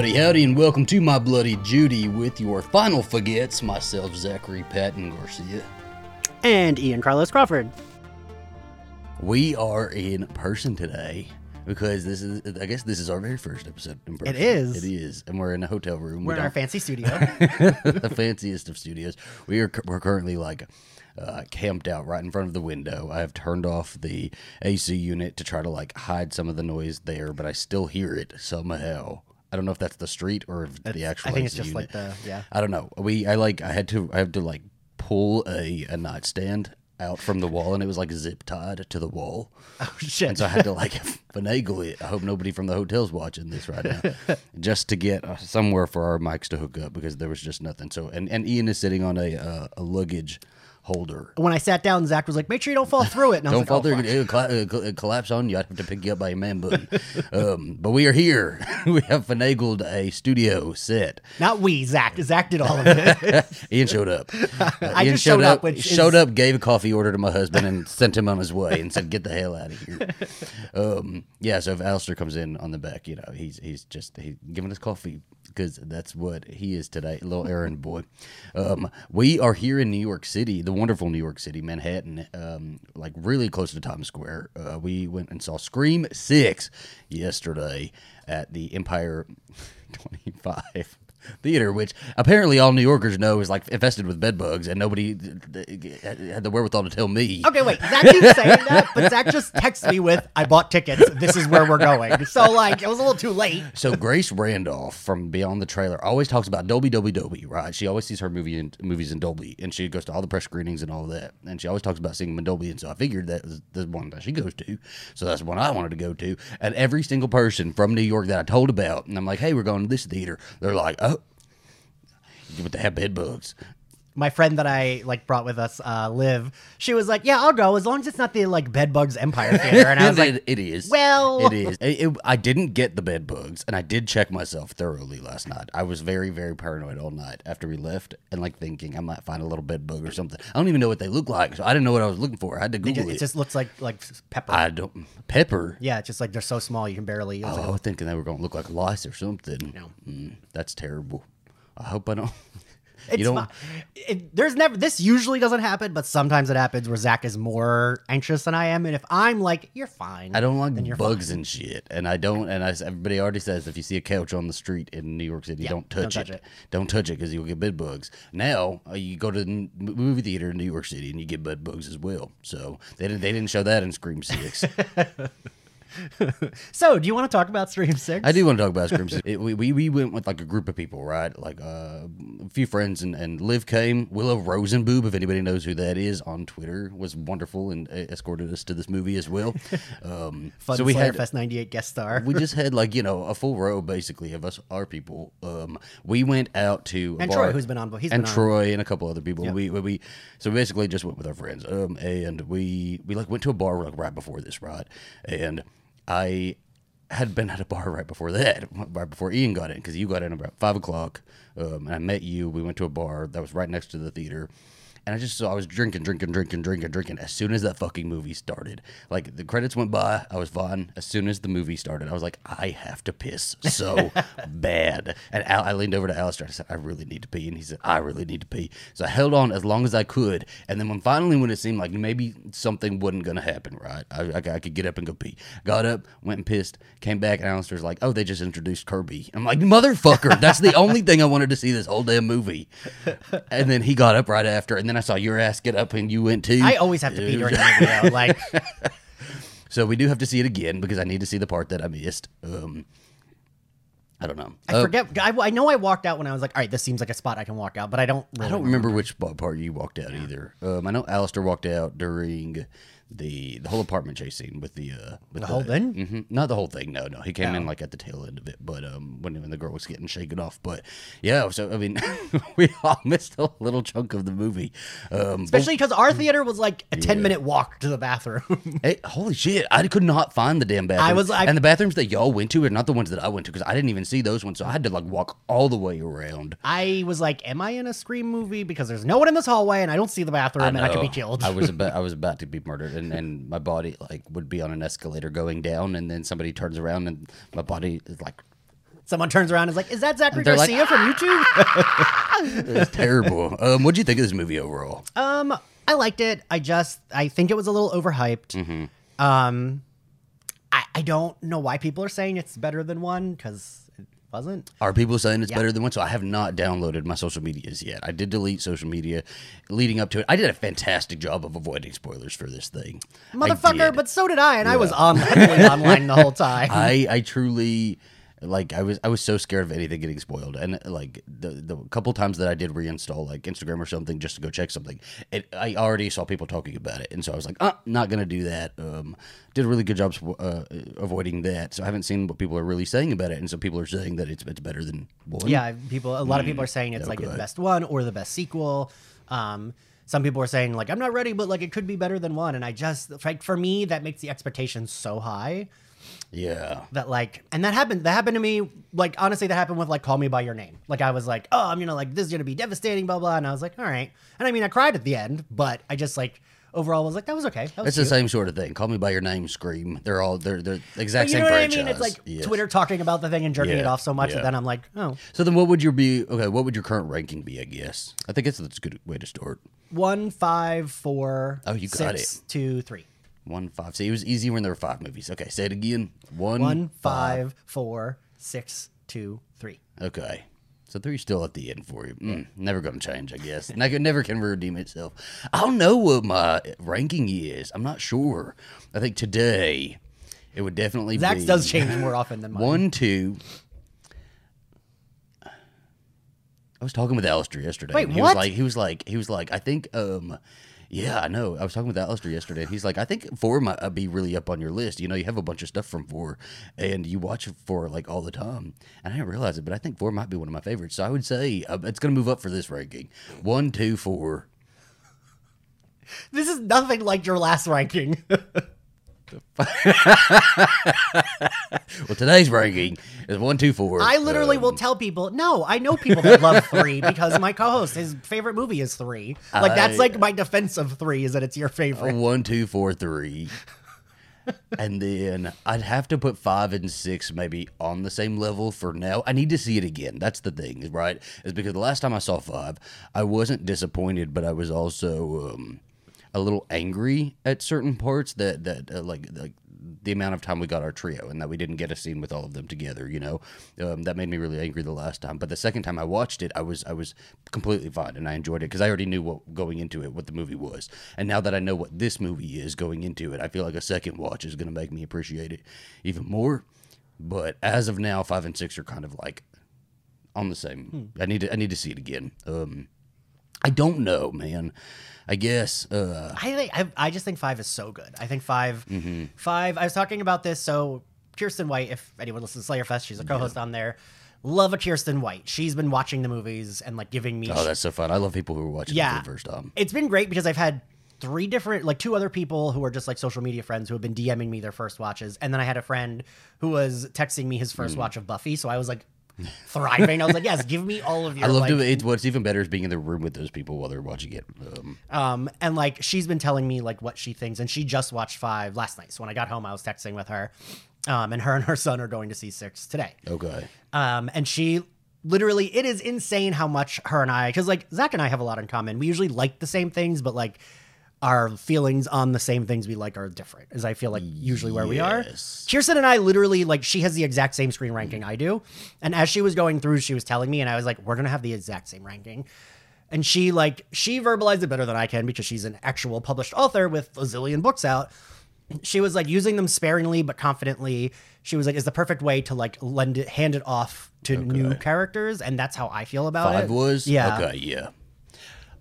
Howdy, howdy, and welcome to my Bloody Judy with your final forgets, myself, Zachary Patton Garcia. and Ian Carlos Crawford. We are in person today because this is, I guess, this is our very first episode in person. It is. It is. and we're in a hotel room. We're We in our fancy studio. the fanciest of studios. We are, we're currently like uh, camped out right in front of the window. I have turned off the AC unit to try to like hide some of the noise there, but I still hear it somehow. I don't know if that's the street or if the actual. I think it's just unit. like the yeah. I don't know. We I like I had to I had to like pull a, a nightstand out from the wall and it was like zip tied to the wall. Oh shit! And so I had to like finagle it. I hope nobody from the hotel's watching this right now, just to get uh, somewhere for our mics to hook up because there was just nothing. So and, and Ian is sitting on a uh, a luggage holder. when I sat down, Zach was like, "Make sure you don't fall through it." And I Don't fall like, through. "Oh, fuck." It'll, colla- it'll collapse on you. I'd have to pick you up by your man bun. um, but we are here. we have finagled a studio set. Not we, Zach. Zach did all of it. Ian showed up. Uh, I Ian just showed up, which showed is- up, gave a coffee order to my husband, and sent him on his way, and said, "Get the hell out of here." Um, yeah. So if Alistair comes in on the back, you know, he's he's just he's giving us coffee because that's what he is today, little errand boy. Um, we are here in New York City, the wonderful New York City, Manhattan, um, like really close to Times Square. Uh, we went and saw Scream Six yesterday at the Empire Twenty Five theater, which apparently all New Yorkers know is like infested with bed bugs, and nobody had the wherewithal to tell me. Okay, wait. Zach keeps saying that, but Zach just texts me with, "I bought tickets. This is where we're going." So like, it was a little too late. So Grace Randolph from Beyond the Trailer always talks about Dolby, Dolby, Dolby, right? She always sees her movie in, movies in Dolby, and she goes to all the press screenings and all that, and she always talks about seeing them in Dolby. And so I figured that was the one that she goes to, so that's the one I wanted to go to. And every single person from New York that I told about, and I'm like, hey, we're going to this theater, they're like, oh, but the have bed bugs. My friend that I like brought with us, uh, Liv, she was like, "Yeah, I'll go as long as it's not the like Bedbugs Empire Theater." And I was like, It- it is. well- it is. It- it- I didn't get the bed bugs, and I did check myself thoroughly last night. I was very, very paranoid all night after we left, and like thinking I might find a little bed bug or something. I don't even know what they look like, so I didn't know what I was looking for. I had to "It Google just, it. it just looks like like pepper." I don't pepper. yeah, it's just like they're so small you can barely. Oh, like, I was thinking they were going to look like lice or something. No. Mm, that's terrible. I hope I don't. It's you don't. not, it, there's never this usually doesn't happen, but sometimes it happens where Zach is more anxious than I am, and if I'm like, "You're fine," I don't like bugs fine. and shit, and I don't. And I, everybody already says if you see a couch on the street in New York City, Yeah, don't touch don't touch it. it. Don't touch it because you'll get bed bugs. Now uh, you go to the movie theater in New York City and you get bed bugs as well. So they didn't. They didn't show that in Scream Six. So, do you want to talk about Scream Six? I do want to talk about Scream Six. It, we, we we went with like a group of people, right? Like uh, a few friends, and and Liv came. Willow Rosenboob, if anybody knows who that is on Twitter, was wonderful and uh, escorted us to this movie as well. Um, Fun so we Slayer had Fest '98 guest star. we just had like you know a full row basically of us our people um we went out to And bar- Troy, who's been on- he's and been on. troy and a couple other people Yep. we, we we so we basically just went with our friends um and we we like went to a bar like right before this right and i had been at a bar right before that right before ian got in because you got in about five o'clock um and i met you. We went to a bar that was right next to the theater and I just so I was drinking, drinking, drinking, drinking, drinking. As soon as that fucking movie started, like the credits went by, I was fine. As soon as the movie started, I was like, I have to piss so bad. And Al, I leaned over to Alistair. I said, I really need to pee, and he said, I really need to pee. So I held on as long as I could, and then when finally when it seemed like maybe something wasn't gonna happen, right? I, I, I could get up and go pee. Got up, went and pissed, came back, and Alistair's like, Oh, they just introduced Kirby. I'm like, Motherfucker, that's the only thing I wanted to see this whole damn movie. And then he got up right after, and then I saw your ass get up and you went too. I always have to pee during the movie. Though. Like, So we do have to see it again because I need to see the part that I missed. Um, I don't know. I Uh, forget. I, I know I walked out when I was like, "All right, this seems like a spot I can walk out," but I don't. Really I don't remember which part you walked out either. Um, I know Alistair walked out during the the whole apartment chase scene with the uh, with The whole thing? hmm Not the whole thing. No, no. He came in Oh. like at the tail end of it, but um, when when the girl was getting shaken off. But yeah, so I mean, we all missed a little chunk of the movie. Um, Especially because our theater was like a ten minute walk to the bathroom. Hey, holy shit! I could not find the damn bathroom. I was like- and the bathrooms that y'all went to are not the ones that I went to because I didn't even see those ones. So I had to like walk all the way around. I was like, "Am I in a Scream movie?" Because there's no one in this hallway and I don't see the bathroom and I could be killed. I was about I was about to be murdered, and, and my body like would be on an escalator going down, and then somebody turns around and my body is like Someone turns around and is like, "Is that Zachary They're like, Garcia from YouTube?" It's terrible. Um, what do you think of this movie overall? um, I liked it. I just I think it was a little overhyped. Mm-hmm. Um, I I don't know why people are saying it's better than one because wasn't. Are people saying it's Yeah. better than one? So I have not downloaded my social medias yet. I did delete social media leading up to it. I did a fantastic job of avoiding spoilers for this thing. Motherfucker, but so did I, and I was on online the whole time. I I truly like I was I was so scared of anything getting spoiled. And like the the couple times that I did reinstall like Instagram or something just to go check something it I already saw people talking about it. And so I was like uh not gonna do that. Um did a really good job uh, avoiding that. So I haven't seen what people are really saying about it. And so people are saying that it's it's better than one. Yeah, people. A lot of people are saying it's like the best one or the best sequel. Um, some people are saying like I'm not ready, but like it could be better than one. And I just like for me that makes the expectations so high yeah that like and that happened that happened to me like honestly that happened with like Call Me by Your Name. Like I was like oh I'm gonna like this is gonna be devastating blah blah and I was like all right and I mean I cried at the end but I just like overall was like that was okay. That was it's the same sort of thing call me by your name scream they're all they're they're the exact But you same know what franchise I mean? It's like Yes. Twitter talking about the thing and jerking it off so much yeah. that then I'm like, oh, so then what would your be okay what would your current ranking be I guess I think it's that's a good way to start one, five, four, Oh, you got six, two, three. One five. See, it was easy when there were five movies. Okay, say it again. One, One, five, four, six, two, three. Okay, so three's still at the end for you. Mm, never gonna change, I guess. Never, never can redeem itself. I don't know what my ranking is. I'm not sure. I think today it would definitely Zach's be does change more often than mine. one, two. I was talking with Alistair yesterday. Wait, and he what? was like he was like he was like I think um yeah, I know. I was talking with Alistair yesterday. and He's like, I think four might uh, be really up on your list. You know, you have a bunch of stuff from four, and you watch four like all the time. And I didn't realize it, but I think four might be one of my favorites. So I would say uh, it's going to move up for this ranking. One, two, four. This is nothing like your last ranking. Well, today's ranking is one, two, four. I literally Um, will tell people, no, I know people that love three because my co-host, his favorite movie is three. Like that's like my defense of three is that it's your favorite. One, two, four, three. and then I'd have to put five and six maybe on the same level for now. I need to see it again. That's the thing, right? Is because the last time I saw five, I wasn't disappointed, but I was also um, a little angry at certain parts that that uh, like like the amount of time we got our trio and that we didn't get a scene with all of them together. You know, um, that made me really angry the last time. But the second time I watched it, I was I was completely fine and I enjoyed it because I already knew what going into it what the movie was. And now that I know what this movie is going into it, I feel like a second watch is going to make me appreciate it even more. But as of now, five and six are kind of like on the same. I need to I need to see it again. Um, I don't know, man. I guess. Uh, I think I, I just think five is so good. I think 5 Mm-hmm. five. I was talking about this. So Kiersten White, if anyone listens to Slayer Fest, she's a co-host on there. Love a Kiersten White. She's been watching the movies and like giving me. oh, that's so fun. I love people who are watching Yeah. it for the first time. it's been great because I've had three different, like two other people who are just like social media friends who have been DMing me their first watches, and then I had a friend who was texting me his Mm. first watch of Buffy. So I was like thriving. I was like, yes, give me all of your. I love like, doing it. What's even better is being in the room with those people while they're watching it. Um, Um, and like she's been telling me like what she thinks, and she just watched five last night. So when I got home, I was texting with her, um, and her and her son are going to see six today. okay. Um, and she literally, it is insane how much her and I, because like Zach and I have a lot in common. We usually like the same things, but like our feelings on the same things we like are different. As I feel like usually where we are. Kiersten and I literally like she has the exact same Scream ranking I do, and as she was going through, she was telling me, and I was like, we're gonna have the exact same ranking. And she like she verbalized it better than I can because she's an actual published author with a zillion books out. She was like using them sparingly but confidently. She was like, "Is the perfect way to like lend it, hand it off to new characters," and that's how I feel about Five it. was? yeah. Okay, yeah.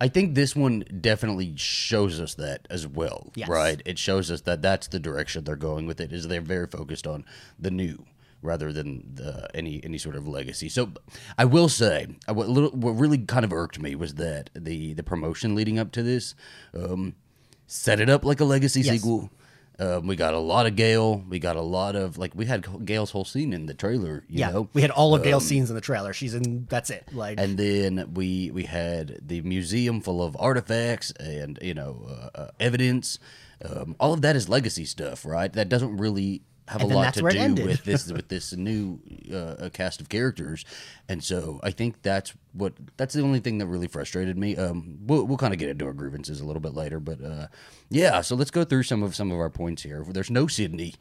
I think this one definitely shows us that as well, Yes. right? It shows us that that's the direction they're going with it. Is they're very focused on the new rather than the, any any sort of legacy. So I will say what little what really kind of irked me was that the the promotion leading up to this um, set it up like a legacy Yes. sequel. Um, we got a lot of Gale. We got a lot of like we had Gale's whole scene in the trailer. You Yeah, know, we had all of Gale's scenes in the trailer. She's in. That's it. Like, and then we we had the museum full of artifacts and you know uh, uh, evidence. Um, all of that is legacy stuff, right? That doesn't really have And a lot to do with this with this new uh, cast of characters, and so I think that's what that's the only thing that really frustrated me. Um, we'll we'll kind of get into our grievances a little bit later, but uh, yeah. So let's go through some of some of our points here. There's no Sydney.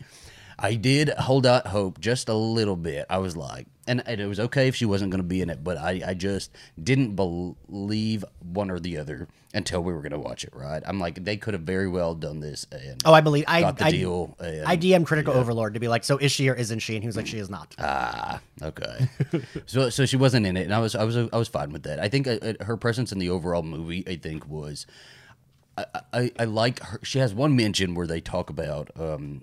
I did hold out hope just a little bit. I was like, and, and it was okay if she wasn't going to be in it, but I, I just didn't believe one or the other until we were going to watch it. Right? I'm like, they could have very well done this and Oh, I believe I got the I, deal. And, I DM Critical Overlord to be like, so is she or isn't she? And he was like, she is not. Ah, okay. so so she wasn't in it, and I was I was I was fine with that. I think uh, uh, her presence in the overall movie, I think, was I, I I like her. She has one mention where they talk about um,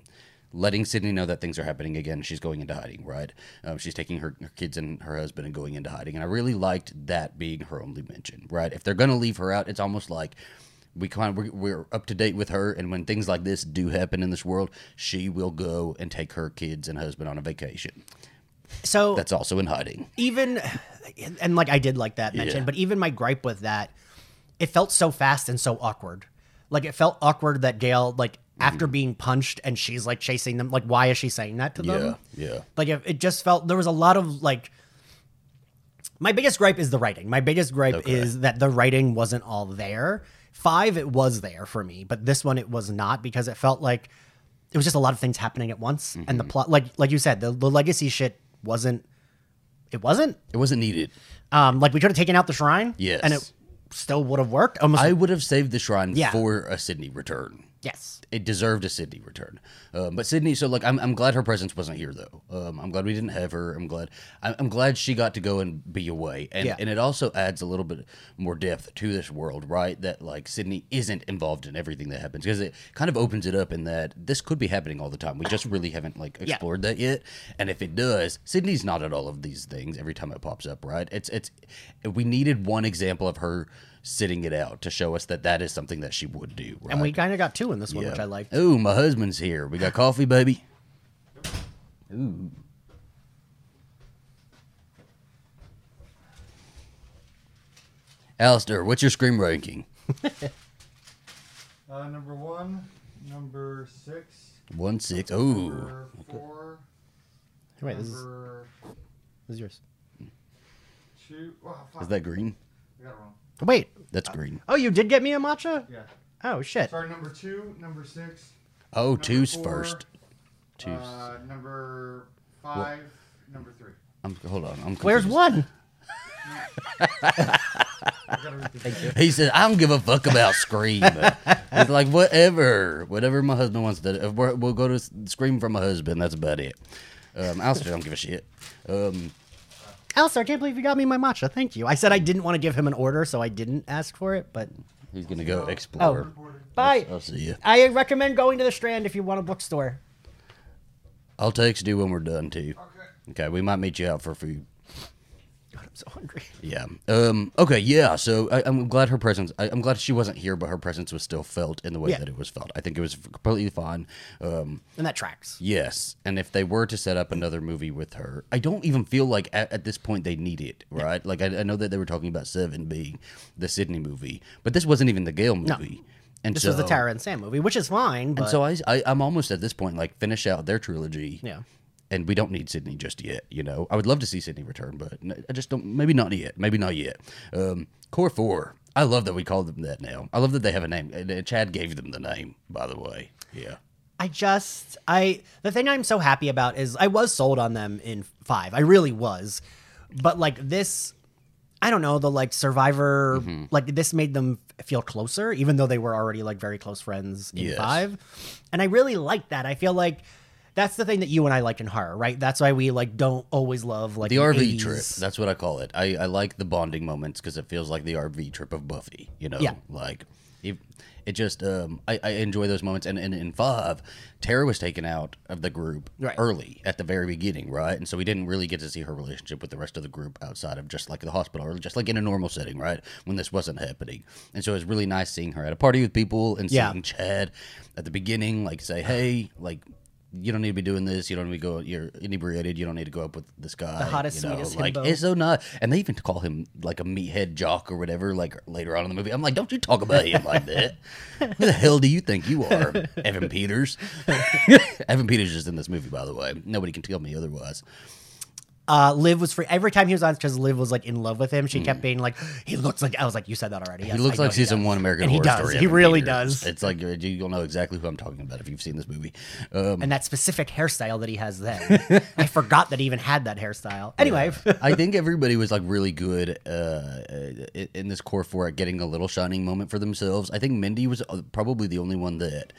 letting Sydney know that things are happening again. She's going into hiding, right? Um, she's taking her, her kids and her husband and going into hiding, and I really liked that being her only mention, right? If they're gonna leave her out, it's almost like. We kind of, we're, we're up to date with her, and when things like this do happen in this world, she will go and take her kids and husband on a vacation So that's also in hiding. even and like I did like that mention, Yeah. but even my gripe with that, it felt so fast and so awkward. Like it felt awkward that Gale, like after being punched and she's like chasing them, like why is she saying that to them? Yeah, yeah. Like it, it just felt there was a lot of like. My biggest gripe is the writing. My biggest gripe Okay. is that the writing wasn't all there. Five, it was there for me, but this one it was not because it felt like it was just a lot of things happening at once, and the Mm-hmm. plot, like like you said, the, the legacy shit wasn't. It wasn't. It wasn't needed. Um, like we could have taken out the shrine, Yes. and it still would have worked. Almost, I would have saved the shrine Yeah. for a Sydney return. Yes. It deserved a Sydney return. Um, but Sydney, so like, I'm, I'm glad her presence wasn't here though. Um, I'm glad we didn't have her. I'm glad. I'm, I'm glad she got to go and be away. And Yeah. and it also adds a little bit more depth to this world, right? That like Sydney isn't involved in everything that happens because it kind of opens it up in that this could be happening all the time. We just really haven't like Yeah. explored that yet. And if it does, Sydney's not at all of these things every time it pops up, right? It's it's we needed one example of her sitting it out to show us that that is something that she would do. Right? And we kind of got two in this one, which I liked. Ooh, my husband's here. We got coffee, baby. Ooh. Alistair, what's your scream ranking? Uh, number one, number six, One six. Ooh. number four, Wait, this is, this is yours. two. Oh, fuck. Is that green? I got it wrong. Wait. That's green. Oh, you did get me a matcha? Yeah. Oh shit. Sorry, number two, number six, Oh, Number two's four. first. Two's. uh, number five, number three. I'm, hold on. I'm Where's one? Gotta read the He said, "I don't give a fuck about Scream." it's like whatever, whatever my husband wants to. If we're, we'll go to Scream for my husband. That's about it. Um, Alistair don't give a shit. Um, Alistair, I can't believe you got me my matcha. Thank you. I said I didn't want to give him an order, so I didn't ask for it. But he's gonna go explore. Oh. bye. I'll see you. I recommend going to the Strand if you want a bookstore. I'll text you when we're done too. Okay. Okay, we might meet you out for food. God, I'm so hungry. Yeah. Um. Okay. Yeah. So I, I'm glad her presence. I, I'm glad she wasn't here, but her presence was still felt in the way Yeah. that it was felt. I think it was completely fine. Um. And that tracks. Yes, and if they were to set up another movie with her, I don't even feel like at, at this point they need it, right? Like I, I know that they were talking about Seven being the Sydney movie, but this wasn't even the Gale movie. And This so, was the Tara and Sam movie, which is fine. But And so I, I, I'm almost at this point like finish out their trilogy. Yeah. And we don't need Sydney just yet, you know. I would love to see Sydney return, but I just don't. Maybe not yet. Maybe not yet. Um, Core Four. I love that we call them that now. I love that they have a name. And, Chad gave them the name, by the way. Yeah. I just I the thing I'm so happy about is I was sold on them in five. I really was. But like this I don't know, the like survivor Mm-hmm. like this made them feel closer, even though they were already like very close friends in Yes. five. And I really like that. I feel like that's the thing that you and I like in horror, right? That's why we like don't always love like The RV 80s. trip. That's what I call it. I, I like the bonding moments because it feels like the RV trip of Buffy. You know, Yeah. like it, it just um I, I enjoy those moments. And, and in five, Tara was taken out of the group Right. early at the very beginning, right? And so we didn't really get to see her relationship with the rest of the group outside of just like the hospital or just like in a normal setting, right? When this wasn't happening. And so it was really nice seeing her at a party with people and Yeah. seeing Chad at the beginning, like say, hey, like you don't need to be doing this. You don't need to go. You're inebriated. You don't need to go up with this guy. The hottest, you know, sweetest like himbo. it's so not. And they even call him like a meathead jock or whatever. Like later on in the movie, I'm like, don't you talk about him like that? Who the hell do you think you are, Evan Peters? Evan Peters is in this movie, by the way. Nobody can tell me otherwise. Uh, Liv was free every time he was on because Liv was like in love with him. She kept being like, "He looks like." I was like, "You said that already." He looks I know like season does. one American And he Horror does. Story. He really does. It's like uh, you'll know exactly who I'm talking about if you've seen this movie. Um, And that specific hairstyle that he has then, I forgot that he even had that hairstyle. Anyway, I think everybody was like really good uh, i- in this core four at getting a little shining moment for themselves. I think Mindy was uh, probably the only one that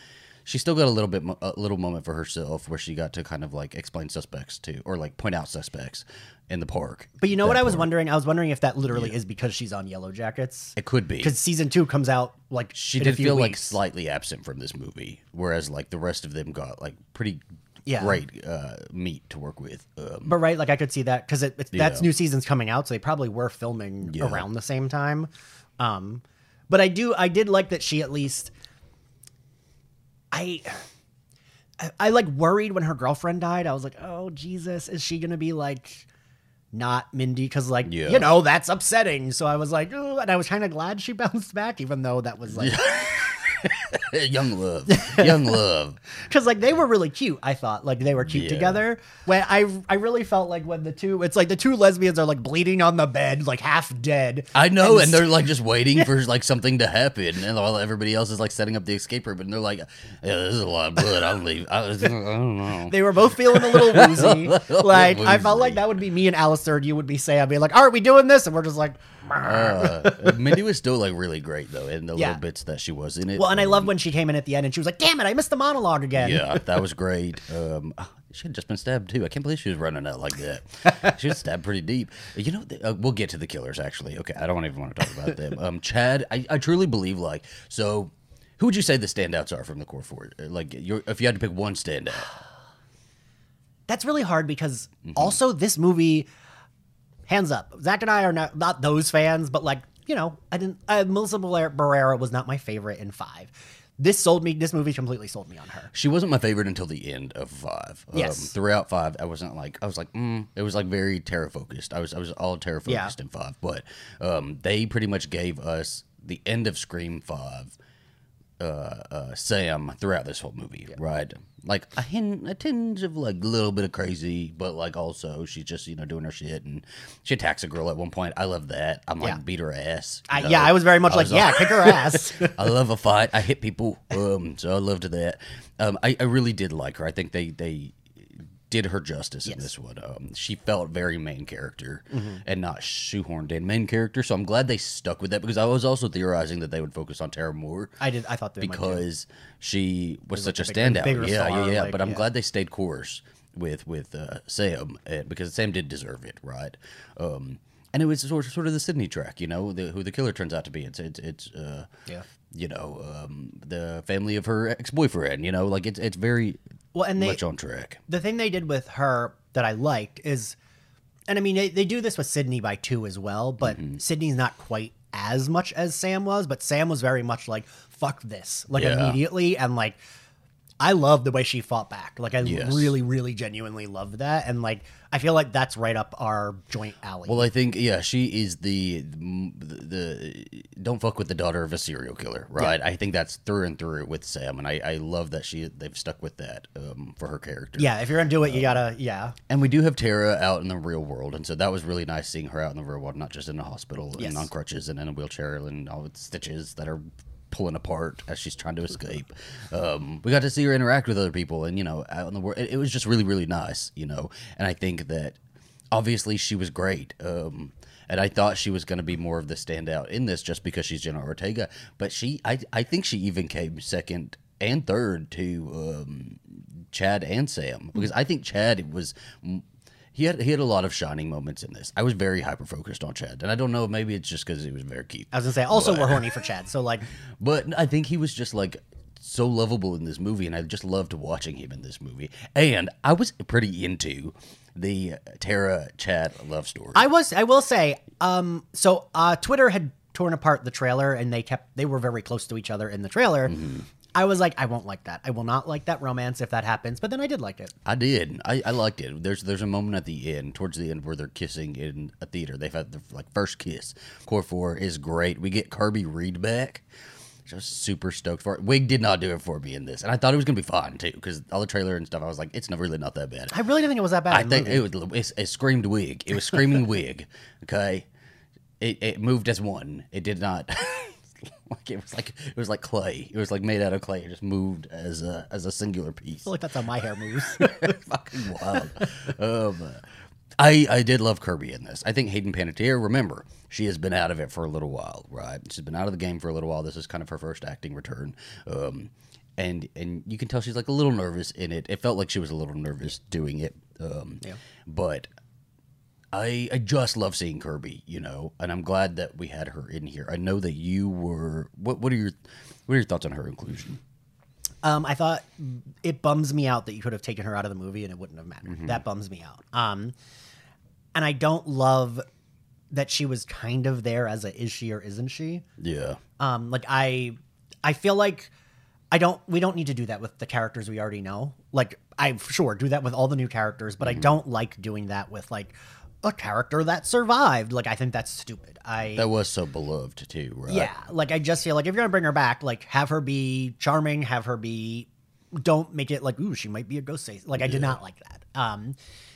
she still got a little bit a little moment for herself where she got to kind of like explain suspects to or like point out suspects in the park. but you know what I was wondering? I was wondering if that literally is because she's on Yellow Jackets. It could be. Because season two comes out like She did feel like slightly absent from this movie, whereas like the rest of them got like pretty Yeah. great uh, meat to work with. Um, But right, like I could see that because it, it's that's new season's coming out, so they probably were filming Yeah. around the same time. Um, but I do, I did like that she at least. I, I, I like worried when her girlfriend died. I was like, oh Jesus, is she gonna be like? Not Mindy, because like Yeah. you know that's upsetting. So I was like, oh, and I was kind of glad she bounced back, even though that was like young love, young love. because like they were really cute. I thought like they were cute Yeah. together. When I I really felt like when the two it's like the two lesbians are like bleeding on the bed, like half dead. I know, and s- they're like just waiting for like something to happen, and while everybody else is like setting up the escape room, and they're like, "Yeah, this is a lot of blood. I'll leave. I, I don't know." they were both feeling a little woozy. like I felt like that would be me and Alistair, and you would be Sam, being like, "Are we doing this?" And we're just like, Uh, Mindy was still like really great though, in the Yeah. little bits that she was in it. "Well," and I love when she came in at the end, and she was like, "Damn it, I missed the monologue again." Yeah, that was great. Um, she had just been stabbed too. I can't believe she was running out like that. she was stabbed pretty deep. You know, uh, we'll get to the killers actually. Okay, I don't even want to talk about them. Um, Chad, I, I truly believe like so. Who would you say the standouts are from the core four? Uh, Like, if you had to pick one standout, That's really hard because Mm-hmm. also this movie, hands up, Zach and I are not not those fans, but like you know, I didn't. Uh, Melissa Barrera Barrera was not my favorite in five. This sold me. This movie completely sold me on her. she wasn't my favorite until the end of five. Um, Yes. throughout five, I wasn't like I was like mm, it was like very Tara focused. I was I was all Tara Yeah. focused in five, but um, they pretty much gave us the end of Scream five. Uh, uh, Sam throughout this whole movie, right? Like a hint, a tinge of like a little bit of crazy, but like also she's just you know doing her shit, and she attacks a girl at one point. I love that. I'm like Yeah. beat her ass. I, know? yeah, I was very much I like, yeah, kick her ass. I love a fight. I hit people. Um, so I loved that. Um, I, I really did like her. I think they they did her justice in this one. Um, she felt very main character Mm-hmm. and not shoehorned in main character. So I'm glad they stuck with that because I was also theorizing that they would focus on Tara Moore I did. I thought they might because she was such like a standout. yeah, star, yeah, yeah. like, but I'm yeah. glad they stayed course with with uh, Sam uh, because Sam did deserve it, right? Um, and it was sort of, sort of the Sydney track, you know, the, who the killer turns out to be. It's it's it's uh, Yeah. you know, um, the family of her ex boyfriend. You know, like it's it's very Well, and they much on track. the thing they did with her that I liked is, and I mean they, they do this with Sydney by two as well, but Mm-hmm. Sydney's not quite as much as Sam was, but Sam was very much like fuck this, like Yeah. immediately, and like I love the way she fought back. Like I Yes. really, really genuinely love that, and like I feel like that's right up our joint alley. Well, I think yeah, she is the, the the don't fuck with the daughter of a serial killer, right? I think that's through and through with Sam, and I, I love that she they've stuck with that um, for her character. yeah, if you're gonna do it, you gotta yeah. And we do have Tara out in the real world, and so that was really nice seeing her out in the real world, not just in a hospital Yes. and on crutches and in a wheelchair and all with stitches that are pulling apart as she's trying to escape. Um, we got to see her interact with other people, and you know, out in the world, it, it was just really, really nice, you know. And I think that obviously she was great. Um, and I thought she was going to be more of the standout in this just because she's Jenna Ortega, but she, I, I think she even came second and third to um, Chad and Sam because I think Chad was he had he had a lot of shining moments in this. I was very hyper focused on Chad, and I don't know maybe it's just because he was very cute, I was gonna say also But- we're horny for Chad, so like but I think he was just like so lovable in this movie, and I just loved watching him in this movie. And I was pretty into the Tara Chad love story. I was I will say um so uh Twitter had torn apart the trailer and they kept they were very close to each other in the trailer. Mm-hmm. I was like, I won't like that. I will not like that romance if that happens. But then I did like it. I did. I, I liked it. There's there's a moment at the end, towards the end, where they're kissing in a theater. They've had their like first kiss. Core four is great. We get Kirby Reed back. Just super stoked for it. Wig did not do it for me in this, and I thought it was gonna be fine too, because all the trailer and stuff. I was like, it's not really not that bad. I really didn't think it was that bad. I think it was it, it screamed wig. It was screaming wig. Okay, it, it moved as one. It did not. like it was like it was like clay. It was like made out of clay. It just moved as a as a singular piece. I feel like that's how my hair moves. fucking wild. um, I I did love Kirby in this. I think Hayden Panettiere. Remember, she has been out of it for a little while, right? She's been out of the game for a little while. This is kind of her first acting return. Um, and and you can tell she's like a little nervous in it. It felt like she was a little nervous doing it. Um, Yeah. But I I just love seeing Kirby, you know, and I'm glad that we had her in here. I know that you were. What what are your what are your thoughts on her inclusion? Um, I thought it bums me out that you could have taken her out of the movie and it wouldn't have mattered. Mm-hmm. That bums me out. Um, and I don't love that she was kind of there as a is she or isn't she? Yeah. Um, like I, I feel like I don't. We don't need to do that with the characters we already know. Like I sure do that with all the new characters, but Mm-hmm. I don't like doing that with like a character that survived. Like I think that's stupid. I That was so beloved too, right? yeah, like I just feel like if you're gonna bring her back, like have her be charming, have her be. Don't make it like ooh she might be a ghost face. Like I did not like that. Um,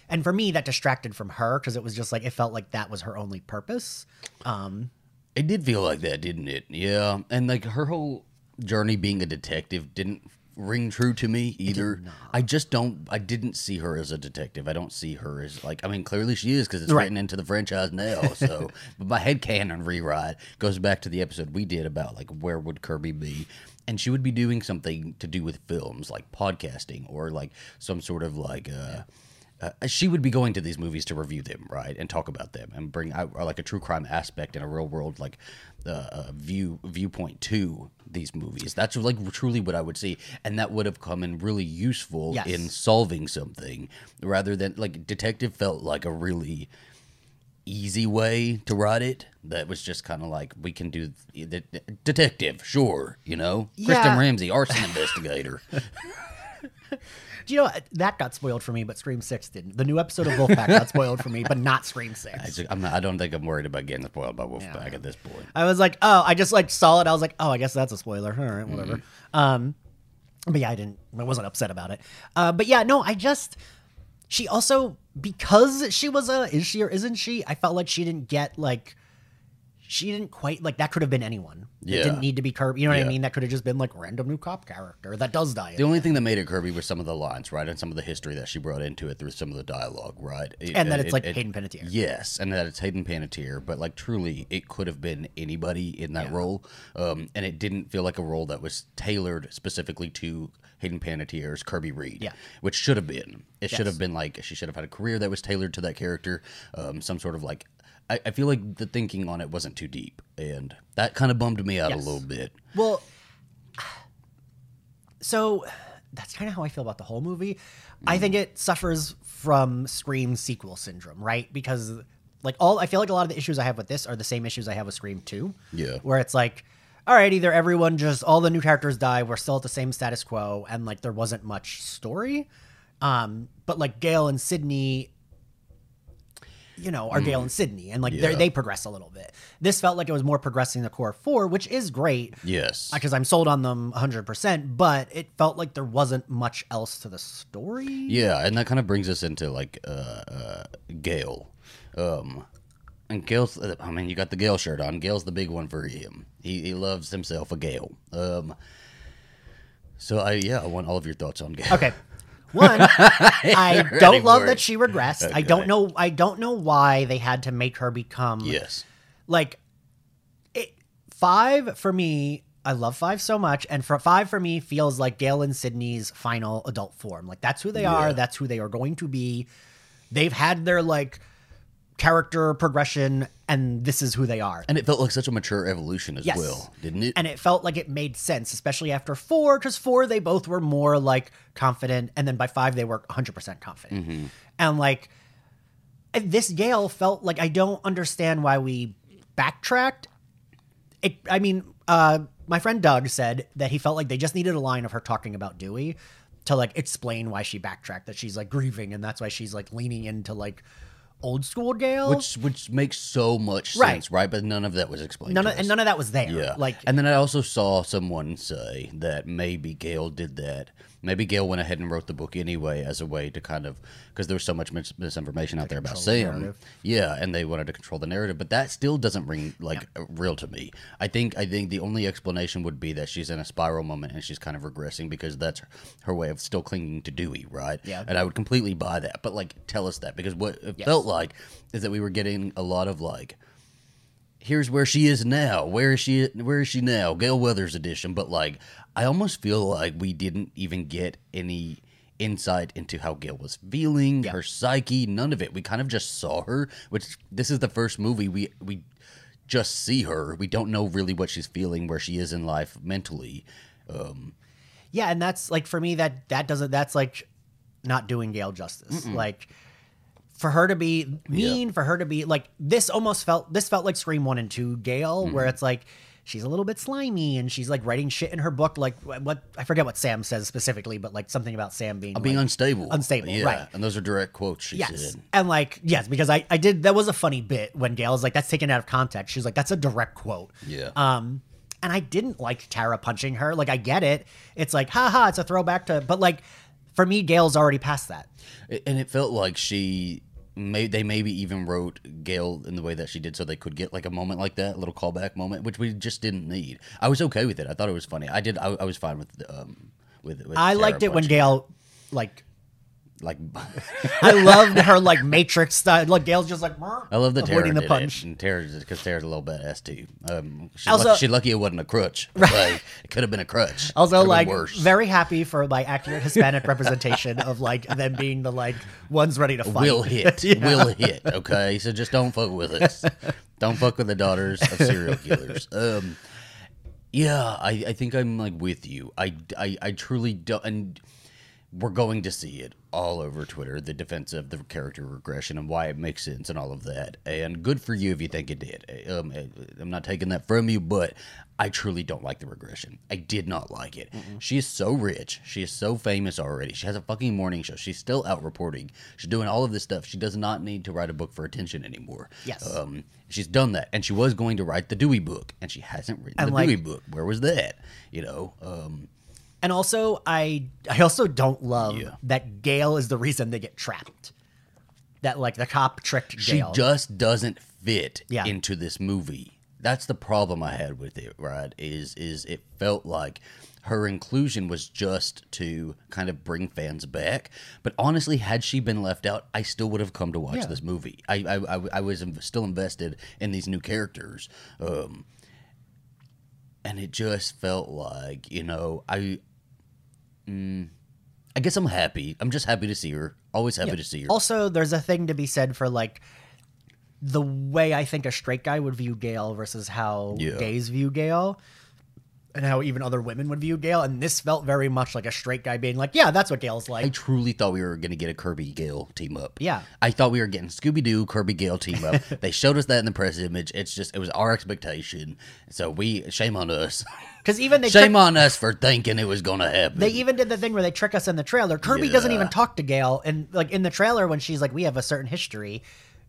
and for me that distracted from her because it was just like it felt like that was her only purpose. Um, It did feel like that, didn't it? Yeah. And like her whole journey being a detective didn't ring true to me either. I just don't I didn't see her as a detective. I don't see her as like I mean clearly she is cuz it's Right. written into the franchise now. So, but my head canon rewrite goes back to the episode we did about like where would Kirby be? And she would be doing something to do with films like podcasting or like some sort of like uh uh, she would be going to these movies to review them, right, and talk about them, and bring out like a true crime aspect and a real world like uh, uh, view viewpoint to these movies. That's like truly what I would see, and that would have come in really useful Yes. in solving something, rather than like detective felt like a really easy way to write it. That was just kind of like we can do the detective, sure, you know, Kristin Yeah. Ramsey, arson investigator. do you know that got spoiled for me, but Scream Six didn't. The new episode of Wolfpack got spoiled for me, but not Scream Six. I, just, I'm not, I don't think I'm worried about getting spoiled by Wolfpack at this point. I was like, oh, I just like saw it. I was like, oh, I guess that's a spoiler. All right, whatever. Mm-hmm. Um, but yeah, I didn't. I wasn't upset about it. Uh, but yeah, no, I just. She also because she was a is she or isn't she? I felt like she didn't get like. She didn't quite like that. Could have been anyone. It Yeah. didn't need to be Kirby. You know what Yeah. I mean? That could have just been like random new cop character that does die. The only thing that made it Kirby was some of the lines, right, and some of the history that she brought into it through some of the dialogue, right, It- and that it- it's like it- Hayden Panettiere. Yes, and that it's Hayden Panettiere, but like truly, it could have been anybody in that role, um, and it didn't feel like a role that was tailored specifically to Hayden Panettiere's Kirby Reed, Yeah. which should have been. It should have been like she should have had a career that was tailored to that character, um, some sort of like. I, I feel like the thinking on it wasn't too deep, and that kind of bummed me out Yes. a little bit. Well, so that's kind of how I feel about the whole movie. I think it suffers from Scream sequel syndrome, right? Because like all I feel like a lot of the issues I have with this are the same issues I have with Scream 2. Yeah. Where it's like all right, either everyone just all the new characters die, we're still at the same status quo and like there wasn't much story. Um but like Gale and Sydney you know, are Gale and Sydney, and like Yeah. they they progress a little bit. This felt like it was more progressing the core four, which is great Yes, because I'm sold on them 100%, but it felt like there wasn't much else to the story. Yeah, and that kind of brings us into like uh, uh Gale. Um and Gale's I mean you got the Gale shirt on. Gale's the big one for him. He he loves himself a Gale. Um so I yeah, I want all of your thoughts on Gale. Okay. One, I don't love that she regressed. I don't know I don't know why they had to make her become Yes. like it, 5 for me I love 5 so much and for 5 for me feels like Gale and Sydney's final adult form. Like that's who they are, that's who they are going to be. They've had their like character progression and this is who they are. And it felt like such a mature evolution as Yes. well, didn't it? and it felt like it made sense, especially after four, because four they both were more like confident, and then by five they were 100% confident. Mm-hmm. And like this Gale felt like I don't understand why we backtracked. It, I mean, uh, my friend Doug said that he felt like they just needed a line of her talking about Dewey to like explain why she backtracked, that she's like grieving and that's why she's like leaning into like old school Gale. which which makes so much Right. sense, right? But none of that was explained. none to of, and none of that was there. Yeah. Like and then I also saw someone say that maybe Gale did that. Maybe Gale went ahead and wrote the book anyway as a way to kind of because there was so much mis- misinformation out there about control the Sam. narrative. Yeah, and they wanted to control the narrative, but that still doesn't ring like real to me. I think I think the only explanation would be that she's in a spiral moment and she's kind of regressing because that's her way of still clinging to Dewey, right? Yeah. And I would completely buy that. But like, tell us that because what it Yes. felt like is that we were getting a lot of like here's where she is now. Where is she? Where is she now? Gale Weathers edition. But like, I almost feel like we didn't even get any insight into how Gale was feeling, Yeah. her psyche. None of it. We kind of just saw her. Which this is the first movie we we just see her. We don't know really what she's feeling, where she is in life mentally. Um, yeah, and that's like for me that that doesn't that's like not doing Gale justice. Like for her to be mean, for her to be like this almost felt this felt like Scream One and Two Gale, where Mm-hmm. it's like she's a little bit slimy and she's like writing shit in her book, like what I forget what Sam says specifically, but like something about Sam being being like, unstable. unstable, Yeah, right. And those are direct quotes she Yes. said. And like, yes, because I, I did, that was a funny bit when Gale was like, that's taken out of context. She's like, that's a direct quote. Yeah. Um, and I didn't like Tara punching her. Like, I get it. It's like, haha, it's a throwback to, but like, for me, Gale's already past that. And it felt like she may they maybe even wrote Gale in the way that she did so they could get like a moment like that, a little callback moment, which we just didn't need. I was okay with it. I thought it was funny. I did. I, I was fine with um with. with I Tara liked it when. Gale, like, like. I loved her like Matrix style. Like Gale's just like, I love the avoiding the punch. it, and Tara because Tara's a little badass too. Um, she's, Also- lucky, she's lucky it wasn't a crutch. Like, it could have been a crutch. Also, like, worse. very happy for like accurate Hispanic representation of like them being the like ones ready to fight. will hit. Yeah. Will hit. Okay, so just don't fuck with us. don't fuck with the daughters of serial killers. Um, yeah, I, I think I'm like with you. I, I, I truly don't. And we're going to see it all over Twitter. The defense of the character regression and why it makes sense and all of that. And good for you if you think it did. Um, I'm not taking that from you, but I truly don't like the regression. I did not like it. She is so rich. She is so famous already. She has a fucking morning show. She's still out reporting. She's doing all of this stuff. She does not need to write a book for attention anymore. Yes. Um, she's done that, and she was going to write the Dewey book, and she hasn't written And, the like- Dewey book. Where was that? You know. Um, And also, I I also don't love Yeah. that Gale is the reason they get trapped. That like the cop tricked Gale. she Gale. just doesn't fit Yeah. into this movie. That's the problem I had with it, right? Is is it felt like her inclusion was just to kind of bring fans back. But honestly, had she been left out, I still would have come to watch Yeah. this movie. I, I, I, I was still invested in these new characters. Um, and it just felt like, you know, I. Mm, I guess I'm happy. I'm just happy to see her. Always happy to see her. Also, there's a thing to be said for like the way I think a straight guy would view Gale versus how Yeah. gays view Gale. And how even other women would view Gale. And this felt very much like a straight guy being like, Yeah, that's what Gale's like. I truly thought we were going to get a Kirby Gale team up. Yeah. I thought we were getting Scooby Doo Kirby Gale team up. they showed us that in the press image. It's just it was our expectation. So we shame on us. Because even they shame trick- on us for thinking it was going to happen. They even did the thing where they trick us in the trailer. Kirby doesn't even talk to Gale, and like in the trailer when she's like, "We have a certain history,"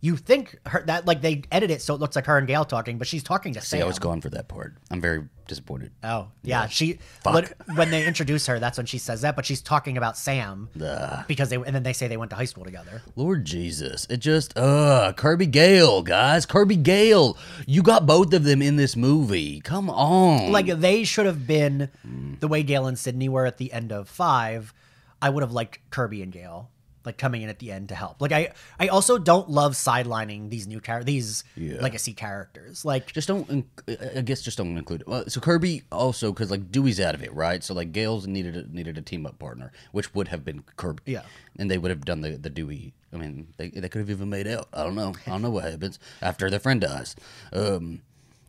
you think her that like they edit it so it looks like her and Gale talking, but she's talking to See, Sam. I was gone for that part. I'm very disappointed. Oh yeah, she Fuck. lit- when they introduce her, that's when she says that, but she's talking about Sam Ugh. because they and then they say they went to high school together. Lord Jesus. It just, uh, Kirby Gale, guys. Kirby Gale. You got both of them in this movie. Come on. Like they should have been Mm. the way Gale and Sydney were at the end of five. I would have liked Kirby and Gale like coming in at the end to help. Like I, I also don't love sidelining these new char- these Yeah. legacy characters. Like just don't inc- i guess just don't include it well, so kirby also because like dewey's out of it right so like gale's needed a, needed a team up partner which would have been kirby Yeah. and they would have done the, the dewey i mean they, they could have even made out i don't know i don't know what happens after their friend dies um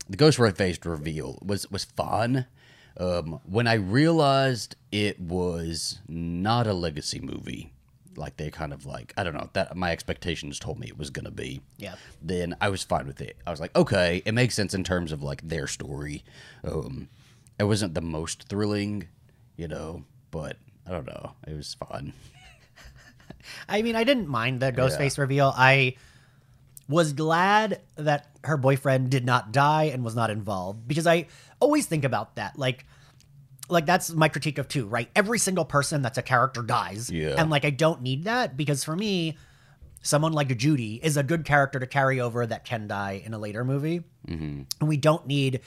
the ghost right faced reveal was was fun um when i realized it was not a legacy movie like they kind of like i don't know that my expectations told me it was gonna be Yeah. then I was fine with it. I was like, okay, it makes sense in terms of like their story. Um, it wasn't the most thrilling, you know, but I don't know. It was fun. I mean, I didn't mind the Ghostface reveal. I was glad that her boyfriend did not die and was not involved because I always think about that. Like, like that's my critique of two, right? Every single person that's a character dies. Yeah. And like, I don't need that because for me, someone like Judy is a good character to carry over that can die in a later movie. And we don't need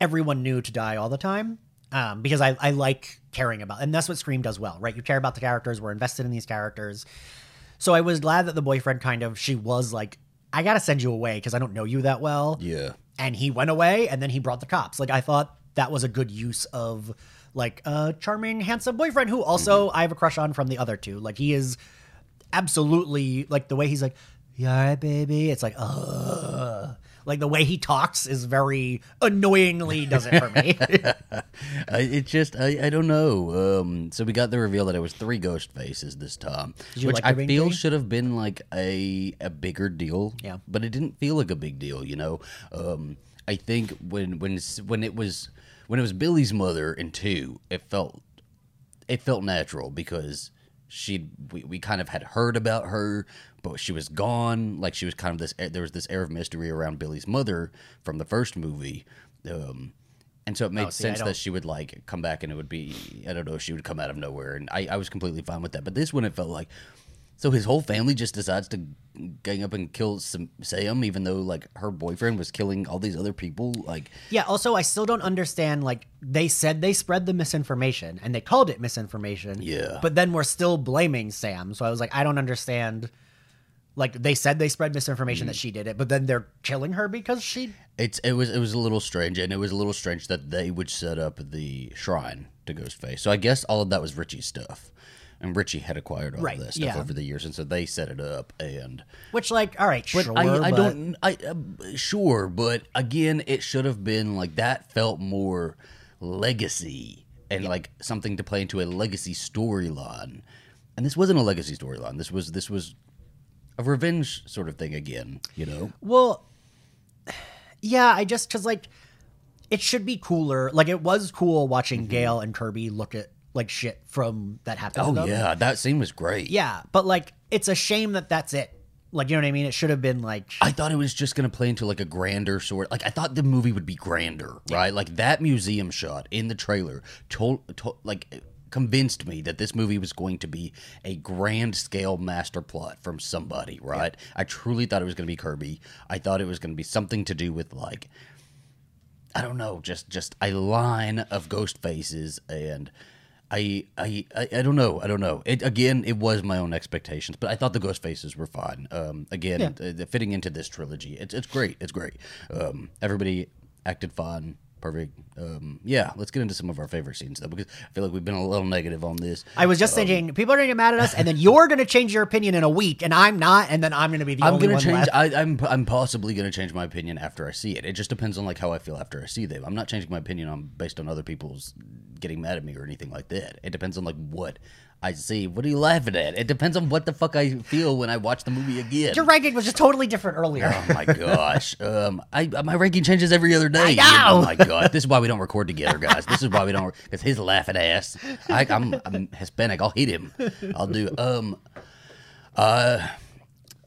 everyone new to die all the time. Um, because I, I like caring about, and that's what Scream does well, right? You care about the characters, we're invested in these characters. So I was glad that the boyfriend kind of, she was like, I gotta send you away because I don't know you that well. Yeah. And he went away and then he brought the cops. Like I thought that was a good use of like a charming, handsome boyfriend who also I have a crush on from the other two. Like he is absolutely like the way he's like, "Yeah, right, baby? It's like, uh like the way he talks is very annoyingly does it for me. I, it just I, I don't know. Um, so we got the reveal that it was three ghost faces this time, which like I feel three? should have been like a a bigger deal. Yeah. but it didn't feel like a big deal. You know, um, I think when when when it was when it was Billy's mother in two, it felt it felt natural because she we, we kind of had heard about her but she was gone. Like she was kind of this there was this air of mystery around billy's mother from the first movie. Um and so it made Oh, see, sense that she would like come back and it would be i don't know she would come out of nowhere. And i, I was completely fine with that. But this one it felt like so his whole family just decides to gang up and kill Sam, Sam even though like her boyfriend was killing all these other people like Yeah, also I still don't understand like they said they spread the misinformation and they called it misinformation. Yeah. But then we're still blaming Sam. So I was like I don't understand like they said they spread misinformation that mm. she did it, but then they're killing her because she It's it was it was a little strange, and it was a little strange that they would set up the shrine to Ghostface. So I guess all of that was Richie's stuff, and Richie had acquired all Right, that stuff yeah. over the years, and so they set it up. And which like all right, but sure, I, I but- don't I uh, sure, but again, it should have been like that. Felt more legacy and like something to play into a legacy storyline, and this wasn't a legacy storyline. This was this was a revenge sort of thing again. You know. Well, yeah, I just because like it should be cooler. Like it was cool watching Gale and Kirby look at like shit from that happened. Oh yeah, that scene was great. yeah, but like it's a shame that that's it. Like you know what I mean? It should have been like I thought it was just going to play into like a grander sort. Like I thought the movie would be grander, right? Like that museum shot in the trailer told, told like convinced me that this movie was going to be a grand scale master plot from somebody, right? I truly thought it was going to be Kirby. I thought it was going to be something to do with like I don't know, just just a line of ghost faces and I, I I I don't know. I don't know. It again. It was my own expectations, but I thought the ghost faces were fine. Um, again, uh, fitting into this trilogy, it's it's great. It's great. Um, everybody acted fine, perfect. Um, yeah. Let's get into some of our favorite scenes though, because I feel like we've been a little negative on this. I was just thinking people are gonna get mad at us, and then you're gonna change your opinion in a week, and I'm not, and then I'm gonna be the I'm only gonna one change. left. I, I'm I'm possibly gonna change my opinion after I see it. It just depends on like how I feel after I see them. I'm not changing my opinion on based on other people's getting mad at me or anything like that. It depends on like what I see. What are you laughing at? It depends on what the fuck I feel when I watch the movie again. Your ranking was just totally different earlier. Oh my gosh! Um, I my ranking changes every other day. I know. Oh my god! This is why we don't record together, guys. This is why we don't. Because his laughing ass. I, I'm I'm Hispanic. I'll hit him. I'll do. Um. Uh.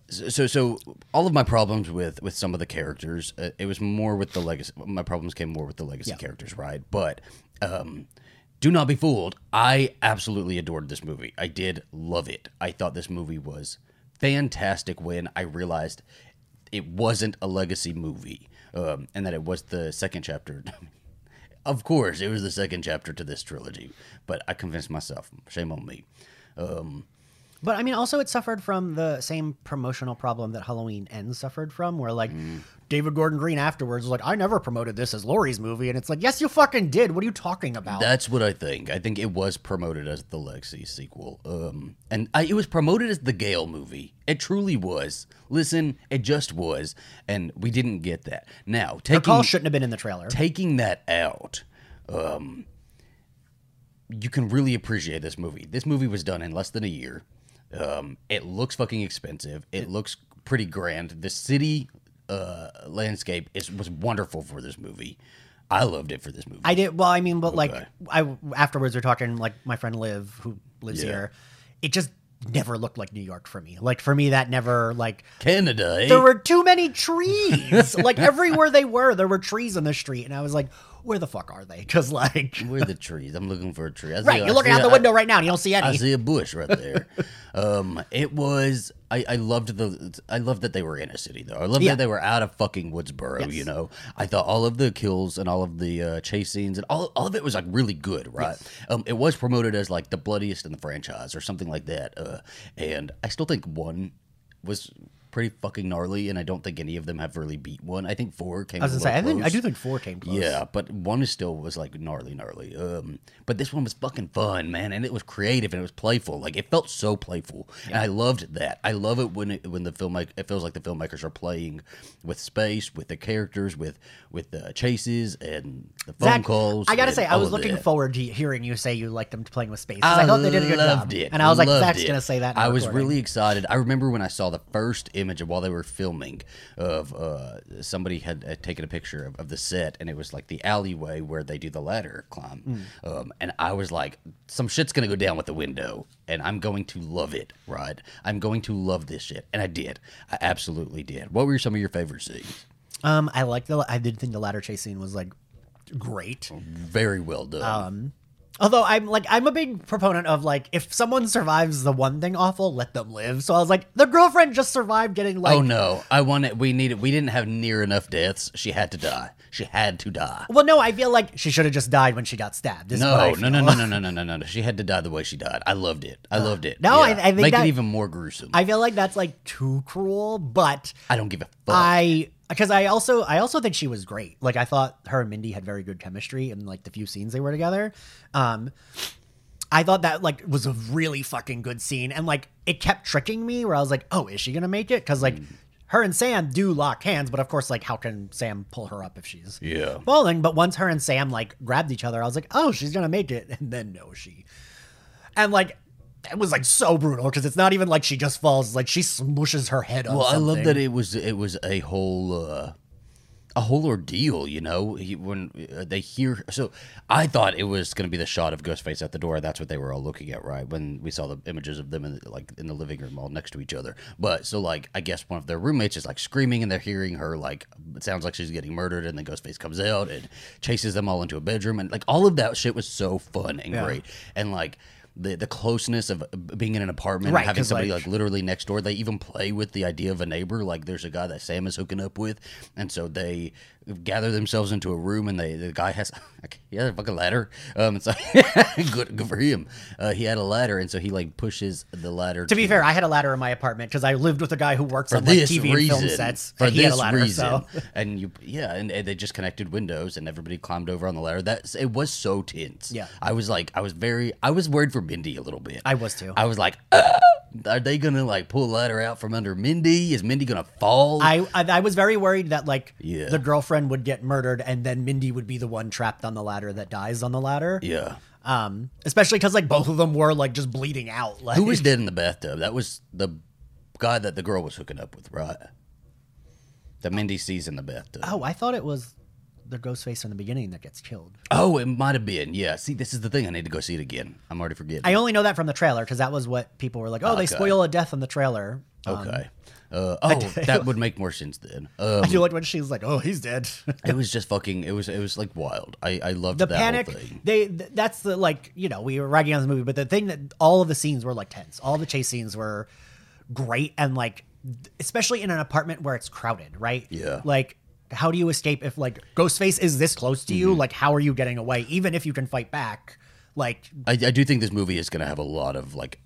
So so all of my problems with with some of the characters, uh, it was more with the legacy. My problems came more with the legacy Yeah. characters, right? But um. Do not be fooled. I absolutely adored this movie. I did love it. I thought this movie was fantastic when I realized it wasn't a legacy movie um, and that it was the second chapter. of course, it was the second chapter to this trilogy, but I convinced myself. Shame on me. Um, But I mean, also it suffered from the same promotional problem that Halloween Ends suffered from, where like Mm. David Gordon Green afterwards was like, "I never promoted this as Laurie's movie," and it's like, "Yes, you fucking did. What are you talking about?" that's what I think. I think it was promoted as the Lexi sequel, um, and I, it was promoted as the Gale movie. It truly was. Listen, it just was, and we didn't get that. Now, taking Her call shouldn't have been in the trailer. taking that out, um, you can really appreciate this movie. This movie was done in less than a year. Um, it looks fucking expensive. It looks pretty grand. The city uh, landscape is was wonderful for this movie. I loved it for this movie. I did well. I mean, but like I afterwards we're talking like my friend Liv who lives Yeah. here. It just never looked like New York for me. Like for me, that never like Canada. Eh? there were too many trees. like everywhere they were, there were trees in the street, and I was like, where the fuck are they? Because like Where are the trees? I'm looking for a tree. I see- right, you're looking out the a- window right now and you don't see any. I see a bush right there. um, it was. I, I loved the. I loved that they were in a city though. I loved Yeah. that they were out of fucking Woodsboro. Yes. You know. I thought all of the kills and all of the uh, chase scenes and all all of it was like really good. Right. Um, it was promoted as like the bloodiest in the franchise or something like that. Uh, and I still think one was pretty fucking gnarly, and I don't think any of them have really beat one. I think four came. I was gonna say, I think I do think four came close. Yeah, but one is still was like gnarly, gnarly. Um, but this one was fucking fun, man, and it was creative and it was playful. Like it felt so playful, and I loved that. I love it when it when the filmmaker it feels like the filmmakers are playing with space, with the characters, with with the chases and the phone Zach, calls. I gotta say, I was looking that. forward to hearing you say you liked them playing with space. I, I thought they did a good loved job. it. And I was like, Zach's it. gonna say that. I was recording. really excited. I remember when I saw the first image of while they were filming of uh, somebody had, had taken a picture of, of the set, and it was like the alleyway where they do the ladder climb. Mm. Um, and I was like, some shit's gonna go down with the window, and I'm going to love it. Right? I'm going to love this shit, and I did. I absolutely did. What were some of your favorite scenes? Um, I liked the. I did think the ladder chase scene was like great. Very well done. Um, Although I'm like I'm a big proponent of like if someone survives the one thing awful, let them live. So I was like, the girlfriend just survived getting oh, like oh no! I wanted. We needed. We didn't have near enough deaths. She had to die. She had to die. Well, no, I feel like she should have just died when she got stabbed. is what I No, no, no, no, no, no, no, no, no, no. She had to die the way she died. I loved it. I uh, loved it. no, I- I think make that- it even more gruesome. I feel like that's like too cruel, but I don't give a fuck. I because I also I also think she was great. Like I thought her and Mindy had very good chemistry in like the few scenes they were together. Um I thought that like was a really fucking good scene and like it kept tricking me where I was like, "Oh, is she going to make it?" cuz like her and Sam do lock hands, but of course like how can Sam pull her up if she's Yeah. falling? But once her and Sam like grabbed each other, I was like, "Oh, she's going to make it." And then no, she and like it was like so brutal because it's not even like she just falls; like she smushes her head on well, I love that it was it was a whole uh, a whole ordeal. You know, he, when uh, they hear. So I thought it was going to be the shot of Ghostface at the door. That's what they were all looking at, right? When we saw the images of them in the, like in the living room, all next to each other. But so like I guess one of their roommates is like screaming, and they're hearing her like it sounds like she's getting murdered, and then Ghostface comes out and chases them all into a bedroom, and like all of that shit was so fun and Yeah. great, and like. The, the closeness of uh, being in an apartment Right, and having somebody like- like literally next door. They even play with the idea of a neighbor. Like there's a guy that Sam is hooking up with, and so they gather themselves into a room, and they the guy has he has a fucking ladder. Um, so good good for him. Uh, he had a ladder, and so he like pushes the ladder. To be fair, I had a ladder in my apartment because I lived with a guy who works on like TV reason, and film sets. for and he had this a ladder, reason, so and you yeah, and, and they just connected windows, and everybody climbed over on the ladder. That it was so tense. Yeah. I was like, I was very, I was worried for Mindy a little bit. I was too. I was like, "Ah, are they gonna like pull a ladder out from under Mindy? Is Mindy gonna fall? I, I I was very worried that like Yeah. the girlfriend would get murdered and then Mindy would be the one trapped on the ladder that dies on the ladder. yeah. Um, especially because like both of them were like just bleeding out. Like Who was dead in the bathtub? That was the guy that the girl was hooking up with, right? That Mindy sees in the bathtub. Oh, I thought it was the ghost face in the beginning that gets killed. Oh, it might have been. Yeah. See, this is the thing. I need to go see it again. I'm already forgetting. I only know that from the trailer because that was what people were like. Oh, they Okay. spoil a death in the trailer. Um, okay. Uh, oh, that would make more sense then. Um, I do like when she's like, "Oh, he's dead." it was just fucking. It was. It was like wild. I. I loved the that panic whole thing. they th- that's the like you know we were ragging on the movie but the thing that all of the scenes were like tense all the chase scenes were great and like especially in an apartment where it's crowded right Yeah. like how do you escape if like ghostface is this close to you Mm-hmm. like how are you getting away even if you can fight back like I, I do think this movie is going to have a lot of like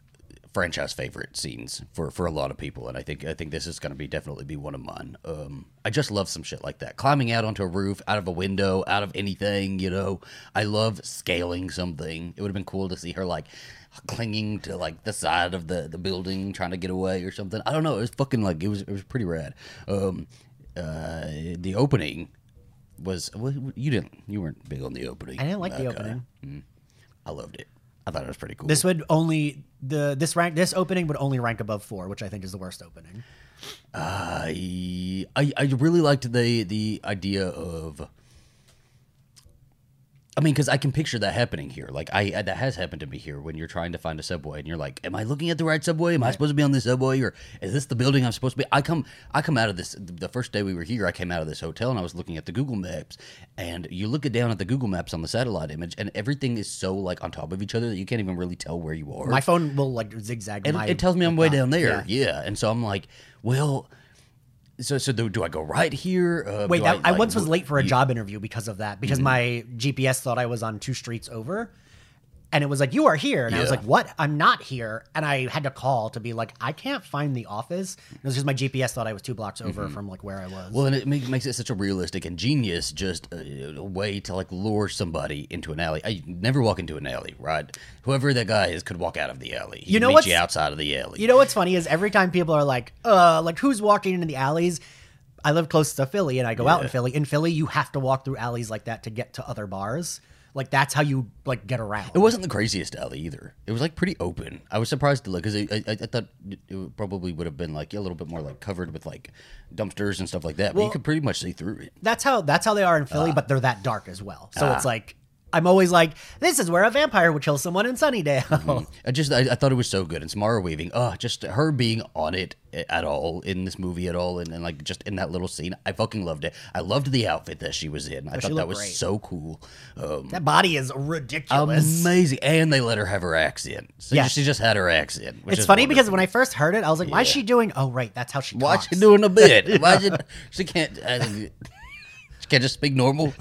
franchise favorite scenes for for a lot of people, and I think I think this is going to be definitely be one of mine. Um, I just love some shit like that, climbing out onto a roof, out of a window, out of anything. You know, I love scaling something. It would have been cool to see her like clinging to like the side of the the building, trying to get away or something. I don't know. It was fucking like it was it was pretty rad. Um, uh, the opening was well, you didn't you weren't big on the opening. i didn't like the Okay. Uh, opening mm, I loved it. I thought it was pretty cool. this would only the this rank this opening would only rank above four which i think is the worst opening I, I I really liked the the idea of I mean, because I can picture that happening here. Like, I uh, that has happened to me here when you're trying to find a subway and you're like, "Am I looking at the right subway? Am I supposed to be on this subway, or is this the building I'm supposed to be?" I come, I come out of this. The first day we were here, I came out of this hotel and I was looking at the Google Maps, and you look it down at the Google Maps on the satellite image, and everything is so like on top of each other that you can't even really tell where you are. My phone will like zigzag. and my, it tells me I'm way down there. yeah. Yeah. and so I'm like, well. So, so do, do I go right here? Uh, Wait, that, I, like, once was late for a job interview because of that. Mm-hmm. Because my GPS thought I was on two streets over, and it was like, "You are here," and I was like, "What? I'm not here." And I had to call to be like, "I can't find the office." It was just my GPS thought I was two blocks over from like where I was. Mm-hmm. Well, and it make, makes it such a realistic and genius just a, a way to like lure somebody into an alley. I never walk into an alley, right? Whoever that guy is could walk out of the alley. He You know what's- you outside of the alley. You know what's funny is every time people are like, uh, like who's walking into the alleys? I live close to Philly and I go out in Philly. In Philly, you have to walk through alleys like that to get to other bars. Like that's how you like get around. it wasn't the craziest alley either. It was like pretty open. I was surprised to look because I, I, I thought it probably would have been like a little bit more like covered with like dumpsters and stuff like that. But you Well- could pretty much see through it. That's how that's how they are in. Philly, ah. but they're that dark as well. So ah. it's like I'm always like, this is where a vampire would kill someone in Sunnydale. Mm-hmm. I just I, I thought it was so good and Samara Weaving. Oh, just her being on it at all in this movie at all and, and like just in that little scene. I fucking loved it. I loved the outfit that she was in. I she thought that was great. so cool. Um, that body is ridiculous. amazing, and they let her have her accent. So Yeah. she just had her accent. It's is funny because when I first heard it, I was like, why is she doing? Oh, right, that's how she why talks. she doing a bit? Why she, she can't uh, she can't just speak normal.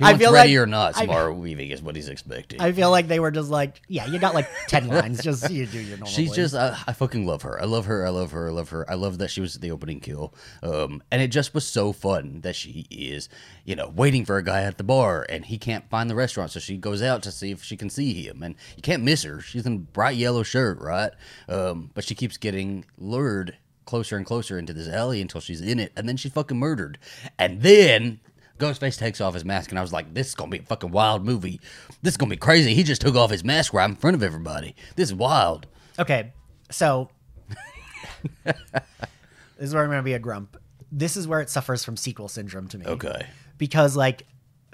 I feel ready like- or not. I- Samara Weaving is what he's expecting. I feel like they were just like, yeah, you got like ten lines, just you do your normal. She's voice. just, I, I fucking love her. I love her. I love her. I love her. I love that she was the opening kill. Um, and it just was so fun that she is, you know, waiting for a guy at the bar and he can't find the restaurant. So she goes out to see if she can see him. And you can't miss her. She's in a bright yellow shirt, right? Um, but she keeps getting lured closer and closer into this alley until she's in it. And then she's fucking murdered. And then. Ghostface takes off his mask, and I was like, "This is gonna be a fucking wild movie. This is gonna be crazy." He just took off his mask right in front of everybody. This is wild. Okay, so this is where I'm gonna be a grump. This is where it suffers from sequel syndrome to me. Okay. because like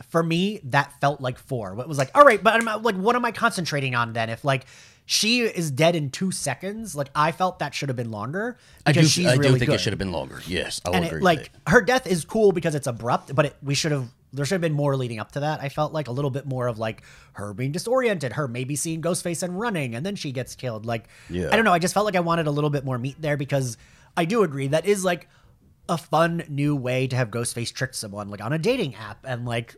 for me that felt like four. What was like, all right, but I'm like, what am I concentrating on then? If like she is dead in two seconds, like I felt that should have been longer I do, she's I do really think good. it should have been longer. Yes, I'll and agree. it, like her death is cool because it's abrupt, but it, we should have there should have been more leading up to that. I felt like a little bit more of like her being disoriented, her maybe seeing Ghostface and running, and then she gets killed. Like Yeah. I don't know. I just felt like I wanted a little bit more meat there because I do agree that is like a fun new way to have Ghostface trick someone like on a dating app and like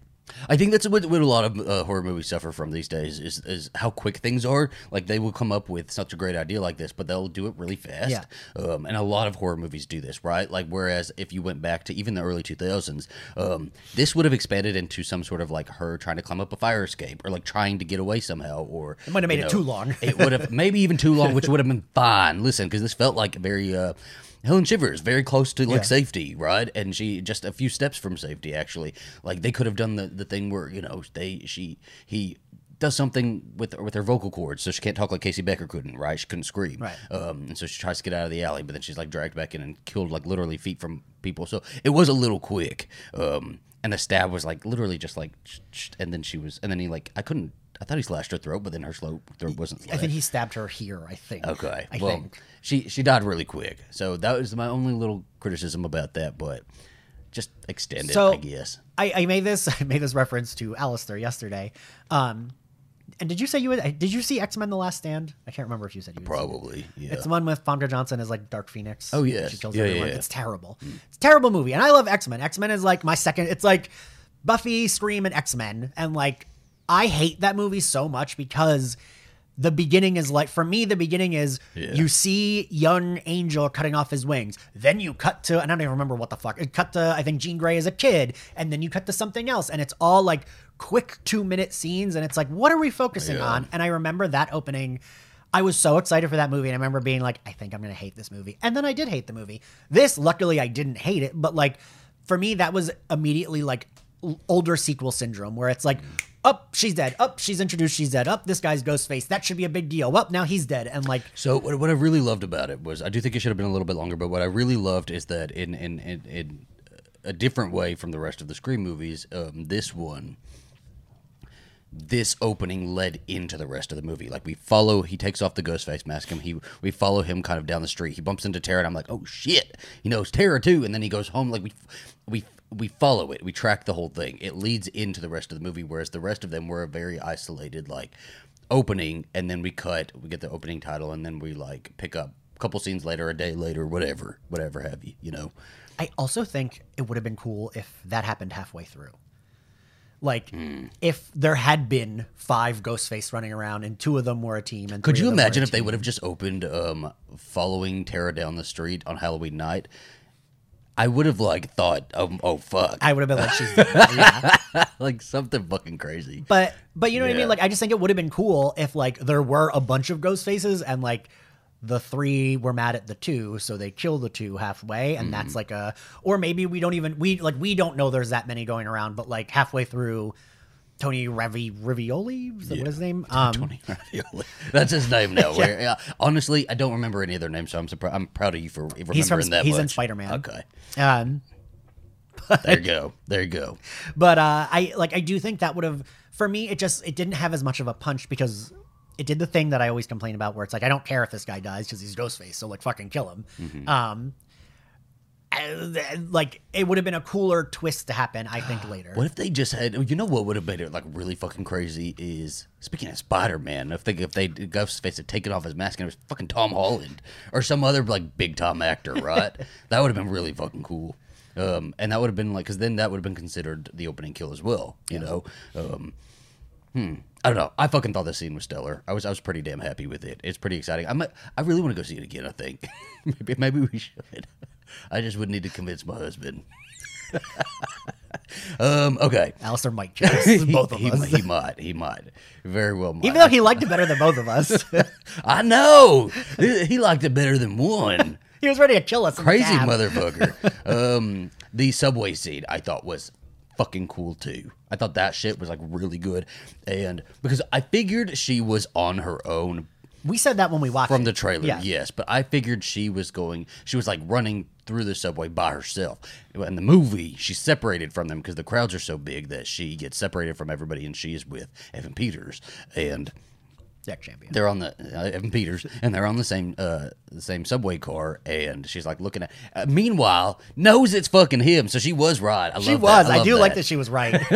I think that's what, what a lot of uh, horror movies suffer from these days is is how quick things are. Like they will come up with such a great idea like this, but they'll do it really fast. Yeah. Um, and a lot of horror movies do this, right? Like whereas if you went back to even the early two thousands, um, this would have expanded into some sort of like her trying to climb up a fire escape or like trying to get away somehow, or It might have made you it too long. it would have maybe even too long, which would have been fine. Listen, because this felt like very uh, Helen Shivers, very close to like Yeah. safety, right? And she just a few steps from safety, actually. Like they could have done the, the thing where you know they she he does something with with her vocal cords, so she can't talk like Casey Becker couldn't, right? She couldn't scream, Right. Um, and so she tries to get out of the alley, but then she's like dragged back in and killed like literally feet from people. So it was a little quick. Um, and the stab was like literally just like, and then she was, and then he like I couldn't. I thought he slashed her throat, but then her throat wasn't. Slashed. I think he stabbed her here. I think. Okay. I well, think. she she died really quick, so that was my only little criticism about that. But just extend it, So- I guess. I, I made this I made this reference to Alistair yesterday. Um, and did you say you would, did you see X Men: The Last Stand? I can't remember if you said you. had seen it. Probably, yeah. It's the one with Famke Janssen as like Dark Phoenix. Oh, yes. Yeah, yeah, everyone. yeah. It's terrible. It's a terrible movie, and I love X Men. X Men is like my second. It's like Buffy, Scream, and X Men, and like I hate that movie so much because the beginning is like for me the beginning is Yeah. you see young angel cutting off his wings then you cut to and i don't even remember what the fuck it cut to i think jean grey as a kid and then you cut to something else and it's all like quick two minute scenes and it's like what are we focusing Yeah. on and i remember that opening I was so excited for that movie, and I remember being like, I think I'm gonna hate this movie. And then I did hate the movie. This, luckily, I didn't hate it, but like for me, that was immediately like older sequel syndrome, where it's like, up, she's dead. Up, she's introduced, she's dead. Up, this guy's ghost face. That should be a big deal. Up, now he's dead. And like, So what, what I really loved about it was I do think it should have been a little bit longer, but what I really loved is that in in in, in a different way from the rest of the Scream movies, um, this one this opening led into the rest of the movie. Like we follow, he takes off the ghost face mask, and he we follow him kind of down the street. He bumps into Tara, and I'm like, oh shit, he knows Tara too. And then he goes home. Like we we we follow it. We track the whole thing. It leads into the rest of the movie, whereas the rest of them were a very isolated like opening, and then we cut. We get the opening title, and then we like pick up a couple scenes later, a day later, whatever, whatever have you. You know. I also think it would have been cool if that happened halfway through. Like, if there had been five Ghostface running around and two of them were a team, and Could you of them were a imagine if they would have just opened um, following Tara down the street on Halloween night? I would have like thought, oh, oh fuck, I would have been like, she's yeah. like something fucking crazy. But but you know what I mean? Like I just think it would have been cool if like there were a bunch of ghost faces and like the three were mad at the two, so they kill the two halfway, and Mm-hmm. that's like a or maybe we don't even we like we don't know there's that many going around, but like halfway through Tony Ravi Rivioli, is that what his name? Um Tony Ravioli. That's his name now. Where, yeah, honestly, I don't remember any other names, so I'm surprised. I'm proud of you for remembering He's from- that. he's in. Spider-Man. Okay, um there you go. There you go. but uh I like I do think that would have for me it just it didn't have as much of a punch because it did the thing that I always complain about where it's like I don't care if this guy dies because he's Ghostface, so like fucking kill him. Mm-hmm. Um like it would have been a cooler twist to happen, I think later. What if they just had? You know what would have made it like really fucking crazy is speaking of Spider Man. If they if they Ghostface had taken off his mask and it was fucking Tom Holland or some other like big Tom actor, right? that would have been really fucking cool. Um, and that would have been like because then that would have been considered the opening kill as well. You know. Um, hmm. I don't know. I fucking thought this scene was stellar. I was I was pretty damn happy with it. It's pretty exciting. I'm I really want to go see it again. I think maybe maybe we should. I just would need to convince my husband. um. Okay. Alistair might choose both of he, us. He might. He might. Very well. Might. Even though he liked it better than both of us. I know he he liked it better than one. he was ready to kill us. Crazy motherfucker. um, the subway scene I thought was fucking cool too. I thought that shit was like really good, and because I figured she was on her own We said that when we watched from it. the trailer, Yeah. yes. But I figured she was going. She was like running through the subway by herself. In the movie, she's separated from them because the crowds are so big that she gets separated from everybody, and she is with Evan Peters, and Deck champion. they're on the uh, Evan Peters, and they're on the same uh, the same subway car, and she's like looking at. Uh, meanwhile, knows it's fucking him, so she was right. I She love was. That. I, love do like that she was right.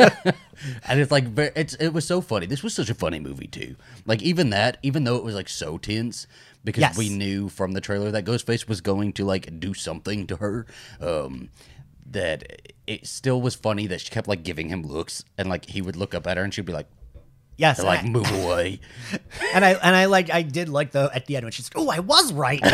and it's like it's it was so funny. This was such a funny movie too. Like even that, even though it was like so tense because Yes. we knew from the trailer that Ghostface was going to like do something to her. Um, that it still was funny that she kept like giving him looks and like he would look up at her and she'd be like yes. like I- move away. and I and I like I did like the at the end when she's like, oh I was right.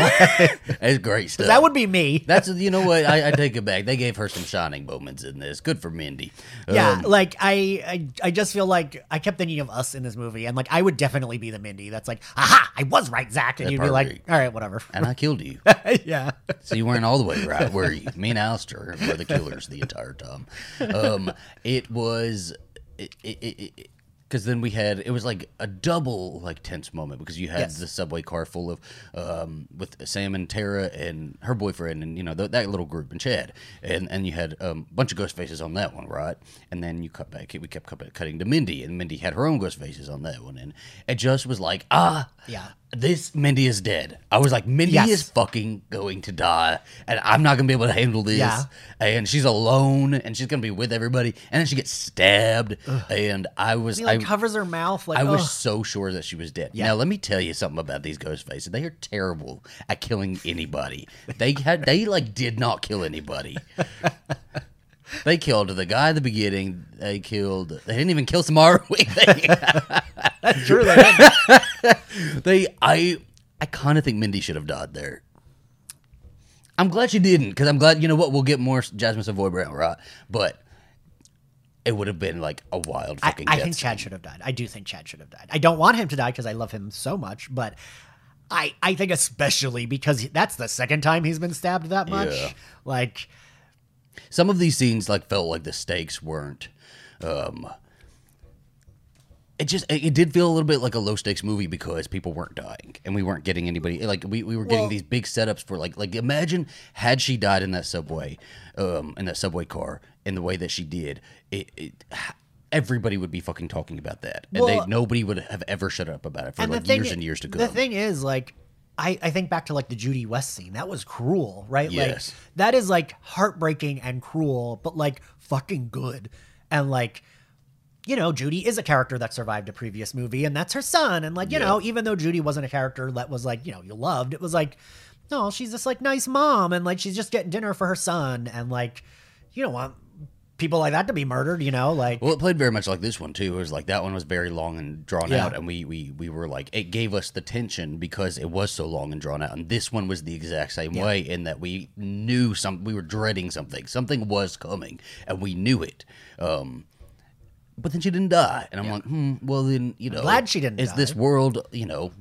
It's great stuff. that would be me. That's you know what I, I take it back. They gave her some shining moments in this. Good for Mindy. Yeah, Um, like I, I, I just feel like I kept thinking of us in this movie, and like I would definitely be the Mindy. That's like, aha, I was right, Zach, and you'd be like, all right, whatever. and I killed you. yeah, So you weren't all the way right, were you? Me and Alistair were the killers the entire time. Um, it was, it, it, it, because then we had it was like a double like tense moment because you had Yes. the subway car full of um with Sam and Tara and her boyfriend and you know th- that little group and Chad and and you had um, a bunch of ghost faces on that one right and then you cut back we kept cut- cutting to Mindy and Mindy had her own ghost faces on that one and it just was like ah Yeah. This Mindy is dead I was like Mindy Yes. is fucking going to die and I'm not gonna be able to handle this Yeah. and she's alone and she's gonna be with everybody and then she gets stabbed and I was he like I, covers her mouth like I was so sure that she was dead. Yeah. Now let me tell you something about these ghost faces. They are terrible at killing anybody. They had they like did not kill anybody. they killed the guy at the beginning. They killed. They didn't even kill Samara. That's true. They they I I kind of think Mindy should have died there. I'm glad she didn't because I'm glad you know what we'll get more Jasmine Savoy Brown right, but it would have been like a wild I, fucking. I death think scene. Chad should have died. I do think Chad should have died. I don't want him to die because I love him so much, but I I think especially because that's the second time he's been stabbed that much. Yeah. Like some of these scenes like felt like the stakes weren't um it just it did feel a little bit like a low stakes movie because people weren't dying and we weren't getting anybody like we, we were getting Well- these big setups for like like imagine had she died in that subway um in that subway car in the way that she did it, it everybody would be fucking talking about that, and Well- they nobody would have ever shut up about it for like years and years to come. The thing is, like, I, I think back to like the Judy West scene. That was cruel, right? Yes. Like that is like heartbreaking and cruel, but like fucking good. And like, you know, Judy is a character that survived a previous movie, and that's her son. And like, you Yeah. know, even though Judy wasn't a character that was like, you know, you loved, it was like, no, she's this like nice mom, and like she's just getting dinner for her son, and like, you don't want people like that to be murdered, you know, like. Well, it played very much like this one too. It was like that one was very long and drawn Yeah. out, and we we we were like it gave us the tension because it was so long and drawn out. And this one was the exact same way in that we knew some, we were dreading something, something was coming, and we knew it. Um, but then she didn't die, and I'm like, hmm, well then you know, glad she didn't Is die. this world you know?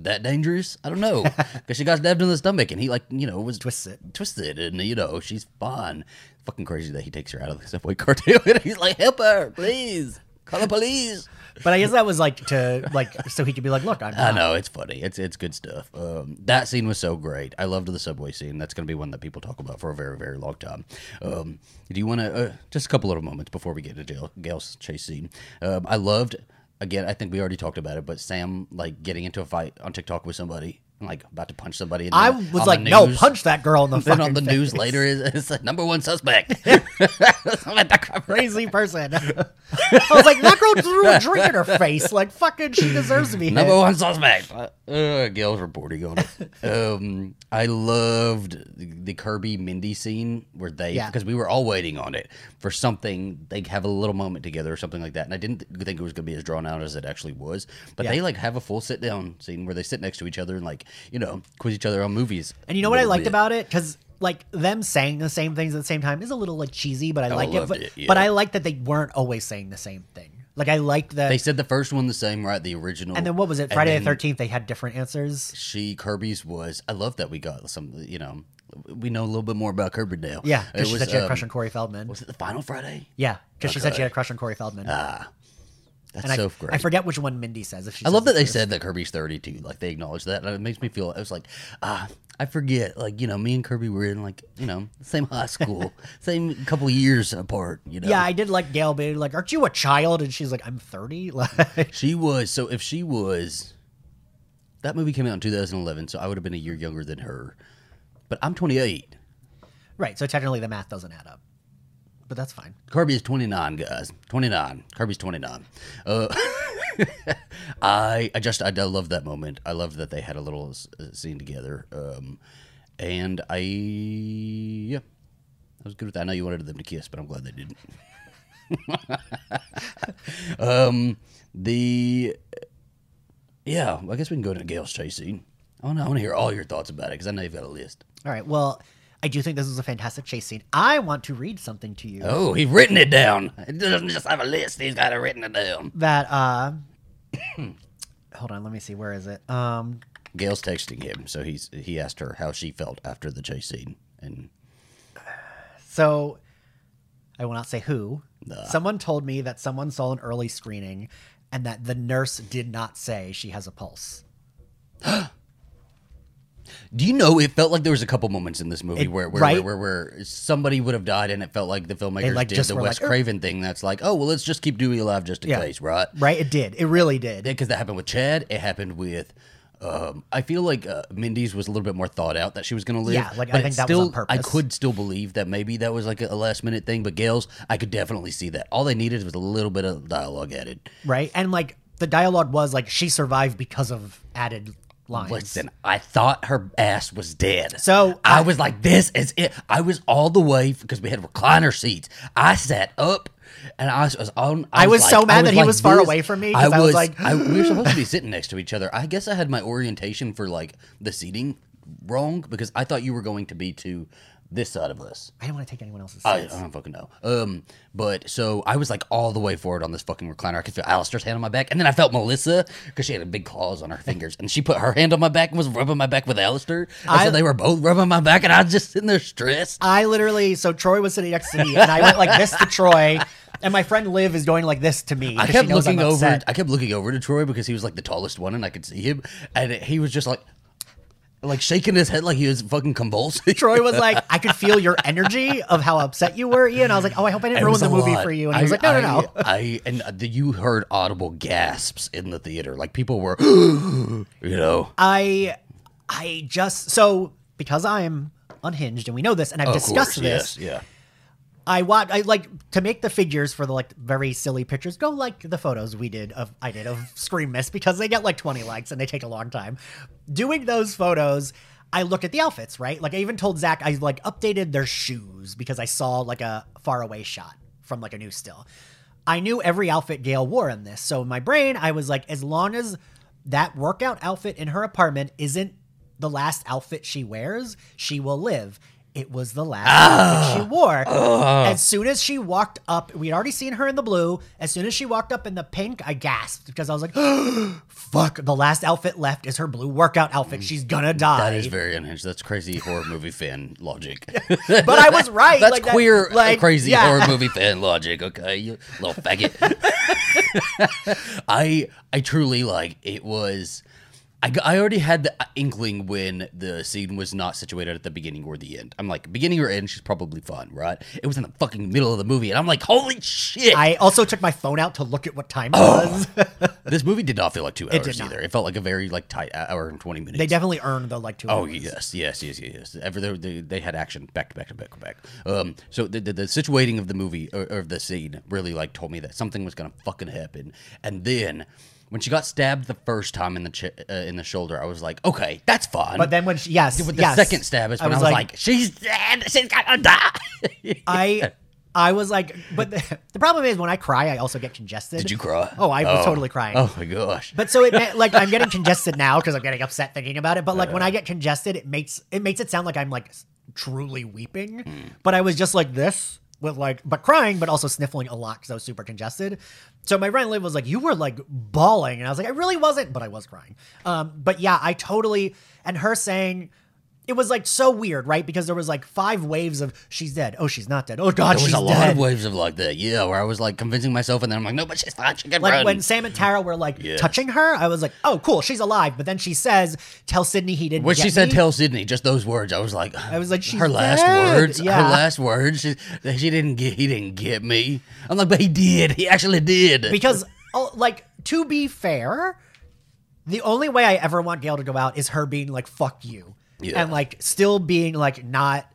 That dangerous? I don't know. Because she got stabbed in the stomach, and he like you know was Twisted. twisted, and you know she's fine. Fucking crazy that he takes her out of the subway car and he's like, "Help her, please, call the police." But I guess that was like to like so he could be like, look, I'm I know it's funny. It's it's good stuff. Um, that scene was so great. I loved the subway scene. That's going to be one that people talk about for a very very long time. Um, do you want to uh, just a couple little moments before we get to jail, Gale's chase scene? Um, I loved. Again, I think we already talked about it, but Sam like getting into a fight on TikTok with somebody, like about to punch somebody. I then was like, the no, punch that girl in the Then on the news later, is it's like number one suspect. Crazy person. I was like, that girl threw a drink in her face. Like, fucking, she deserves to be Number hit. one suspect. Uh, Gale's reporting on it. um, I loved the, the Kirby Mindy scene where they, Yeah. because we were all waiting on it for something. They have a little moment together or something like that, and I didn't think it was going to be as drawn out as it actually was. But Yeah. they like have a full sit down scene where they sit next to each other and like you know quiz each other on movies. And you know what I liked bit. about it? Because like them saying the same things at the same time is a little like cheesy, but I like it. But, it, yeah. but I like that they weren't always saying the same thing. Like I liked that. They said the first one the same, right? The original. and then what was it? Friday the Thirteenth. They had different answers. She Kirby's was. I love that we got some. You know, we know a little bit more about Kirby now. Yeah, because she was, said she had a um, crush on Corey Feldman. Was it the final Friday? Yeah, because she said she had a crush on Corey Feldman. Ah, that's and I, great. I forget which one Mindy says. If she I love that they first. said that Kirby's 32. Like they acknowledge that. And it makes me feel, I was like, ah, I forget. Like, you know, me and Kirby were in like, you know, same high school, same couple years apart, you know. Yeah, I did like Gale being like, "Aren't you a child?" And she's like, "I'm 30. Like, She was, so if she was, that movie came out in 2011, so I would have been a year younger than her. But I'm 28. right. So technically, the math doesn't add up, but that's fine. Kirby is 29, guys. 29. Kirby's 29. Uh, I I just I love that moment. I love that they had a little s- uh, scene together. Um, and I yeah, I was good with that. I know you wanted them to kiss, but I'm glad they didn't. um, the yeah, I guess we can go to the Gale's chase scene. I I want to hear all your thoughts about it because I know you've got a list. All right. Well, I do think this is a fantastic chase scene. I want to read something to you Oh, he's written it down. He doesn't just have a list; he's got it written it down. that. uh Hold on. Let me see. Where is it? Um. Gail's texting him, so he's he asked her how she felt after the chase scene, and So, I will not say who. Nah. Someone told me that someone saw an early screening, and that the nurse did not say she has a pulse. do you know it felt like there was a couple moments in this movie It- where where, right? where, where where somebody would have died, and it felt like the filmmakers like, did the Wes like. Craven thing. That's like, oh well, let's just keep Dewey alive just in Yeah. case, right? Right? It did. It really did. Because that happened with Chad. It happened with. Um, I feel like uh, Mindy's was a little bit more thought out that she was going to live. Yeah, like, I think that was on purpose. I could still believe that maybe that was like a, a last minute thing. But Gale's, I could definitely see that. All they needed was a little bit of dialogue added. right? And like the dialogue was like she survived because of added lines. Listen, I thought her ass was dead. So, I, I- was like, this is it. I was all the way because we had recliner seats. I sat up and I was, was on. I was like- so mad that he like was far this. away from me 'cause I was like- I, we were supposed to be sitting next to each other. I guess I had my orientation for like the seating wrong because I thought you were going to be to this side of us. I didn't want to take anyone else's I, I seats. don't fucking know. Um, but so I was like all the way forward on this fucking recliner. I could feel Alistair's hand on my back, and then I felt Melissa because she had a big claws on her fingers, and she put her hand on my back and was rubbing my back with Alistair. And I- so they were both rubbing my back, and I was just sitting there stressed. I literally, so Troy was sitting next to me, and I went like this to Troy, and my friend Liv is going like this to me. I kept she knows I'm looking over. upset. I kept looking over to Troy because he was like the tallest one, and I could see him, and he was just like. Like shaking his head like he was fucking convulsing. Troy was like, I could feel your energy of how upset you were, Ian. I was like, oh, I hope I didn't ruin the movie lot. for you. And he I- was like, no, I, no, no. I and the, you heard audible gasps in the theater, like people were, you know. I, I just so because I'm unhinged and we know this, and I've Of discussed course, this. yes, yeah. I want I like to make the figures for the like very silly pictures. Go like the photos we did of I did of Scream Miss because they get like 20 likes and they take a long time. Doing those photos, I look at the outfits, right? Like I even told Zach I like updated their shoes because I saw like a far away shot from like a new still. I knew every outfit Gale wore in this. So in my brain, I was like, as long as that workout outfit in her apartment isn't the last outfit she wears, she will live. It was the last outfit she wore. As soon as she walked up, we'd already seen her in the blue. As soon as she walked up in the pink, I gasped because I was like, fuck, the last outfit left is her blue workout outfit. She's gonna die. That is very unhinged. That's crazy horror movie fan logic. but I was right. That's like queer, uh, like, crazy yeah. horror movie fan logic. Okay, you little faggot. I I truly like it was. I, I already had the inkling when the scene was not situated at the beginning or the end. I'm like, beginning or end, she's probably fun, right? It was in the fucking middle of the movie, and I'm like, holy shit! I also took my phone out to look at what time it Oh. was. this movie did not feel like two did hours not. either. It felt like a very like tight hour and twenty minutes. they definitely earned the like two. Oh hours. yes, yes, yes, yes, yes. Ever they, they, they had action back to back to back to back. Um, so the, the the situating of the movie or, or the scene really like told me that something was gonna fucking happen. And then when she got stabbed the first time in the ch- uh, in the shoulder, I was like, okay, that's fine. But then when she, yes, with the yes. second stab is when I was, like, she's dead. She's gonna die. I I was like, but the, the problem is when I cry, I also get congested. Did you cry? Oh, I was totally crying. Oh my gosh. But so it meant, like I'm getting congested now because I'm getting upset thinking about it. But like when I get congested, it makes it makes it sound like I'm like truly weeping. Hmm. But I was just like this with like, but crying, but also sniffling a lot because I was super congested. So my friend Liv was like, "You were like bawling," and I was like, "I really wasn't," but I was crying. Um, but yeah, I totally and her saying. It was like so weird, right? Because there was like five waves of she's dead. Oh, she's not dead. Oh God, there was a lot dead. of waves of like that, yeah, where I was like convincing myself, and then I'm like, no, but she's fine. She can Like run. when Sam and Tara were like Yeah. touching her, I was like, "Oh, cool, she's alive." But then she says, "Tell Sidney he didn't." When she said me." "tell Sidney," just those words, I was like, I was like, she's her last dead. words, Yeah. her last words. She, she didn't get, he didn't get me. I'm like, but he did. He actually did. because, oh, like, to be fair, the only way I ever want Gale to go out is her being like, "Fuck you," Yeah. and like still being like not.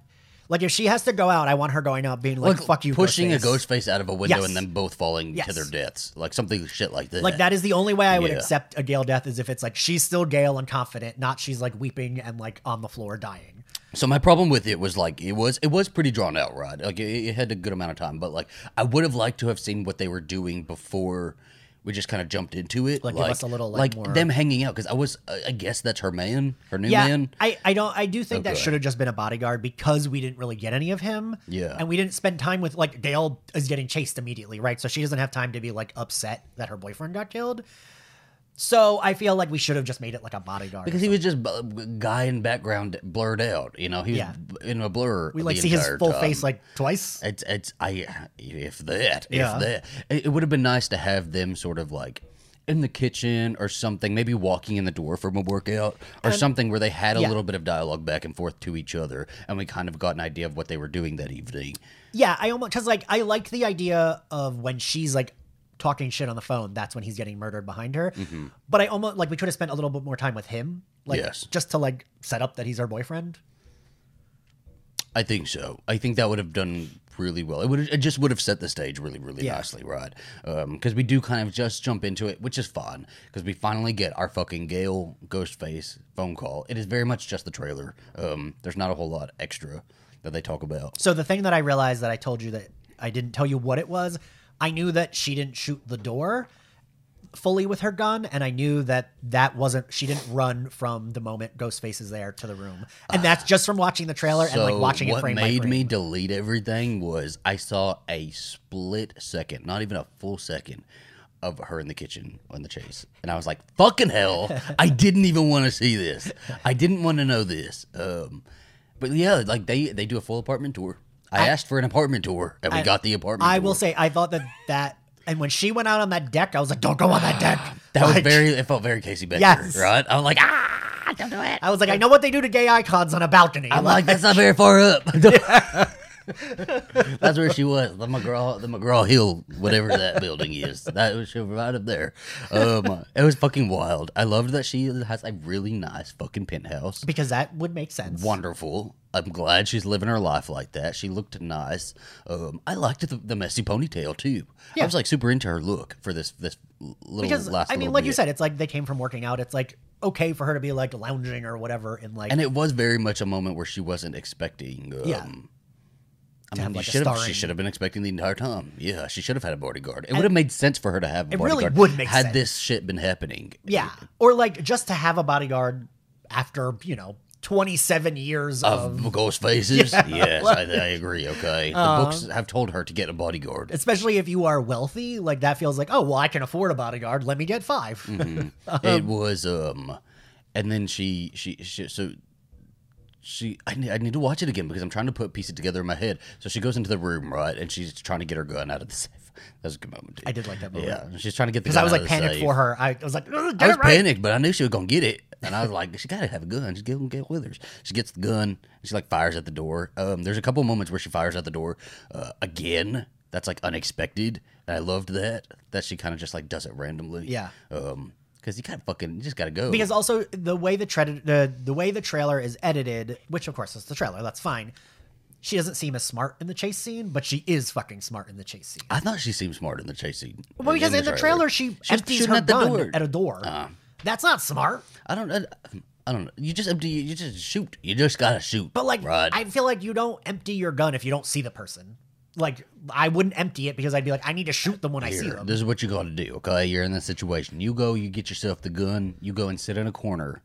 Like if she has to go out, I want her going out being like, Like, "Fuck you," pushing Ghostface. a ghost face out of a window Yes. and then both falling Yes. to their deaths, like something shit like that. Like that is the only way I would Yeah. accept a Gale death is if it's like she's still Gale and confident, not she's like weeping and like on the floor dying. So my problem with it was like it was it was pretty drawn out, right? Like it, it had a good amount of time, but like I would have liked to have seen what they were doing before we just kind of jumped into it. Like, give us a little, like, more- them hanging out because I was I I guess that's her man, her new yeah, man. I, I don't I do think that should have just been a bodyguard because we didn't really get any of him. Yeah. And we didn't spend time with like Dale is getting chased immediately, right? So she doesn't have time to be like upset that her boyfriend got killed. So I feel like we should have just made it like a bodyguard. Because he was just b- guy in background blurred out, you know. He was Yeah. in a blur. we like the see his entire full time. face like twice. It's it's I if that Yeah. if that it, it would have been nice to have them sort of like in the kitchen or something, maybe walking in the door from a workout or something where they had a yeah. little bit of dialogue back and forth to each other, and we kind of got an idea of what they were doing that evening. Yeah, I almost because like I like the idea of when she's like talking shit on the phone. That's when he's getting murdered behind her. But I almost like we could have spent a little bit more time with him, like Yes. just to like set up that he's our boyfriend. I think so. I think that would have done really well. It would it just would have set the stage really really Yeah. nicely, right? Because we do kind of just jump into it, which is fun because we finally get our fucking Gale Ghostface phone call. It is very much just the trailer. Um, there's not a whole lot extra that they talk about. So the thing that I realized that I told you that I didn't tell you what it was, I knew that she didn't shoot the door fully with her gun, and I knew that that wasn't she didn't run from the moment Ghostface is there to the room, and that's just from watching the trailer and like watching what it frame made by frame. me delete everything was I saw a split second, not even a full second, of her in the kitchen on the chase, and I was like, "Fucking hell!" I didn't even want to see this. I didn't want to know this. Um, but yeah, like they they do a full apartment tour. I, asked for an apartment tour, and we got the apartment. I tour. will say I thought that that. And when she went out on that deck, I was like, "Don't go on that deck." that was very. It felt very Casey Becker, Yes. right? I'm like, ah. don't do it. I was like, I know what they do to gay icons on a balcony. I'm like, that's not very far up. That's where she was, the McGraw, the McGraw Hill, whatever that building is. That was she was right up there. Um, it was fucking wild. I loved that she has a really nice fucking penthouse. because that would make sense. Wonderful. I'm glad she's living her life like that. She looked nice. Um, I liked the, the messy ponytail too. Yeah. I was like super into her look for this this little Because last. I mean, like you said, it's like they came from working out. It's like okay for her to be like lounging or whatever in like and it was very much a moment where she wasn't expecting. Um, Yeah. I mean, like, a should have, she should have been expecting the entire time. Yeah, she should have had a bodyguard. It would have made sense for her to have a It really bodyguard. would make had sense. this shit been happening. yeah, or like just to have a bodyguard after you know twenty seven years of, Of ghost faces? Yeah, yes, like- I, I agree. Okay. The Uh, books have told her to get a bodyguard. especially if you are wealthy, like that feels like oh well I can afford a bodyguard. Let me get 5 Mm-hmm. it was um and then she she, she so she I need, I need to watch it again because I'm trying to put pieces together in my head. So she goes into the room, right, and she's trying to get her gun out of the safe. That was a good moment. Too. I did like that moment. Yeah, she's trying to get the because I was like panicked safe. for her. I was like, I was right. panicked, but I knew she was gonna get it, and I was like, she gotta have a gun. She's gonna get with her. She gets the gun. And she like fires at the door. Um, there's a couple moments where she fires at the door uh, again. That's like unexpected, and I loved that. That she kind of just like does it randomly. Yeah. Um, because you kind of fucking you just gotta go. Because also the way the tra- the the way the trailer is edited, which of course is the trailer, that's fine. She doesn't seem as smart in the chase scene, but she is fucking smart in the chase scene. I thought she seemed smart in the chase scene. Well, because in the trailer, she empties her gun at a door. Uh. That's not smart. I don't. I, I don't know. You just empty. You just shoot. You just gotta shoot. But like, right? I feel like you don't empty your gun if you don't see the person. Like, I wouldn't empty it because I'd be like, I need to shoot them when I see Here, them. this is what you got to do. Okay, you're in this situation. You go. You get yourself the gun. You go and sit in a corner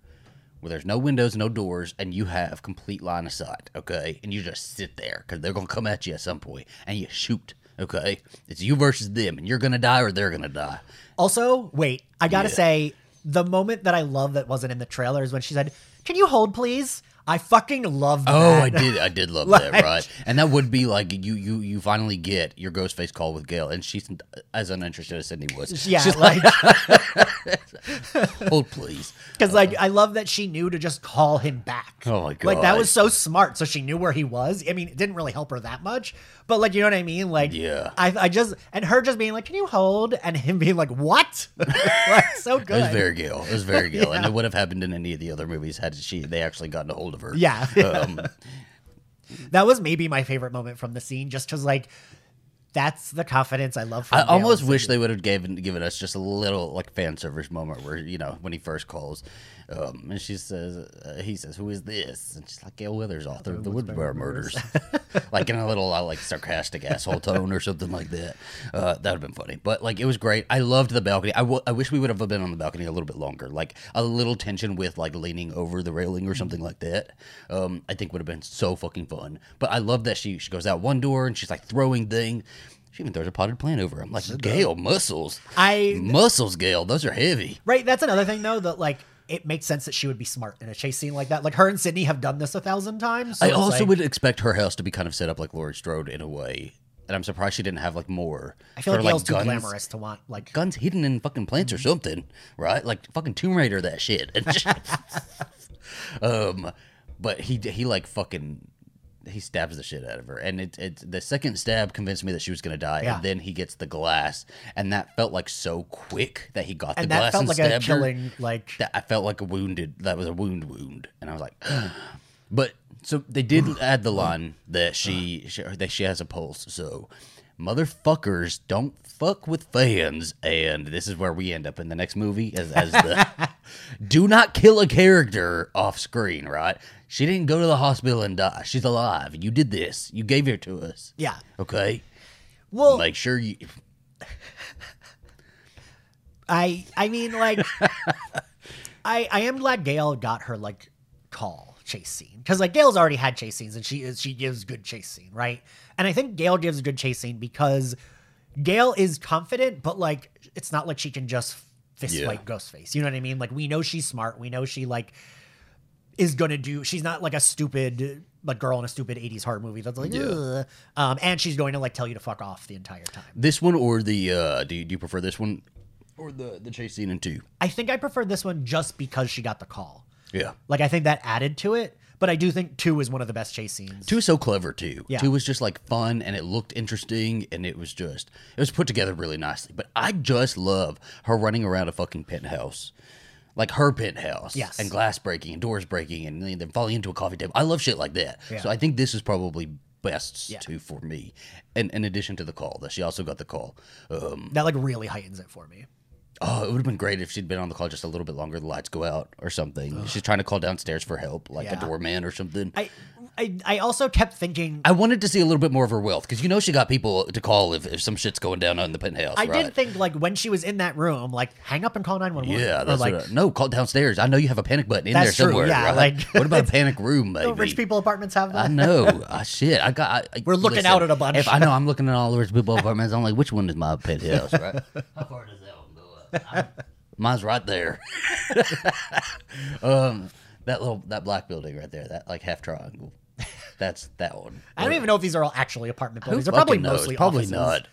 where there's no windows, no doors, and you have complete line of sight. Okay, and you just sit there because they're gonna come at you at some point, and you shoot. Okay, it's you versus them, and you're gonna die or they're gonna die. Also, wait, I gotta Yeah. say, the moment that I love that wasn't in the trailer is when she said, "Can you hold, please?" I fucking love oh, that. Oh, I did. I did love that, right? And that would be like you, you, you finally get your ghost face call with Gale, and she's as uninterested as Sidney was. Yeah, She's like, hold please. because like uh-huh. I love that she knew to just call him back. Oh my god, Like that was so smart. So she knew where he was. I mean, it didn't really help her that much, but like you know what I mean. Like Yeah. I, I just and her just being like, "Can you hold?" and him being like, "What?" like so good. It was very Gale. It was very Gale, and it would have happened in any of the other movies had she they actually gotten a hold of her. Yeah. Um, that was maybe my favorite moment from the scene, just because like that's the confidence I love. From I almost wish they would have given given us just a little like fan service moment where you know when he first calls, um, and she says uh, he says who is this, and she's like Gale Weathers, author of the Woodsboro Murders, like in a little uh, like sarcastic asshole tone or something like that. Uh, that would have been funny, but like it was great. I loved the balcony. I, w- I wish we would have been on the balcony a little bit longer, like a little tension with like leaning over the railing or something like that. Um, I think would have been so fucking fun. But I love that she she goes out one door and she's like throwing thing. She even throws a potted plant over him. Like Gale muscles. I muscles, Gale. Those are heavy. Right. That's another thing, though, that like it makes sense that she would be smart in a chase scene like that. Like her and Sidney have done this a thousand times. so I also like- would expect her house to be kind of set up like Laurie Strode in a way, and I'm surprised she didn't have like more. I feel sort like of, too guns- glamorous to want like. Guns hidden in fucking plants or something, right? Like fucking Tomb Raider that shit. Um, but he he like fucking he stabs the shit out of her, and it it the second stab convinced me that she was gonna die, Yeah. and then he gets the glass, and that felt like so quick that he got the And glass and like a stabbed her. killing, like that I felt like a wounded. That was a wound, wound, and I was like, but so they did add the line that she, she that she has a pulse. So motherfuckers don't fuck with fans, and this is where we end up in the next movie as as the do not kill a character off screen. Right? She didn't go to the hospital and die. She's alive. You did this. You gave her to us. yeah. Okay. Well, Make sure you. I I mean like I I am glad Gale got her like call chase scene because like Gale's already had chase scenes and she is she gives good chase scene right and I think Gale gives a good chase scene because Gale is confident but like it's not like she can just fist Yeah. fight Ghostface you know what I mean like we know she's smart we know she like is gonna do she's not like a stupid like girl in a stupid 80s horror movie that's like Yeah. Um and she's going to like tell you to fuck off the entire time This one or the uh do you, do you prefer this one or the the chase scene in two? I think I prefer this one just because she got the call. Yeah. Like I think that added to it, but I do think two is one of the best chase scenes. Two is so clever too. Yeah. Two was just like fun and it looked interesting and it was just it was put together really nicely. But I just love her running around a fucking penthouse. Like her penthouse. Yes. And glass breaking and doors breaking and then falling into a coffee table. I love shit like that. Yeah. So I think this is probably best Yeah. two for me. And in addition to the call, that she also got the call. Um, That like really heightens it for me. Oh, it would have been great if she'd been on the call just a little bit longer. The lights go out or something. She's trying to call downstairs for help, like Yeah. a doorman or something. I, I I also kept thinking I wanted to see a little bit more of her wealth because you know she got people to call if, if some shit's going down on the penthouse. I right? did think like when she was in that room, like hang up and call nine one one. Yeah, that's like what I, no. Call downstairs. I know you have a panic button in That's there true, somewhere. yeah, right? like- what about a panic room? Maybe don't rich people apartments have that. I know. Ah, shit. I got. I, I- We're looking out at a bunch. Of If I know I'm looking at all the rich people apartments, I'm like, which one is my penthouse? Right? How far does Mine's right there. um, that little that black building right there, that like half triangle. That's that one. I don't even know if these are all actually apartment buildings. They're probably knows? mostly probably offices. not.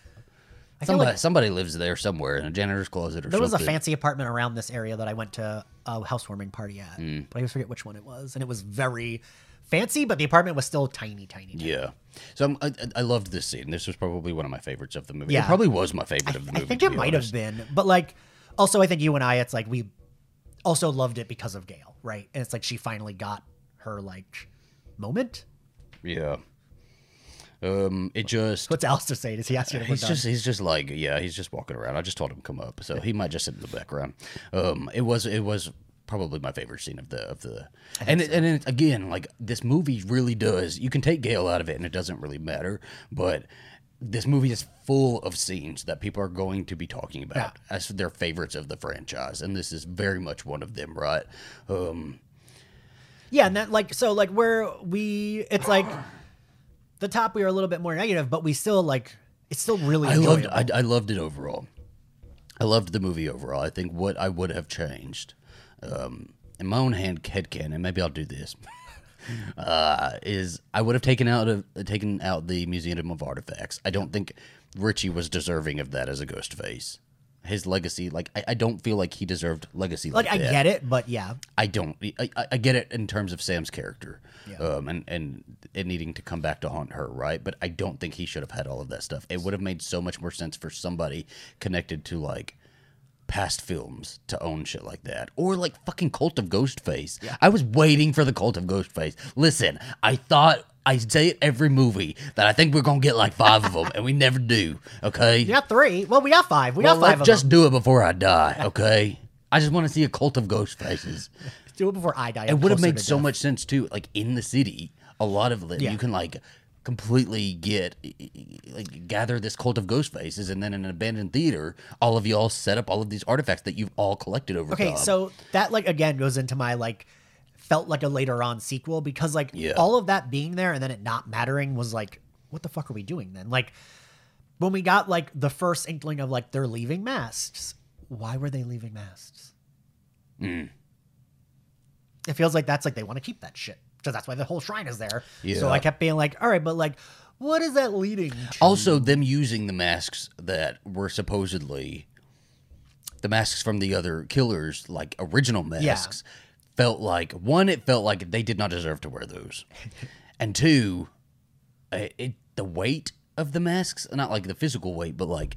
I feel Somebody, like somebody lives there somewhere in a janitor's closet or something. there was a fancy apartment around this area that I went to a housewarming party at, Hmm. but I always forget which one it was, and it was very fancy, but the apartment was still tiny, tiny. tiny. Yeah. So I'm, I, I loved this scene. This was probably one of my favorites of the movie. Yeah. It probably was my favorite of the movie. I movie. think to it be might honest. have been, but like, also I think you and I, it's like we also loved it because of Gale, right? And it's like she finally got her like moment. Yeah. Um, it just What's Alistair saying? Is he asking he's done? just he's just like yeah he's just walking around. I just told him come up, so he might just sit in the background. Um, it was it was probably my favorite scene of the of the and it, and it, again like this movie really does. You can take Gale out of it and it doesn't really matter, but. This movie is full of scenes that people are going to be talking about as their favorites of the franchise, and this is very much one of them, right? Um, Yeah, and that like so like where we it's like the top we are a little bit more negative, but we still like it's still really I loved. I, I loved it overall. I loved the movie overall. I think what I would have changed, um, in my own hand headcanon, maybe I'll do this. uh, is I would have taken out of taken out the Museum of Artifacts. I don't think Richie was deserving of that as a ghost face. His legacy, like I, I don't feel like he deserved legacy like, like I that. get it, but yeah. I don't. I, I- I get it in terms of Sam's character, um, and and it needing to come back to haunt her, right? But I don't think he should have had all of that stuff. It would have made so much more sense for somebody connected to like past films to own shit like that, or like fucking Cult of Ghostface. I was waiting for the Cult of Ghostface. Listen, I thought. I say it every movie that I think we're gonna get like five of them, and we never do. Okay, You got three. Well, we got five. We well, got 5 of just them. do it before I die. Okay, I just want to see a Cult of Ghostfaces. do it before I die. It would have made so much sense too. Like in the city, a lot of it Yeah. you can like completely get like gather this cult of ghost faces, and then in an abandoned theater, all of y'all set up all of these artifacts that you've all collected over Okay, time. so that like again goes into my like felt like a later on sequel because like Yeah. all of that being there and then it not mattering was like what the fuck are we doing then? Like when we got like the first inkling of like they're leaving masks, why were they leaving masks? Hmm. It feels like that's like they want to keep that shit because that's why the whole shrine is there. Yeah. So I kept being like, all right, but like, what is that leading to? also them using the masks that were supposedly the masks from the other killers, like original masks, felt like one, it felt like they did not deserve to wear those, and two, uh, it the weight of the masks, not like the physical weight, but like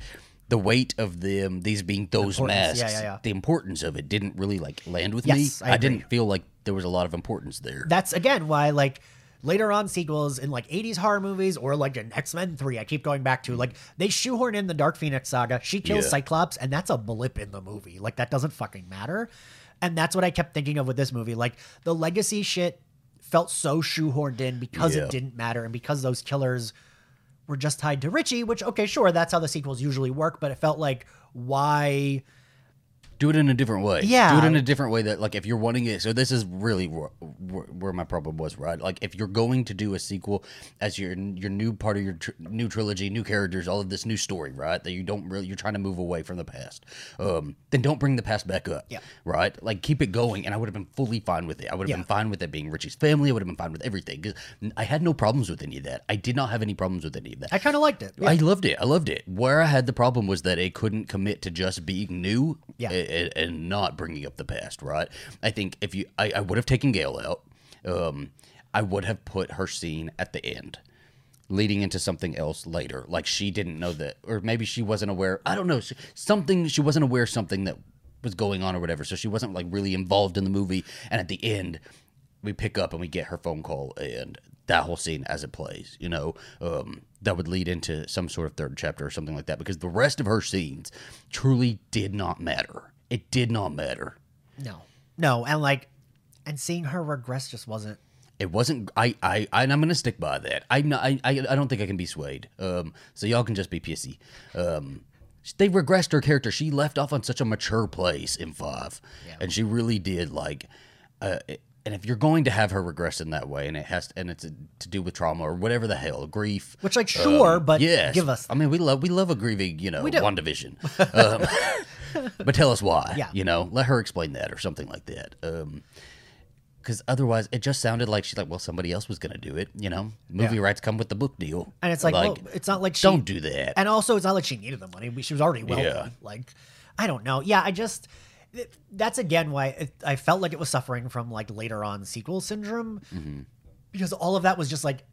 the weight of them, these being those masks, yeah, yeah, yeah. the importance of it didn't really like land with Yes, me. I agree. didn't feel like there was a lot of importance there. that's again why like later on sequels in like 80s horror movies or like an X-Men 3 I keep going back to like they shoehorn in the Dark Phoenix saga she kills Yeah. Cyclops and that's a blip in the movie like that doesn't fucking matter and that's what I kept thinking of with this movie like the legacy shit felt so shoehorned in because Yeah. it didn't matter and because those killers were just tied to Richie which okay sure that's how the sequels usually work but it felt like why do it in a different way. Yeah. Do it in a different way that, like, if you're wanting it. So, this is really where, where my problem was. Right, like if you're going to do a sequel as your your new part of your tr- new trilogy, new characters, all of this new story, right? That you don't really you're trying to move away from the past. Um, then don't bring the past back up. Yeah. Right, like keep it going, and I would have been fully fine with it. I would have Yeah. been fine with it being Richie's family. I would have been fine with everything because I had no problems with any of that. I did not have any problems with any of that. I kind of liked it. I loved it. I loved it. Where I had the problem was that it couldn't commit to just being new Yeah. And, and not bringing up the past, right? I think if you, I, I would have taken Gail out. Um, I would have put her scene at the end, leading into something else later. Like she didn't know that, or maybe she wasn't aware. I don't know. She, something she wasn't aware something that was going on or whatever. So she wasn't like really involved in the movie. And at the end, we pick up and we get her phone call and that whole scene as it plays, you know, um, that would lead into some sort of third chapter or something like that because the rest of her scenes truly did not matter. It did not matter. No, no, and like, and seeing her regress just wasn't. It wasn't. I. I. I I'm gonna stick by that. I'm not. I. I I don't think I can be swayed. Um. So y'all can just be pissy. Um. They regressed her character. She left off on such a mature place in five, and she really did like. Uh. And if you're going to have her regress in that way, and it has, and it's to do with trauma or whatever the hell, grief, Which, like, sure, but Um, yes, give us. I mean, we love we love a grieving, you know, We one division. Um, but tell us why. Yeah. You know, let her explain that or something like that. Um, because otherwise, it just sounded like she's like, well, somebody else was gonna do it. You know, movie Yeah. rights come with the book deal, And it's like, well, it's not like she. don't do that. And also, it's not like she needed the money. She was already wealthy. Yeah. Like, I don't know. Yeah, I just. That's again why it, I felt like it was suffering from like later on sequel syndrome, Mm-hmm. because all of that was just like,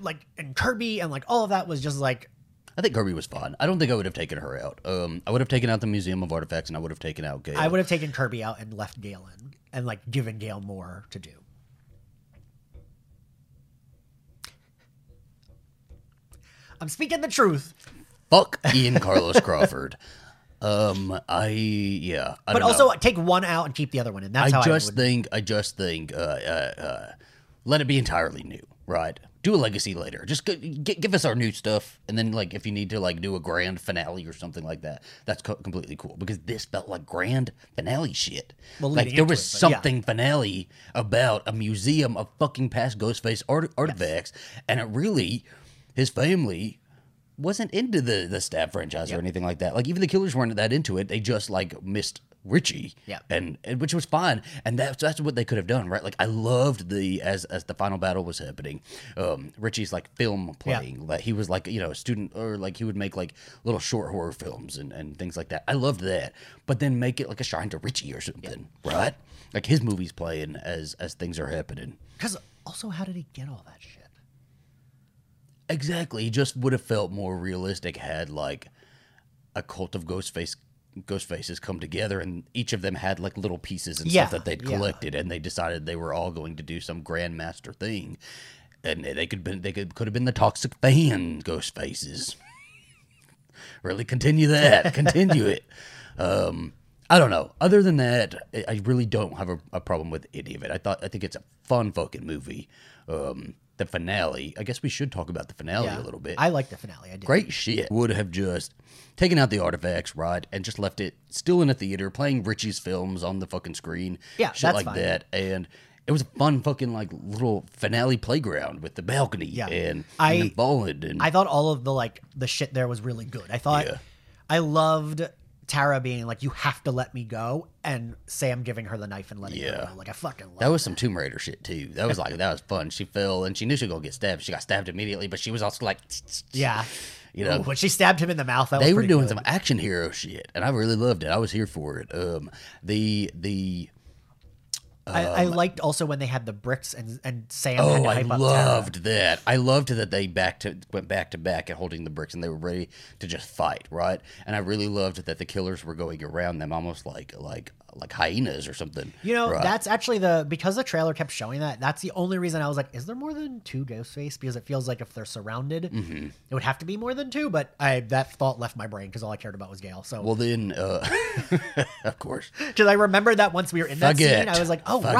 like and Kirby and like all of that was just like I think Kirby was fine. I don't think I would have taken her out. Um, I would have taken out the Museum of Artifacts, and I would have taken out Gale. I would have taken Kirby out and left Gale in and like given Gale more to do. I'm speaking the truth, Fuck Ian Carlos Crawford. Um, I yeah, I but also know. take one out and keep the other one in. That's how I just I would. think I just think uh, uh, uh, let it be entirely new, right? Do a legacy later. Just g- g- give us our new stuff, and then like if you need to like do a grand finale or something like that, that's co- completely cool. Because this felt like grand finale shit. Well, like there was it, but yeah. something finale about a museum of fucking past Ghostface art- artifacts, and it really his family wasn't into the the stab franchise or anything like that. Like even the killers weren't that into it. They just like missed Richie. Yeah. And, and which was fine. And that's that's what they could have done, right? Like I loved the as as the final battle was happening. Um Richie's like film playing. Like he was like, you know, a student or like he would make like little short horror films and, and things like that. I loved that. But then make it like a shrine to Richie or something. Right? Like his movies playing as as things are happening. Because also, how did he get all that shit? Exactly. He just would have felt more realistic had like a cult of Ghostface ghost faces come together and each of them had like little pieces and Yeah, stuff that they'd yeah. collected and they decided they were all going to do some grandmaster thing. And they could been they could could have been the toxic fan ghost faces. really continue that. continue it. Um I don't know. Other than that, I- I really don't have a, a problem with any of it. I thought I think it's a fun fucking movie. Um, the finale. I guess we should talk about the finale a little bit. I like the finale. I did. Great shit. Would have just taken out the artifacts, right, and just left it still in a theater playing Richie's films on the fucking screen. Yeah, shit like fine. that. And it was a fun fucking like little finale playground with the balcony Yeah. and I- and and I thought all of the like the shit there was really good. I thought Yeah. I loved Tara being like, "You have to let me go," and Sam giving her the knife and letting Yeah. her go. Like I fucking love that was some Tomb Raider shit too. That was like that was fun. She fell and she knew she was gonna get stabbed. She got stabbed immediately, but she was also like, Yeah, you know, Ooh, when she stabbed him in the mouth, that was they were doing good. some action hero shit, and I really loved it. I was here for it. Um, the the I, I liked also when they had the bricks and and Sam. had Um, Oh, to I hype up Tara. loved that. I loved that they back to went back to back at holding the bricks and they were ready to just fight, right? And I really loved that the killers were going around them almost like like like hyenas or something. You know, right? that's actually the because the trailer kept showing that. That's the only reason I was like, "Is there more than two Ghostface?" Because it feels like if they're surrounded, Mm-hmm. it would have to be more than two. But I that thought left my brain because all I cared about was Gale. So well then, uh, of course, because I remembered that once we were in that Forget. scene, I was like, "Oh Forget.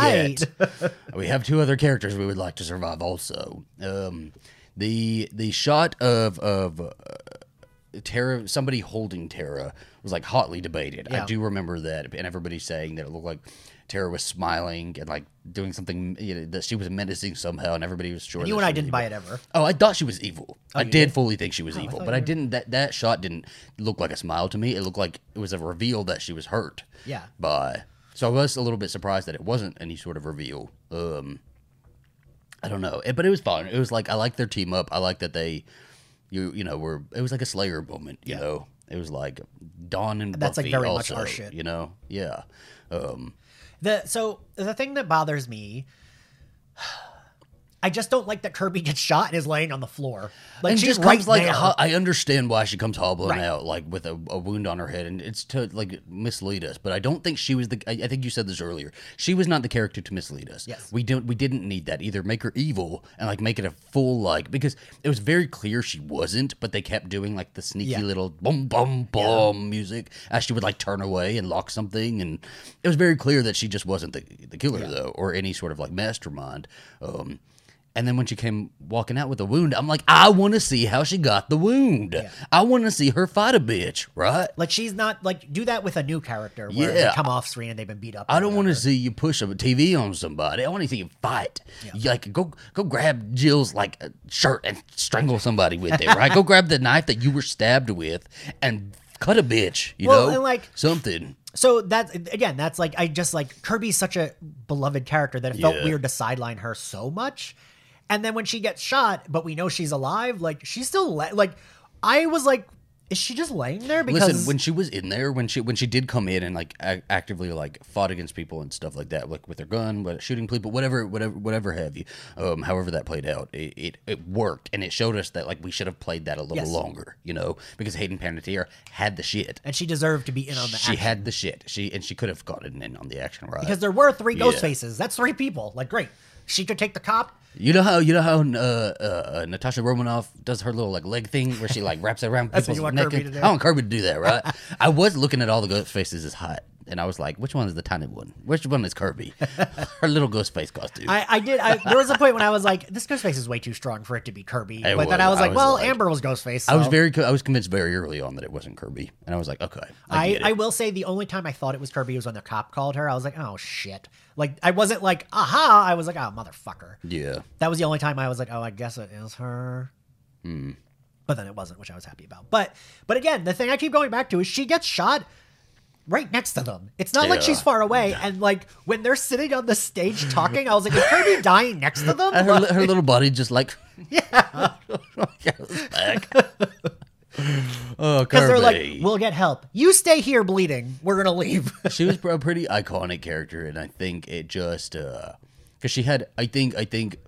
right." we have two other characters we would like to survive also. Um, the the shot of of uh, Tara, somebody holding Tara was like hotly debated. Yeah. I do remember that, and everybody saying that it looked like Tara was smiling and like doing something you know, that she was menacing somehow, and everybody was sure. And you and I didn't evil. buy it ever. Oh, I thought she was evil. I did, did? fully think she was I evil, thought but I didn't. That that shot didn't look like a smile to me. It looked like it was a reveal that she was hurt. Yeah. By so I was a little bit surprised that it wasn't any sort of reveal. Um, I don't know, It- but it was fun. It was like I like their team up. I like that they, you you know, were it was like a Slayer moment. You Yeah. know, it was like Dawn and That's, like, Buffy very much also, our shit. You know, yeah. Um, The so the thing that bothers me, I just don't like that Kirby gets shot and is laying on the floor. Like and she's just right comes like. I understand why she comes hobbling Right. out like with a, a wound on her head, and it's to like mislead us. But I don't think she was the. I, I think you said this earlier. She was not the character to mislead us. Yes. we don't. We didn't need that either. Make her evil and like make it a full like because it was very clear she wasn't, but they kept doing like the sneaky Yeah. little boom boom boom music as she would like turn away and lock something, and it was very clear that she just wasn't the the killer though, or any sort of like mastermind. Um, and then when she came walking out with a wound, I'm like, I want to see how she got the wound. I want to see her fight a bitch, right? like she's not like do that with a new character where they Yeah. come off screen and they've been beat up. I don't want to see you push a TV on somebody. I want to see you fight. You, like go go grab Jill's like uh, shirt and strangle somebody with it, right? go grab the knife that you were stabbed with and cut a bitch. You Well, know, and, like- something. So that's again, that's like I just like Kirby's such a beloved character that it felt Yeah. weird to sideline her so much. And then when she gets shot, but we know she's alive, like she's still la- like I was like, is she just laying there? Because Listen, when she was in there, when she when she did come in and like a- actively like fought against people and stuff like that, like with her gun, but shooting people, whatever, whatever, whatever have you. Um, however that played out, it, it it worked, and it showed us that like we should have played that a little Yes. longer, you know, because Hayden Panettiere had the shit. and she deserved to be in on the She action. had the shit. She and she could have gotten in on the action, right? because there were three ghost Yeah. faces. That's three people. Like great. She could take the cop. You know how you know how uh, uh, uh, Natasha Romanoff does her little like leg thing where she like wraps it around people's neck. Kirby and-? I want Kirby to do that, right? I was looking at all the ghost faces as hot, and I was like, which one is the tiny one? Which one is Kirby? her little ghost face costume. I, I did. I, there was a point when I was like, this ghost face is way too strong for it to be Kirby. It but then I was. was I like, was well, like- Amber was Ghostface. I was very, I was convinced very early on that it wasn't Kirby, and I was like, okay, I, I. I will say the only time I thought it was Kirby was when the cop called her. I was like, oh shit. Like I wasn't like, aha. I was like, oh motherfucker. yeah, That was the only time I was like, oh, I guess it is her. Hmm. But then it wasn't, which I was happy about. But but again, the thing I keep going back to is she gets shot right next to them. It's not like she's far away. And like when they're sitting on the stage talking, I was like, is Kirby dying next to them? and her, Like- her little body just like yeah. oh, Because they're like, we'll get help. You stay here bleeding. We're gonna leave. she was a pretty iconic character, and I think it just uh, because she had. I think I think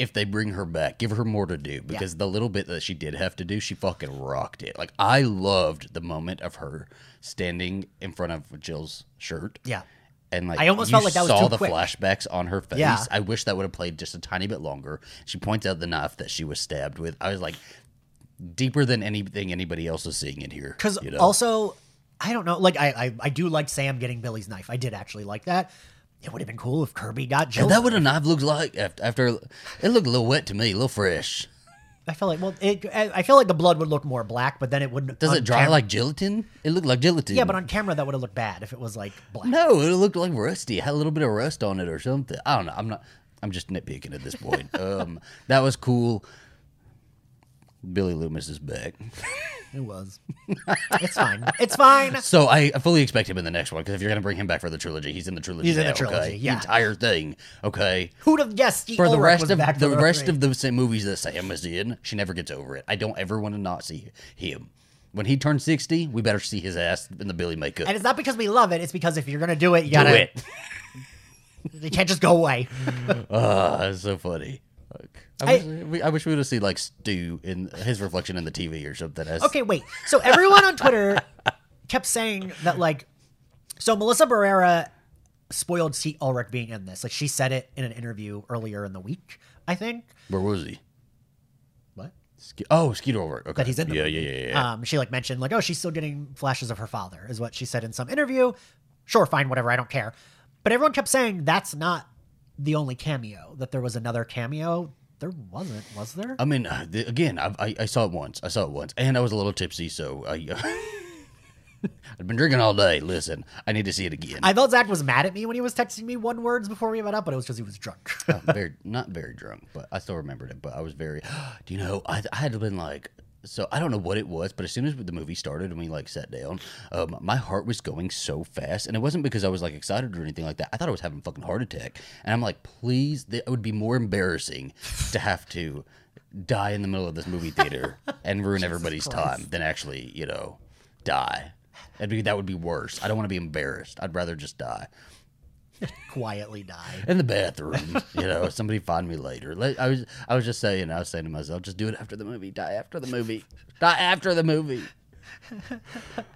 if they bring her back, give her more to do because the little bit that she did have to do, she fucking rocked it. Like I loved the moment of her standing in front of Jill's shirt. Yeah. And like I almost felt like that was saw the quick. flashbacks on her face. Yeah. I wish that would have played just a tiny bit longer. She points out the knife that she was stabbed with. I was like, deeper than anything anybody else is seeing in here. Because you know? also, I don't know. Like I, I, I do like Sam getting Billy's knife. I did actually like that. It would have been cool if Kirby got Jill. And that would have knife looks like after, after it looked a little wet to me, a little fresh. I feel like well, it, I I feel like the blood would look more black, but then it wouldn't. Does it dry cam- like gelatin? It looked like gelatin. Yeah, but on camera that would have looked bad if it was like black. no, it looked like rusty. It had a little bit of rust on it or something. I don't know. I'm not. I'm just nitpicking at this point. um, that was cool. Billy Loomis is back. It was. it's fine. It's fine. So I fully expect him in the next one because if you're gonna bring him back for the trilogy, he's in the trilogy. He's in the trilogy, okay? yeah. The entire thing. Okay. Who'd have guessed? For the rest of the rest three? of the movies that Sam is in, she never gets over it. I don't ever want to not see him. When he turns sixty, we better see his ass in the Billy makeup. And it's not because we love it. It's because if you're gonna do it, you Do gotta. Do it. You can't just go away. Ah, that's so funny. Like, I, wish, we, I wish we would have seen like Stu in his reflection in the TV or something. As, Okay, wait. So everyone on Twitter kept saying that like, so Melissa Barrera spoiled Steve Ulrich being in this. Like she said it in an interview earlier in the week. I think. Where was he? What? Ske- oh, Skeeter Ulrich. Okay. that he's in the yeah, movie. yeah, yeah, yeah. Um, she like mentioned like, oh, she's still getting flashes of her father, is what she said in some interview. Sure, fine, whatever, I don't care. But everyone kept saying that's not the only cameo. That there was another cameo. There wasn't, was there? I mean, uh, the, again, I, I, I saw it once. I saw it once, and I was a little tipsy, so I. I've been drinking all day. Listen, I need to see it again. I thought Zach was mad at me when he was texting me one words before we met up, but it was because he was drunk. I'm very not very drunk, but I still remembered it. But I was very. Do you know? I, I had been like. So I don't know what it was, but as soon as the movie started and we like sat down, um, my heart was going so fast, and it wasn't because I was like excited or anything like that. I thought I was having a fucking heart attack, and I'm like, please, th- it would be more embarrassing to have to die in the middle of this movie theater and ruin everybody's time than actually, you know, die. That'd be that would be worse. I don't want to be embarrassed. I'd rather just die Quietly die in the bathroom. you know, somebody find me later. I was I was just saying. I was saying to myself, just do it after the movie. Die after the movie. Die after the movie.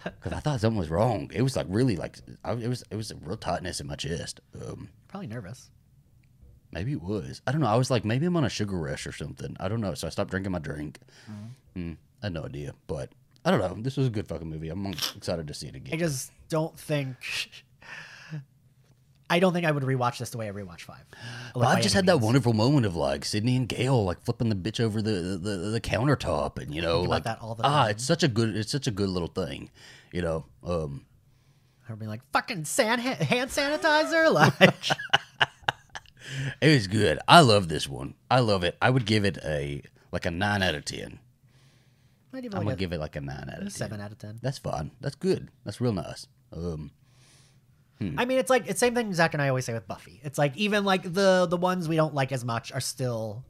Because I thought something was wrong. It was like really like I, it was it was a real tightness in my chest. Um, Probably nervous. maybe it was. I don't know. I was like maybe I'm on a sugar rush or something. I don't know. So I stopped drinking my drink. Mm, I had no idea, but I don't know. This was a good fucking movie. I'm excited to see it again. I just don't think. I don't think I would rewatch this the way I rewatch five. Well, Like, I by just had that wonderful moment of like Sidney and Gale like flipping the bitch over the the, the countertop, and you know, like that all the ah, time. it's such a good, it's such a good little thing, you know. Um, I'd be like, fucking san- hand sanitizer? Like, it was good. I love this one. I love it. I would give it a like a nine out of ten. I'd give it I'm gonna a, give it like a nine out of seven out of ten. That's fine. That's good. That's real nice. Um, Hmm. I mean, it's like it's same thing Zach and I always say with Buffy. It's like even like the the ones we don't like as much are still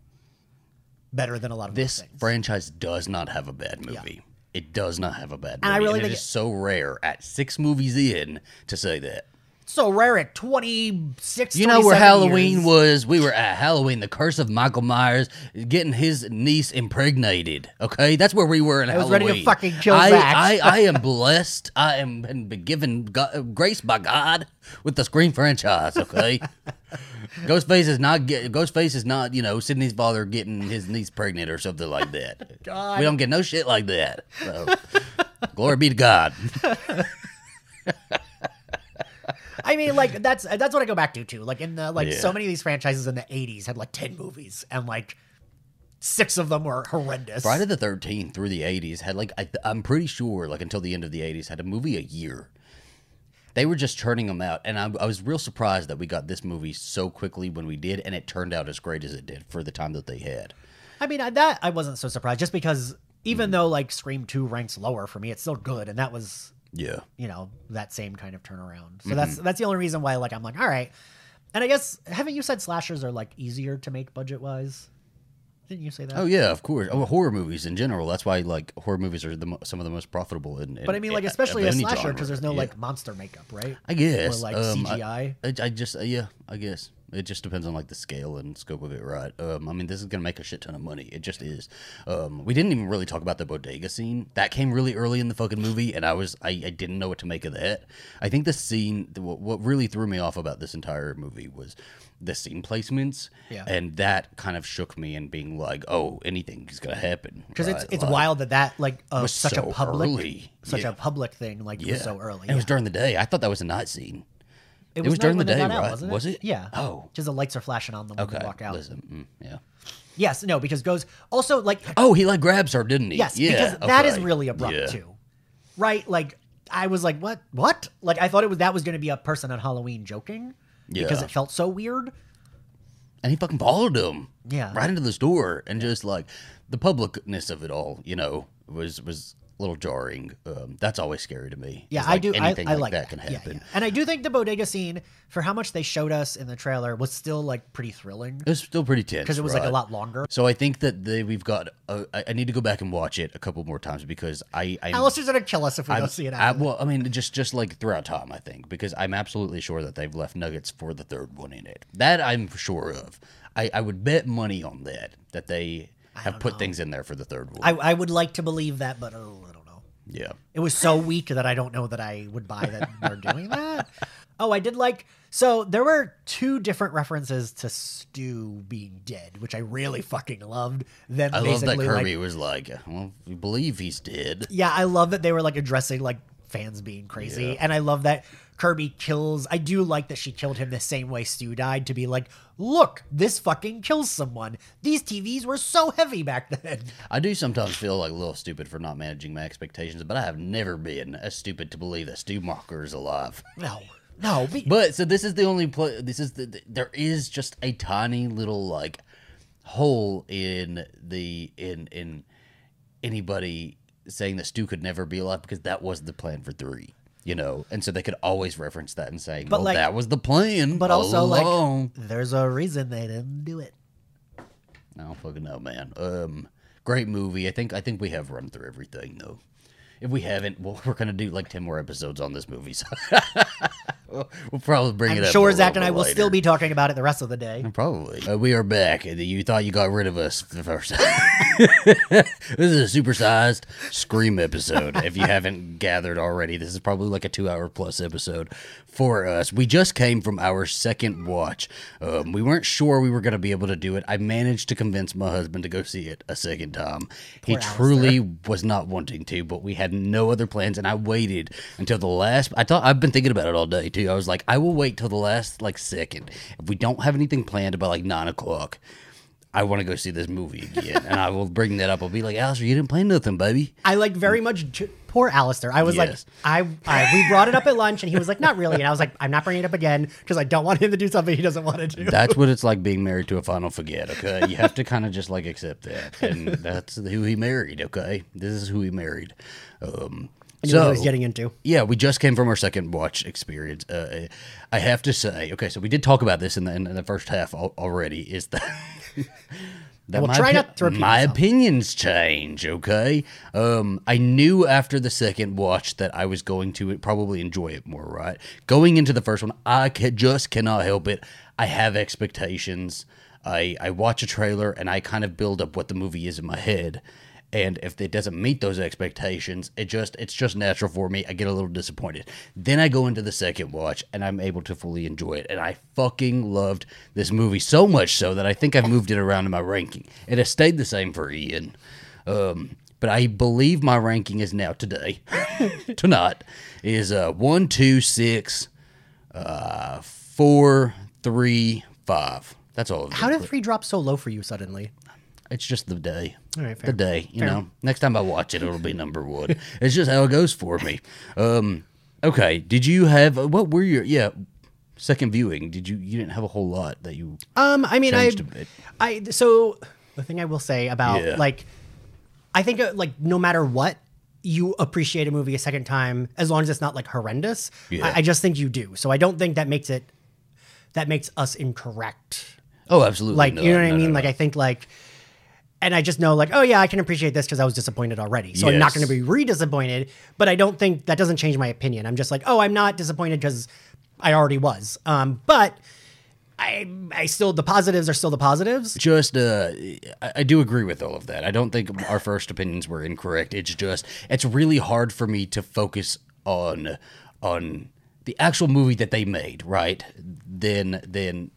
better than a lot of this things. franchise does not have a bad movie. It does not have a bad movie. And I really it think it is it- so rare at six movies in to say that. So rare at 26 You know where Halloween years. was? We were at Halloween, the curse of Michael Myers getting his niece impregnated. Okay, that's where we were in Halloween. I was Halloween. ready to fucking kill I. I, I am blessed. I am been given God, grace by God with the Scream franchise. Okay, Ghostface is not get, Ghostface is not you know Sidney's father getting his niece pregnant or something like that. God. We don't get no shit like that. So, glory be to God. I mean, like that's that's what I go back to too. Like in the like so many of these franchises in the 80s had like 10 movies and like six of them were horrendous. Friday the Thirteenth through the '80s had like I, I'm pretty sure like until the end of the '80s had a movie a year. They were just churning them out, and I, I was real surprised that we got this movie so quickly when we did, and it turned out as great as it did for the time that they had. I mean, I- that I wasn't so surprised just because even mm-hmm. though like Scream 2 ranks lower for me, it's still good and that was Yeah, you know that same kind of turnaround so Mm-hmm. that's that's the only reason why like i'm like all right and i guess haven't you said slashers are like easier to make budget wise didn't you say that Oh yeah, of course. Oh, horror movies in general. That's why like horror movies are the mo- some of the most profitable. In, in but i mean like especially a slasher because there's no Yeah. like monster makeup right I guess or like um, cgi I, I just uh, yeah, I guess it just depends on like the scale and scope of it, right? Um, I mean, this is gonna make a shit ton of money. It just is. Um, we didn't even really talk about the bodega scene that came really early in the fucking movie, and I was I, I didn't know what to make of that. I think the scene, what what really threw me off about this entire movie was the scene placements, Yeah. and that kind of shook me and being like, oh, anything is gonna happen because it's right? it's Like, wild that that like uh, was such so a public early. such Yeah. a public thing like Yeah, was so early And It was during the day. I thought that was a night scene. It was night during the day, out, right? wasn't it? Was it? yeah Oh. because the lights are flashing on them when Okay, they walk out listen, mm, yeah. yes no because goes also like Oh, he like grabs her, didn't he? Yes, yeah, because that is really abrupt Yeah. too. Right? Like I was like, what? What? Like I thought it was that was going to be a person on Halloween joking yeah. because it felt so weird. And he fucking followed him. Yeah. Right into the store and just like the publicness of it all, you know, was was little jarring. Um, that's always scary to me. Yeah, I like do. I, Anything I like, like that, can happen. yeah. And I do think the bodega scene, for how much they showed us in the trailer, was still like pretty thrilling It was still pretty tense because it was like a lot longer. So I think that they, we've got. Uh, I, I need to go back and watch it a couple more times because I. I Alistair's gonna kill us if we I'm- don't see it. I, After well, I mean, just just like throughout time, I think because I'm absolutely sure that they've left nuggets for the third one in it. That I'm sure of. I, I would bet money on that that they have put things in there for the third one. I, I would like to believe that, but oh, I don't know. yeah. It was so weak that I don't know that I would buy that they're doing that. Oh, I did like so there were two different references to Stu being dead, which I really fucking loved. Then I love that basically Kirby like was like, "Well, we believe he's dead." yeah, I love that they were like addressing like fans being crazy. Yeah. And I love that Kirby kills. I do like that she killed him the same way Stu died to be like, look, this fucking kills someone. These TVs were so heavy back then. I do sometimes feel like a little stupid for not managing my expectations, but I have never been as stupid to believe that Stu Macher is alive. No, no. be- But so this is the only play. This is the, there is just a tiny little like hole in the in in anybody saying that Stu could never be alive because that was the plan for three. You know, and so they could always reference that and say, But, "Well, like- that was the plan." but also, along." like, there's a reason they didn't do it. I don't fucking know, man. Um, great movie. I think I think we have run through everything though. If we haven't, well, we're gonna do like ten more episodes on this movie. So we'll, probably bring I'm it up. sure Zach and I will still be talking about it the rest of the day. Probably. Uh, we are back. You thought you got rid of us the first time. this is a supersized Scream episode. if you haven't gathered already, this is probably like a two hour plus episode for us. We just came from our second watch. Um, we weren't sure we were going to be able to do it. I managed to convince my husband to go see it a second time. he Alistair. truly was not wanting to, but we had no other plans, and I waited until the last. I thought I've been thinking about it all day too. I was like, I will wait till the last like second. If we don't have anything planned by like nine o'clock, I want to go see this movie again, and I will bring that up. I'll be like, Alistair, you didn't plan nothing, baby. I like very much j- poor Alistair. I was Yes. like, I, I we brought it up at lunch, and he was like, not really. And I was like, I'm not bringing it up again because I don't want him to do something he doesn't want to do. That's what it's like being married to a final forget. Okay, you have to kind of just like accept that, and that's who he married. Okay, this is who he married. Um, I knew what I so was getting into. Yeah, we just came from our second watch experience. Uh, I have to say, okay, so we did talk about this in the, in the first half already. Is that that will my, try opi- my opinions change? Okay, um, I knew after the second watch that I was going to probably enjoy it more. Right, going into the first one, I just cannot help it. I have expectations. I I watch a trailer and I kind of build up what the movie is in my head and if it doesn't meet those expectations it just it's just natural for me. I get a little disappointed. Then i go into the second watch and i'm able to fully enjoy it. And i fucking loved this movie so much so that i think i've moved it around in my ranking. It has stayed the same for ian. Um, but i believe my ranking is now today tonight is uh one two six uh four three five. That's all of How did three drop so low for you suddenly? It's just the day. All right, fair. the day, you Fair. know. Next time I watch it, it'll be number one. it's just how it goes for me. Um, okay. Did you have what were your yeah second viewing? Did you you didn't have a whole lot that you Um, I mean, I, bit? I so the thing I will say about Yeah. like, I think uh, like no matter what. You appreciate a movie a second time as long as it's not like horrendous. Yeah. I, I just think you do. So I don't think that makes it that makes us incorrect Oh, absolutely. Like, no, you know what no, I mean? no, Like. I think like, and I just know like, oh yeah, I can appreciate this because I was disappointed already. So I'm not going to be re-disappointed. But I don't think that doesn't change my opinion. I'm just like, oh, I'm not disappointed because I already was. Um, but I, I still the positives are still the positives. just uh I, I do agree with all of that. I don't think our first opinions were incorrect. It's just it's really hard for me to focus on on the actual movie that they made, right? Then then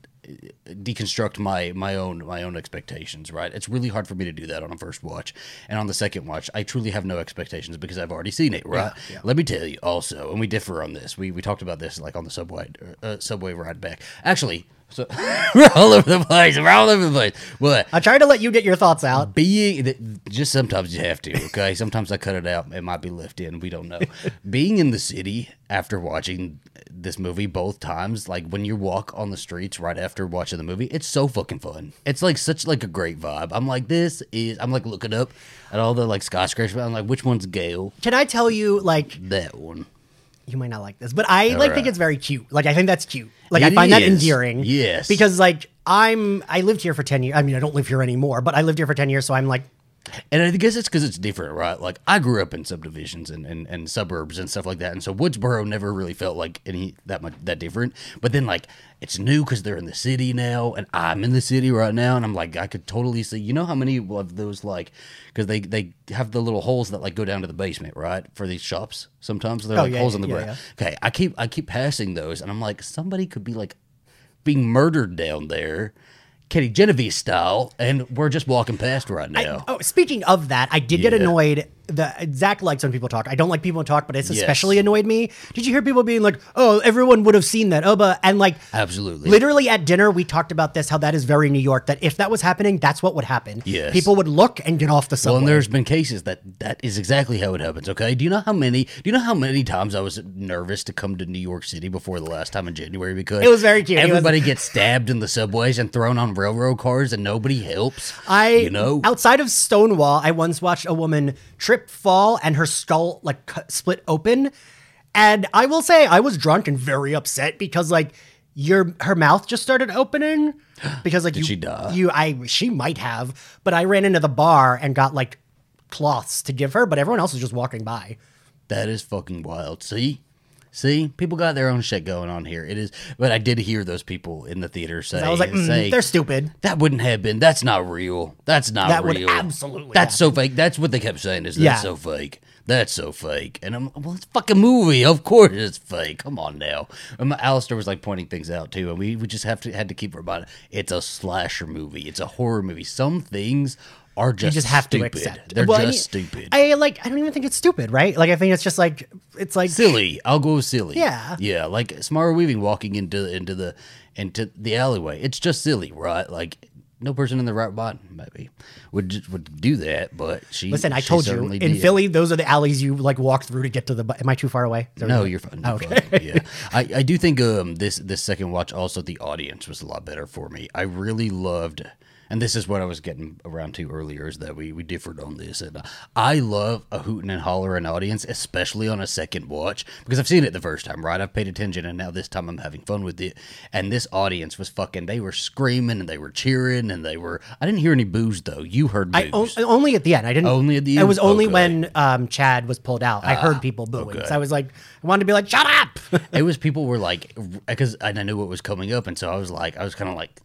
deconstruct my my own my own expectations right? It's really hard for me to do that on a first watch. And on the second watch i truly have no expectations because i've already seen it right? let me tell you also and we differ on this. We we talked about this like on the subway uh, subway ride back. Actually so we're all over the place. We're all over the place. But I tried to let you get your thoughts out. being just sometimes you have to okay? Sometimes i cut it out. It might be left in we don't know. Being in the city after watching this movie both times like when you walk on the streets right after watching the movie it's so fucking fun. It's like such like a great vibe. I'm like this is i'm like looking up at all the like skyscrapers. I'm like which one's Gale Can I tell you like that one you might not like this, but I like think it's very cute. Like I think that's cute. Like I It find that endearing. Yes. Because like I'm I lived here for 10 years. I mean, I don't live here anymore, but I lived here for 10 years, so I'm like And I guess it's because it's different, right? Like I grew up in subdivisions and, and, and suburbs and stuff like that, and so Woodsboro never really felt like any that much that different. But then like it's new because they're in the city now, and I'm in the city right now, and I'm like I could totally see. You know how many of those like because they they have the little holes that like go down to the basement, right? For these shops, sometimes they're Oh, like yeah, holes yeah, in the yeah, ground. Okay, I keep I keep passing those, and I'm like somebody could be like being murdered down there. Kitty Genovese style, and we're just walking past right now. Oh, speaking of that, I did get annoyed the Zach likes when people talk. I don't like people talk, but it's Yes. especially annoyed me. Did you hear people being like, "Oh, everyone would have seen that," oh, but and like Absolutely. literally at dinner we talked about this how that is very New York. That if that was happening, that's what would happen. Yes. people would look and get off the subway. Well, and there's been cases that that is exactly how it happens. Okay, do you know how many? Do you know how many times I was nervous to come to New York City before the last time in January because It was very cute. Everybody gets stabbed in the subways and thrown on railroad cars, and nobody helps. I you know, outside of Stonewall, I once watched a woman trip, fall, and her skull like cut, split open. And I will say, I was drunk and very upset because like your her mouth just started opening because like you, she die? you I she might have, but I ran into the bar and got like cloths to give her, but everyone else was just walking by. that is fucking wild. See. See, people got their own shit going on here. It is, but I did hear those people in the theater say, I was like, mm, say, they're stupid. That wouldn't have been. That's not real. That's not That would real. absolutely That's so fake. That's what they kept saying. Is that's Yeah. so fake. That's so fake. And I'm well, it's a fucking movie. Of course it's fake. Come on now. And my, Alistair was like pointing things out too, and we, we just have to had to keep reminding. It's a slasher movie. It's a horror movie. Some things are You just just have stupid. to accept. They're Well, I just mean, stupid. I like. I don't even think it's stupid, right? Like I think it's just like it's like silly. I'll go silly. Yeah. yeah. Like Samara Weaving walking into into the into the alleyway. It's just silly, right? Like no person in the right mind maybe would would do that, but she. Listen, I she told you in did. Philly, those are the alleys you like walk through to get to the. Am I too far away? No, you're fine. You're okay. fine. Yeah, I, I do think um this this second watch also the audience was a lot better for me. I really loved, and this is what I was getting around to earlier is that we we differed on this, and uh, I love a hooting and hollering audience, especially on a second watch because I've seen it the first time, right? I've paid attention, and now this time I'm having fun with it. And this audience was fucking. They were screaming and they were cheering and they were. I didn't hear any boos though. You heard I boos. on- only at the end. I didn't. Only at the end. It was only Okay. Ah, when um, Chad was pulled out. I heard people booing. okay. So I was like, I wanted to be like, shut up. it was people were like because I knew what was coming up, and so I was like, I was kind of like,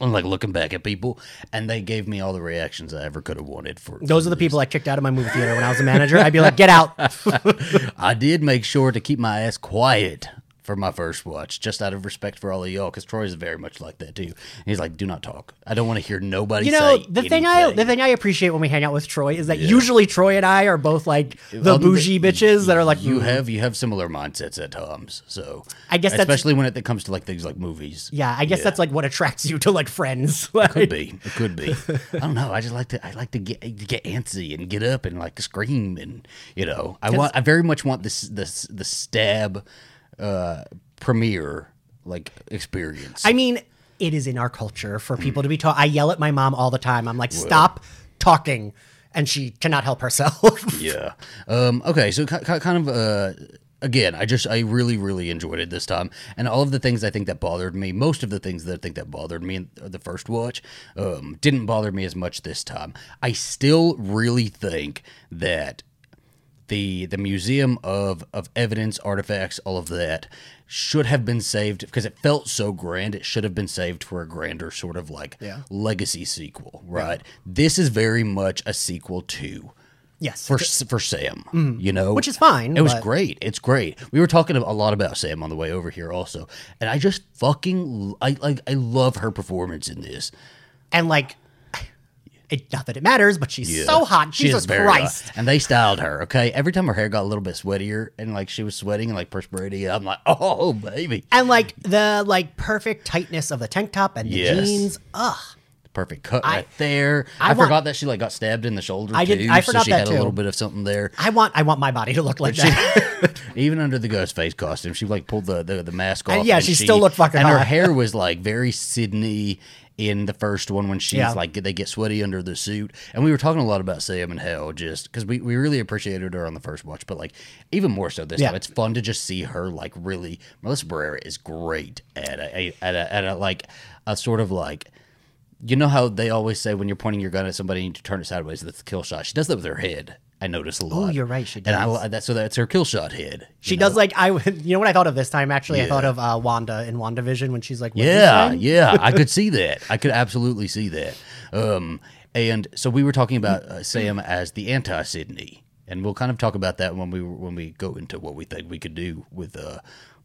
I'm like looking back at people, and they gave me all the reactions I ever could have wanted for. Those for are the people I kicked out of my movie theater when I was a manager. I'd be like, get out. I did make sure to keep my ass quiet for my first watch, just out of respect for all of y'all, because Troy is very much like that too. He's like, "Do not talk. I don't want to hear nobody." You know, the thing I the thing I appreciate when we hang out with Troy is that usually Troy and I are both like the Other than- bougie bitches that are like, you "Mm." have you have similar mindsets at times. So I guess that's- especially when it comes to like things like movies. Yeah, I guess that's like what attracts you to like friends. Could be. It could be. I don't know. I just like to. I like to get get antsy and get up and like scream and you know. I want. I very much want this this the stab uh premiere like experience. I mean, it is in our culture for people to be taught. I yell at my mom all the time. I'm like, stop talking. And she cannot help herself. yeah. Um. Okay. So ki- ki- kind of uh. Again, I just I really really enjoyed it this time, and all of the things I think that bothered me, most of the things that I think that bothered me in the first watch, um, didn't bother me as much this time. I still really think that the the museum of of evidence artifacts all of that should have been saved because it felt so grand it should have been saved for a grander sort of like Yeah. legacy sequel right this is very much a sequel to yes. for for Sam you know Mm. Which is fine, it was great it's great we were talking a lot about Sam on the way over here also and I just fucking I like I love her performance in this and like, it, not that it matters, but she's Yeah. so hot. She is Jesus Christ. hot. And they styled her, okay? Every time her hair got a little bit sweatier and like she was sweating and like perspirating, I'm like, oh, baby. And like the like perfect tightness of the tank top and the Yes. jeans. Ugh. Perfect cut I- right there. I I, want- forgot that she like got stabbed in the shoulder I too. did- I so forgot she that had too. a little bit of something there. I want I want my body to look like that. Even under the ghost face costume, she like pulled the the, the mask And off. yeah, and she still looked fucking hot. And her hair was like very Sidney in the first one when she's Yeah. like they get sweaty under the suit. And we were talking a lot about Sam and Hell just because we, we really appreciated her on the first watch, but like even more so this Yeah. time. It's fun to just see her like really. Melissa Barrera is great at a, at a, at a like a sort of like. You know how they always say when you're pointing your gun at somebody, you need to turn it sideways. That's the kill shot. She does that with her head. I notice a lot. Oh, you're right, she does. And I that so that's her kill shot head. She you does like I would you know what I thought of this time actually? I thought of uh, Wanda in WandaVision when she's like Yeah, yeah, I could see that. I could absolutely see that. Um, and so we were talking about uh, Sam as the anti Sidney, and we'll kind of talk about that when we when we go into what we think we could do with uh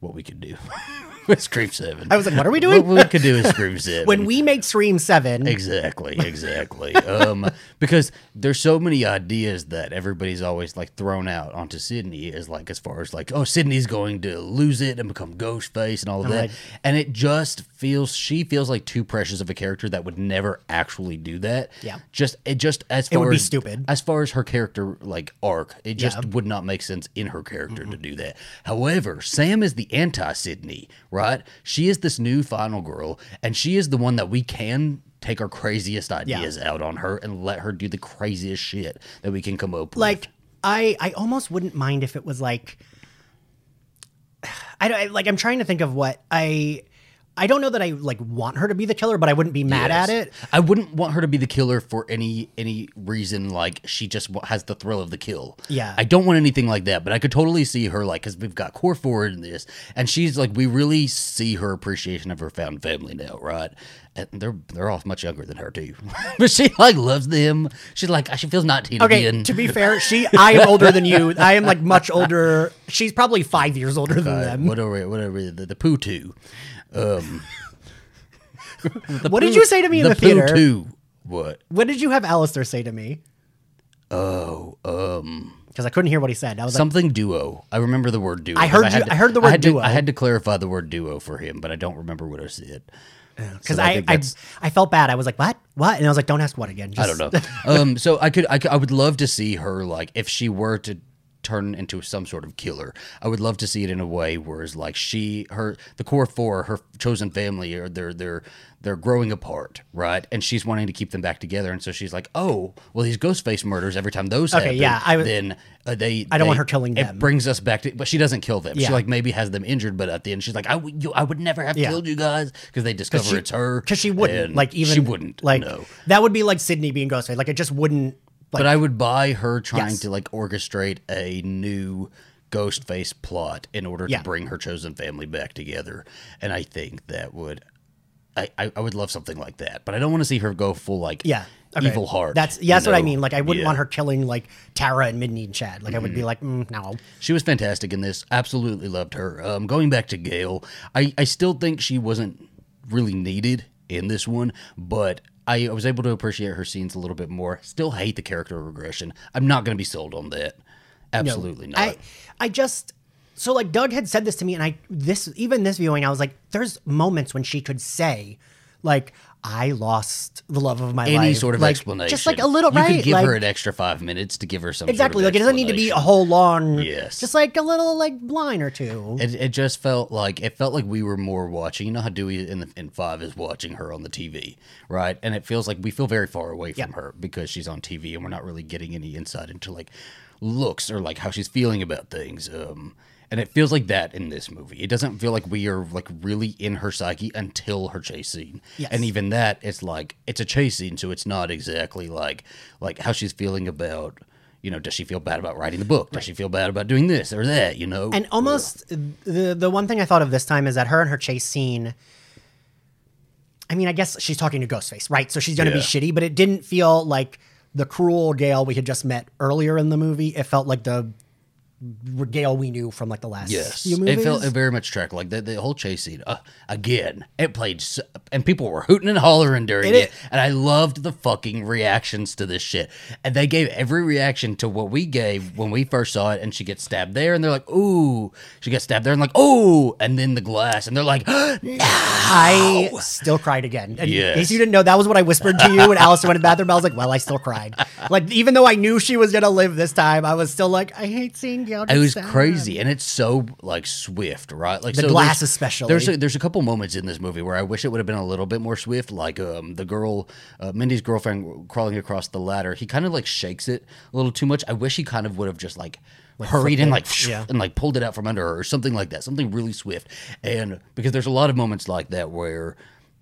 what we could do with Scream Seven. I was like, what are we doing? What we could do with Scream Seven. when we make Scream Seven, Exactly, exactly. um, because there's so many ideas that everybody's always like thrown out onto Sidney as like as far as like, oh, Sidney's going to lose it and become Ghostface and all of that, like- and it just feels she feels like too precious of a character that would never actually do that. Yeah. just it just as far it would be as stupid. as far as her character like arc, it just Yeah. would not make sense in her character to mm-hmm. do that. However, Sam is the anti Sidney, right? She is this new final girl, and she is the one that we can take our craziest ideas out on her and let her do the craziest shit that we can come up with. like I, I almost wouldn't mind if it was like, I don't I- like. I'm trying to think of what I. I don't know that I like want her to be the killer, but I wouldn't be mad Yes. at it. I wouldn't want her to be the killer for any any reason. Like she just has the thrill of the kill. Yeah. I don't want anything like that. But I could totally see her like because we've got core forward in this, and she's like we really see her appreciation of her found family now, right? And they're they're all much younger than her too, but she like loves them. She's like she feels nineteen Okay, again. to be fair, she I am older than you. I am like much older. She's probably five years older than Uh, them. whatever, whatever the, the poo two. Um, the What did you say to me in the poo theater? two. What? What did you have Alistair say to me? Oh, um. Because I couldn't hear what he said. I was like, Something duo. I remember the word duo. I 'cause heard had you- I heard the word had to- duo. I had to clarify the word duo for him, but I don't remember what I said. because So I think I, I felt bad. I was like, what, what? And I was like, don't ask what again. I don't know. um, so I could, I could, I would love to see her like if she were to turn into some sort of killer. I would love to see it in a way where it's like she, her, the core four, her chosen family, or they're they're they're growing apart, right? And she's wanting to keep them back together, and so she's like, oh, well, these Ghostface murders every time those Okay, happen, yeah, I was- then uh, they. I don't want her killing them. It brings us back to, but she doesn't kill them. Yeah. She like maybe has them injured, but at the end she's like, I would, you, I would never have Yeah. killed you guys because they discover she- it's her. Because she wouldn't like even she wouldn't like no. that would be like Sidney being Ghostface. Like it just wouldn't. Like, But I would buy her trying Yes. to like orchestrate a new ghost face plot in order Yeah. to bring her chosen family back together. And I think that would I, I, I would love something like that. But I don't want to see her go full like yeah, okay. evil heart. That's yeah, that's you what I mean. Like I wouldn't Yeah. Mm-hmm. want her killing like Tara and Mindy and Chad. Like I would be like, mm, no. She was fantastic in this. Absolutely loved her. Um, going back to Gale, I, I still think she wasn't really needed in this one, but I was able to appreciate her scenes a little bit more. Still hate the character regression. I'm not going to be sold on that. Absolutely not. I I just so like Doug had said this to me, and I this even this viewing, I was like, there's moments when she could say, like, I lost the love of my life. Any sort of Like, explanation, just like a little You right, could give like, her an extra five minutes to give her some exactly. Sort Like it doesn't need to be a whole long. Yes. just like a little like line or two. It, it just felt like it felt like we were more watching. You know how Dewey in the, in five is watching her on the TV, right? And it feels like we feel very far away from Yeah. her because she's on TV, and we're not really getting any insight into like looks or like how she's feeling about things. Um, and it feels like that in this movie. It doesn't feel like we are like really in her psyche until her chase scene. Yes. And even that, it's like it's a chase scene, so it's not exactly like like how she's feeling about. You know, does she feel bad about writing the book? Does she feel bad about doing this or that? You know, And almost the the one thing I thought of this time is that her and her chase scene. I mean, I guess she's talking to Ghostface, right? So she's going to be shitty, but it didn't feel like the cruel Gale we had just met earlier in the movie. It felt like the Gale we knew from like the last Yes, it felt very much tracked like the, the whole chase scene. Uh, again, it played, so, and people were hooting and hollering during It it, and I loved the fucking reactions to this shit. And they gave every reaction to what we gave when we first saw it. And she gets stabbed there, and they're like, "Ooh!" She gets stabbed there, and like, "Ooh!" And then the glass, and they're like, "No!" I still cried again. And Yes. in case you didn't know, that was what I whispered to you when allison went in the bathroom. I was like, well, I still cried. Like, even though I knew she was going to live this time, I was still like, I hate seeing Gale. It was stabbed. crazy, and it's so like swift, right? Like The so glass there's- especially. There's a, there's a couple moments in this movie where I wish it would have been a little bit more swift. Like um, the girl, uh, Mindy's girlfriend, crawling across the ladder. He kind of like shakes it a little too much. I wish he kind of would have just like. hurried and like Yeah. and like pulled it out from under her or something like that something really swift and because there's a lot of moments like that where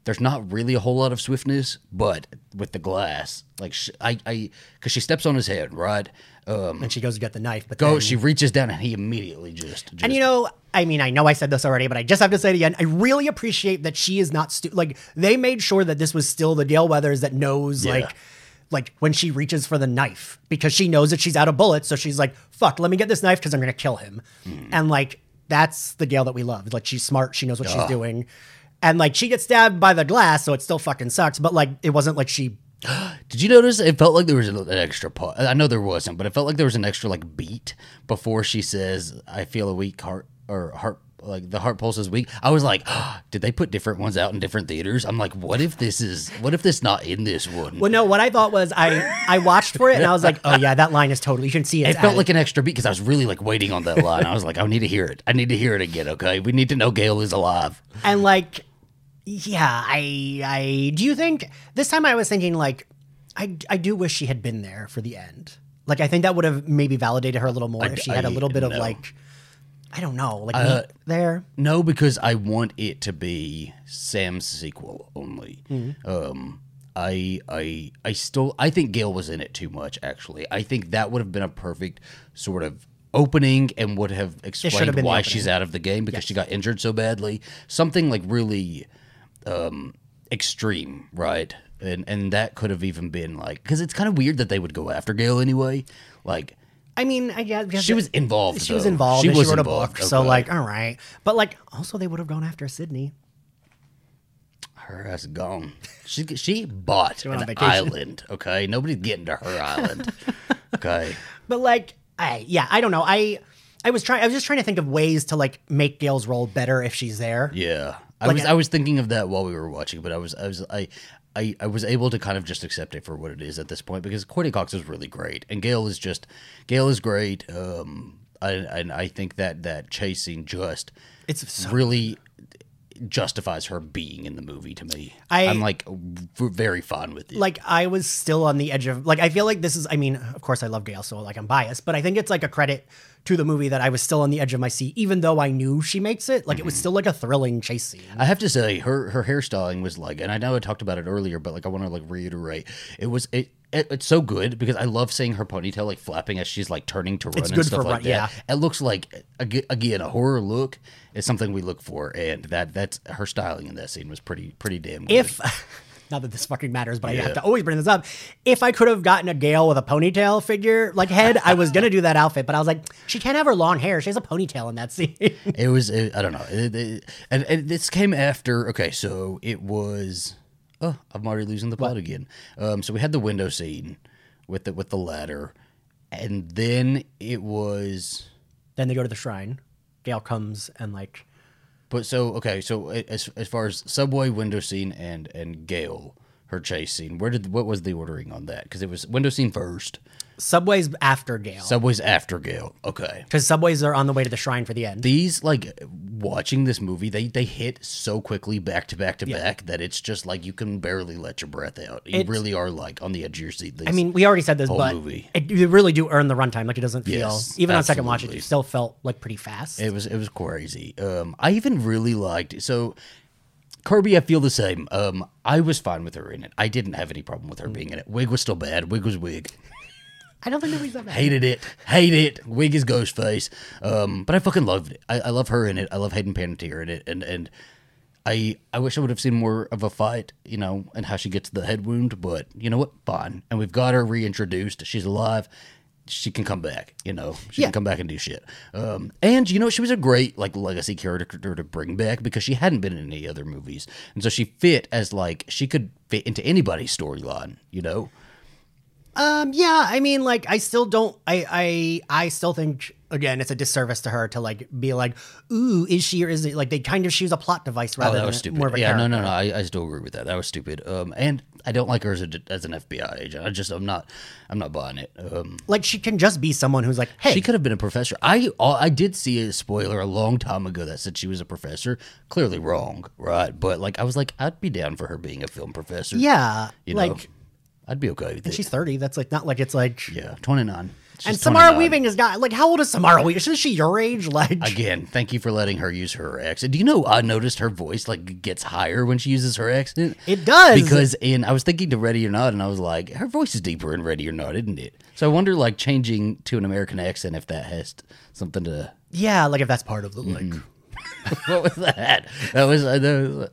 there's not really a whole lot of swiftness but with the glass like sh- i i because she steps on his head right um And she goes to get the knife, but go then- she reaches down and he immediately just, just And you know, I mean, I know I said this already, but I just have to say it again. I really appreciate that she is not stu- like they made sure that this was still the Gale Weathers that knows Yeah. like like when she reaches for the knife because she knows that she's out of bullets, so she's like, "Fuck, let me get this knife because I'm gonna kill him." Hmm. And like that's the Gale that we love. Like she's smart, she knows what she's doing. And like she gets stabbed by the glass, so it still fucking sucks. But like it wasn't like she Did you notice? It felt like there was an extra part. I know there wasn't, but it felt like there was an extra like beat before she says, "I feel a weak heart" or heart like the heart pulse is weak. I was like, did they put different ones out in different theaters? I'm like, what if this is what if this not in this one? Well, no, what I thought was I I watched for it and I was like, oh yeah, that line is totally. You can see it It felt added. like an extra beat because I was really like waiting on that line. I was like, I need to hear it. I need to hear it again. Okay, we need to know Gale is alive. and like, yeah, I I do you think this time I was thinking like, I I do wish she had been there for the end. Like I think that would have maybe validated her a little more if she had a I- little bit of like, I don't know, like Uh, there. No, because I want it to be Sam's sequel only. Mm-hmm. Um, I I I still I think Gale was in it too much. Actually, I think that would have been a perfect sort of opening and would have explained the why she's out of the game because she got injured so badly. Something like really um, extreme, right? And and that could have even been like because it's kind of weird that they would go after Gale anyway. Like I mean, I guess she was involved. She was involved. She was she wrote involved. a book, so like, all right. But like, also they would have gone after Sidney. Her ass gone. She she bought on an island. Okay, nobody's getting to her island. Okay, But like, I yeah, I don't know. I I was trying. I was just trying to think of ways to like make Gale's role better if she's there. yeah. I Like was I- I was thinking of that while we were watching, but I was I was I. I, I was able to kind of just accept it for what it is at this point because Courteney Cox is really great and Gale is just Gale is great. Um, I, and I think that that chasing just It's so really justifies her being in the movie to me. I- I'm like very fine with it. like I was still on the edge of like I feel like this is I mean of course I love Gale so like I'm biased but I think it's like a credit to the movie that I was still on the edge of my seat even though I knew she makes it like it was mm-hmm. still like a thrilling chase scene. I have to say her her hairstyling was like, and I know I talked about it earlier, but like I want to like reiterate, it was it. It, it's so good because I love seeing her ponytail like flapping as she's like turning to run It's and good stuff for like run- that. yeah. It looks like again a horror look is something we look for, and that that's her styling in that scene was pretty pretty damn good. If not that this fucking matters but I have to always bring this up if I could have gotten a Gale with a ponytail figure like head I was gonna do that outfit but I was like she can't have her long hair she has a ponytail in that scene. it was it, I don't know, It- it- and, and this came after. Okay, so it was. Oh, I'm already losing the plot again. Um, so we had the window scene with the with the ladder, and then it was. then they go to the shrine. Gale comes and like But so okay, so as as far as subway window scene and and Gale her chase scene, where did what was the ordering on that? Because it was window scene first, Subway's after Gale subways after Gale. Okay, because Subways are on the way to the shrine for the end. these like watching this movie, they they hit so quickly back to back to back that it's just like you can barely let your breath out. You It's- really are like on the edge of your seat. I mean, we already said this, but movie. It, you really do earn the runtime. Like it doesn't feel Yes, even on second watch, it still felt like pretty fast. It was it was crazy. Um, I even really liked so. Kirby, I feel the same. Um, I was fine with her in it. I didn't have any problem with her being in it. Wig was still bad. Wig was wig. I don't think was that bad. Hated it. Hate it. Wig is Ghostface. Um, but I fucking loved it. I, I love her in it. I love Hayden Panettiere in it. And and I I wish I would have seen more of a fight, you know, and how she gets the head wound. But you know what? Fine. And we've got her reintroduced. She's alive. She can come back. You know, she Yeah. can come back and do shit. Um, and you know, she was a great like legacy character to bring back because she hadn't been in any other movies, and so she fit as like she could fit into anybody's storyline. You know. Um, yeah, I mean, like, I still don't. I, I, I still think again, it's a disservice to her to like be like, "Ooh, is she or is it?" Like they kind of choose a plot device rather Oh, that than was stupid. more of a yeah, no, character. no, no. I, I still agree with that. That was stupid. Um, and I don't like her as, a, as an FBI agent. I just, I'm not, I'm not buying it. Um, Like she can just be someone who's like, "Hey, she could have been a professor. I, I did see a spoiler a long time ago that said she was a professor. Clearly wrong, right? But like, I was like, I'd be down for her being a film professor. yeah, you like." I'd be okay with it. She's 30. That's like not like it's like. yeah, 29. and Samara 29. Weaving is got like how old is Samara Weaving? Isn't she your age? Like Again, thank you for letting her use her accent. Do you know I noticed her voice like gets higher when she uses her accent? It does. Because in I was thinking to Ready or Not, and I was like, her voice is deeper in Ready or Not, isn't it? So I wonder, like, changing to an American accent if that has t- something to. yeah, like if that's part of the like. Mm-hmm. What was that? That was uh, that was,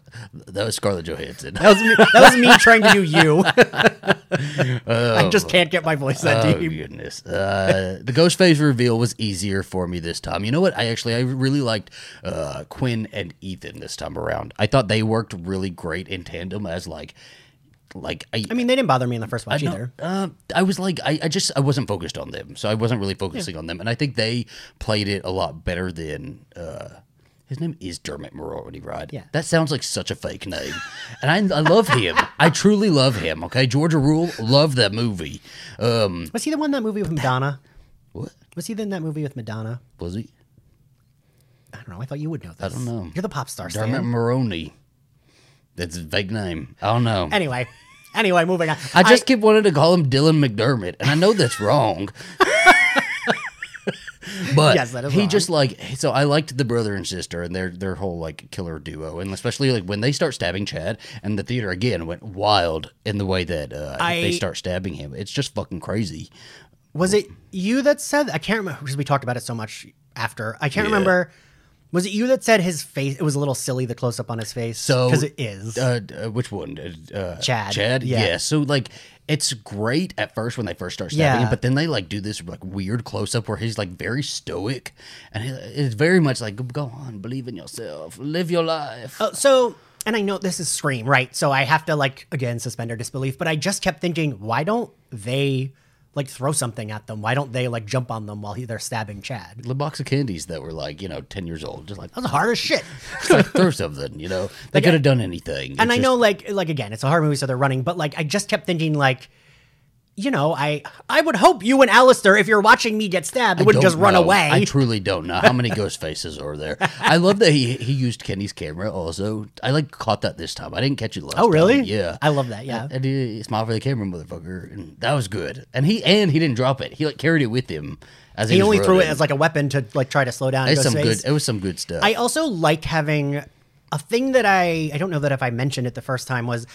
that was Scarlett Johansson. That was me, that was me trying to do you. I just can't get my voice that Oh deep. goodness! Uh, the ghost face reveal was easier for me this time. You know what? I actually I really liked uh, Quinn and Ethan this time around. I thought they worked really great in tandem as like like I. I mean, they didn't bother me in the first watch either. uh, I was like, I, I just, I wasn't focused on them, so I wasn't really focusing on them, and I think they played it a lot better than. Uh, his name is Dermot Mulroney, right? Yeah. That sounds like such a fake name, and I, I love him. I truly love him. Okay, Georgia Rule, love that movie. Um, Was he the one in that movie with Madonna? what Was he in that movie with Madonna? was he? I don't know. I thought you would know this. I don't know. You're the pop star. Dermot Stan. Mulroney. That's a fake name. I don't know. Anyway, anyway, moving on. I just keep wanting to call him Dylan McDermott, and I know that's wrong. but Yes, he wrong. just like so I liked the brother and sister and their their whole like killer duo, and especially like when they start stabbing Chad, and the theater again went wild in the way that uh, I- they start stabbing him. It's just fucking crazy. Was it you that said? I can't remember because we talked about it so much after. I can't Yeah. remember. Was it you that said his face? It was a little silly. The close up on his face. So because it is. Uh, uh, which one? Uh, Chad. Chad. Yeah. Yeah. So like, it's great at first when they first start stabbing Yeah. him, but then they like do this like weird close up where he's like very stoic, and he- it's very much like, "Go on, believe in yourself, live your life." Oh, so, and I know this is Scream, right? So I have to like again suspend our disbelief. But I just kept thinking, why don't they like throw something at them? Why don't they like jump on them while he, they're stabbing Chad? the box of candies that were like you know ten years old, just like that's was hard as shit. just like throw something, you know. They could have done anything. and It's I just- know, like, like again, it's a horror movie, so they're running. But like, I just kept thinking, like, you know, I I would hope you and Alistair, if you're watching me get stabbed, I wouldn't just run know. away. I truly don't know how many ghost faces are there. I love that he he used Kenny's camera. Also, I like caught that this time. I didn't catch it last. Oh, time. Oh, really? time. Yeah, I love that. Yeah. And he, he smiled for the camera, motherfucker, and that was good. And he and he didn't drop it. He like carried it with him as he, he only threw it as like a weapon to like try to slow down. It's some good. It was some good stuff. I also liked having a thing that I I don't know that if I mentioned it the first time was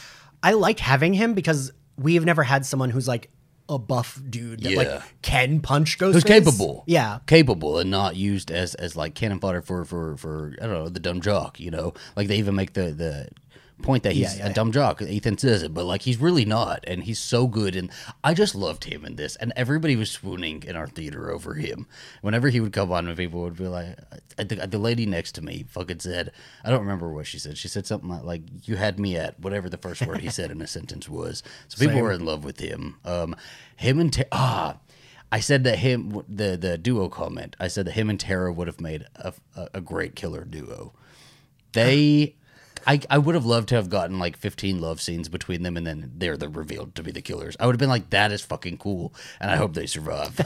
I liked having him because we've never had someone who's like a buff dude that Yeah. like can punch Ghostface. Who's capable? Yeah. capable, and not used as as like cannon fodder for for for I don't know the dumb jock. You know, like they even make the the point that he's Yeah, yeah, a dumb jock. Ethan says it, but like he's really not, and he's so good. And I just loved him in this, and everybody was swooning in our theater over him. Whenever he would come on, and people would be like, I think the lady next to me fucking said, I don't remember what she said. She said something like, like "You had me at," whatever the first word he said in a sentence was. So people Same. were in love with him. Um, him and Ta- ah. I said that him the the duo comment. I said that him and Tara would have made a, a, a great killer duo. They, I I would have loved to have gotten like 15 love scenes between them, and then they're the revealed to be the killers. I would have been like, that is fucking cool, and I hope they survive.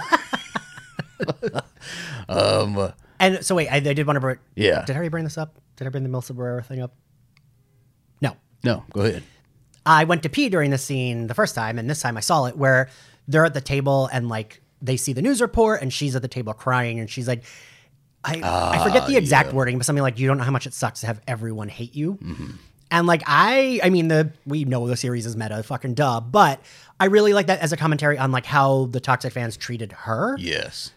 um, And so wait, I, I did want to bring. Yeah. Did I already bring this up? Did I bring the Melissa Barrera thing up? No. no, go ahead. I went to pee during the scene the first time, and this time I saw it where they're at the table and like they see the news report, and she's at the table crying, and she's like, I, I forget the exact wording, but something like, "You don't know how much it sucks to have everyone hate you." And like I, I mean, the we know the series is meta, fucking duh, but I really like that as a commentary on like how the toxic fans treated her Yes,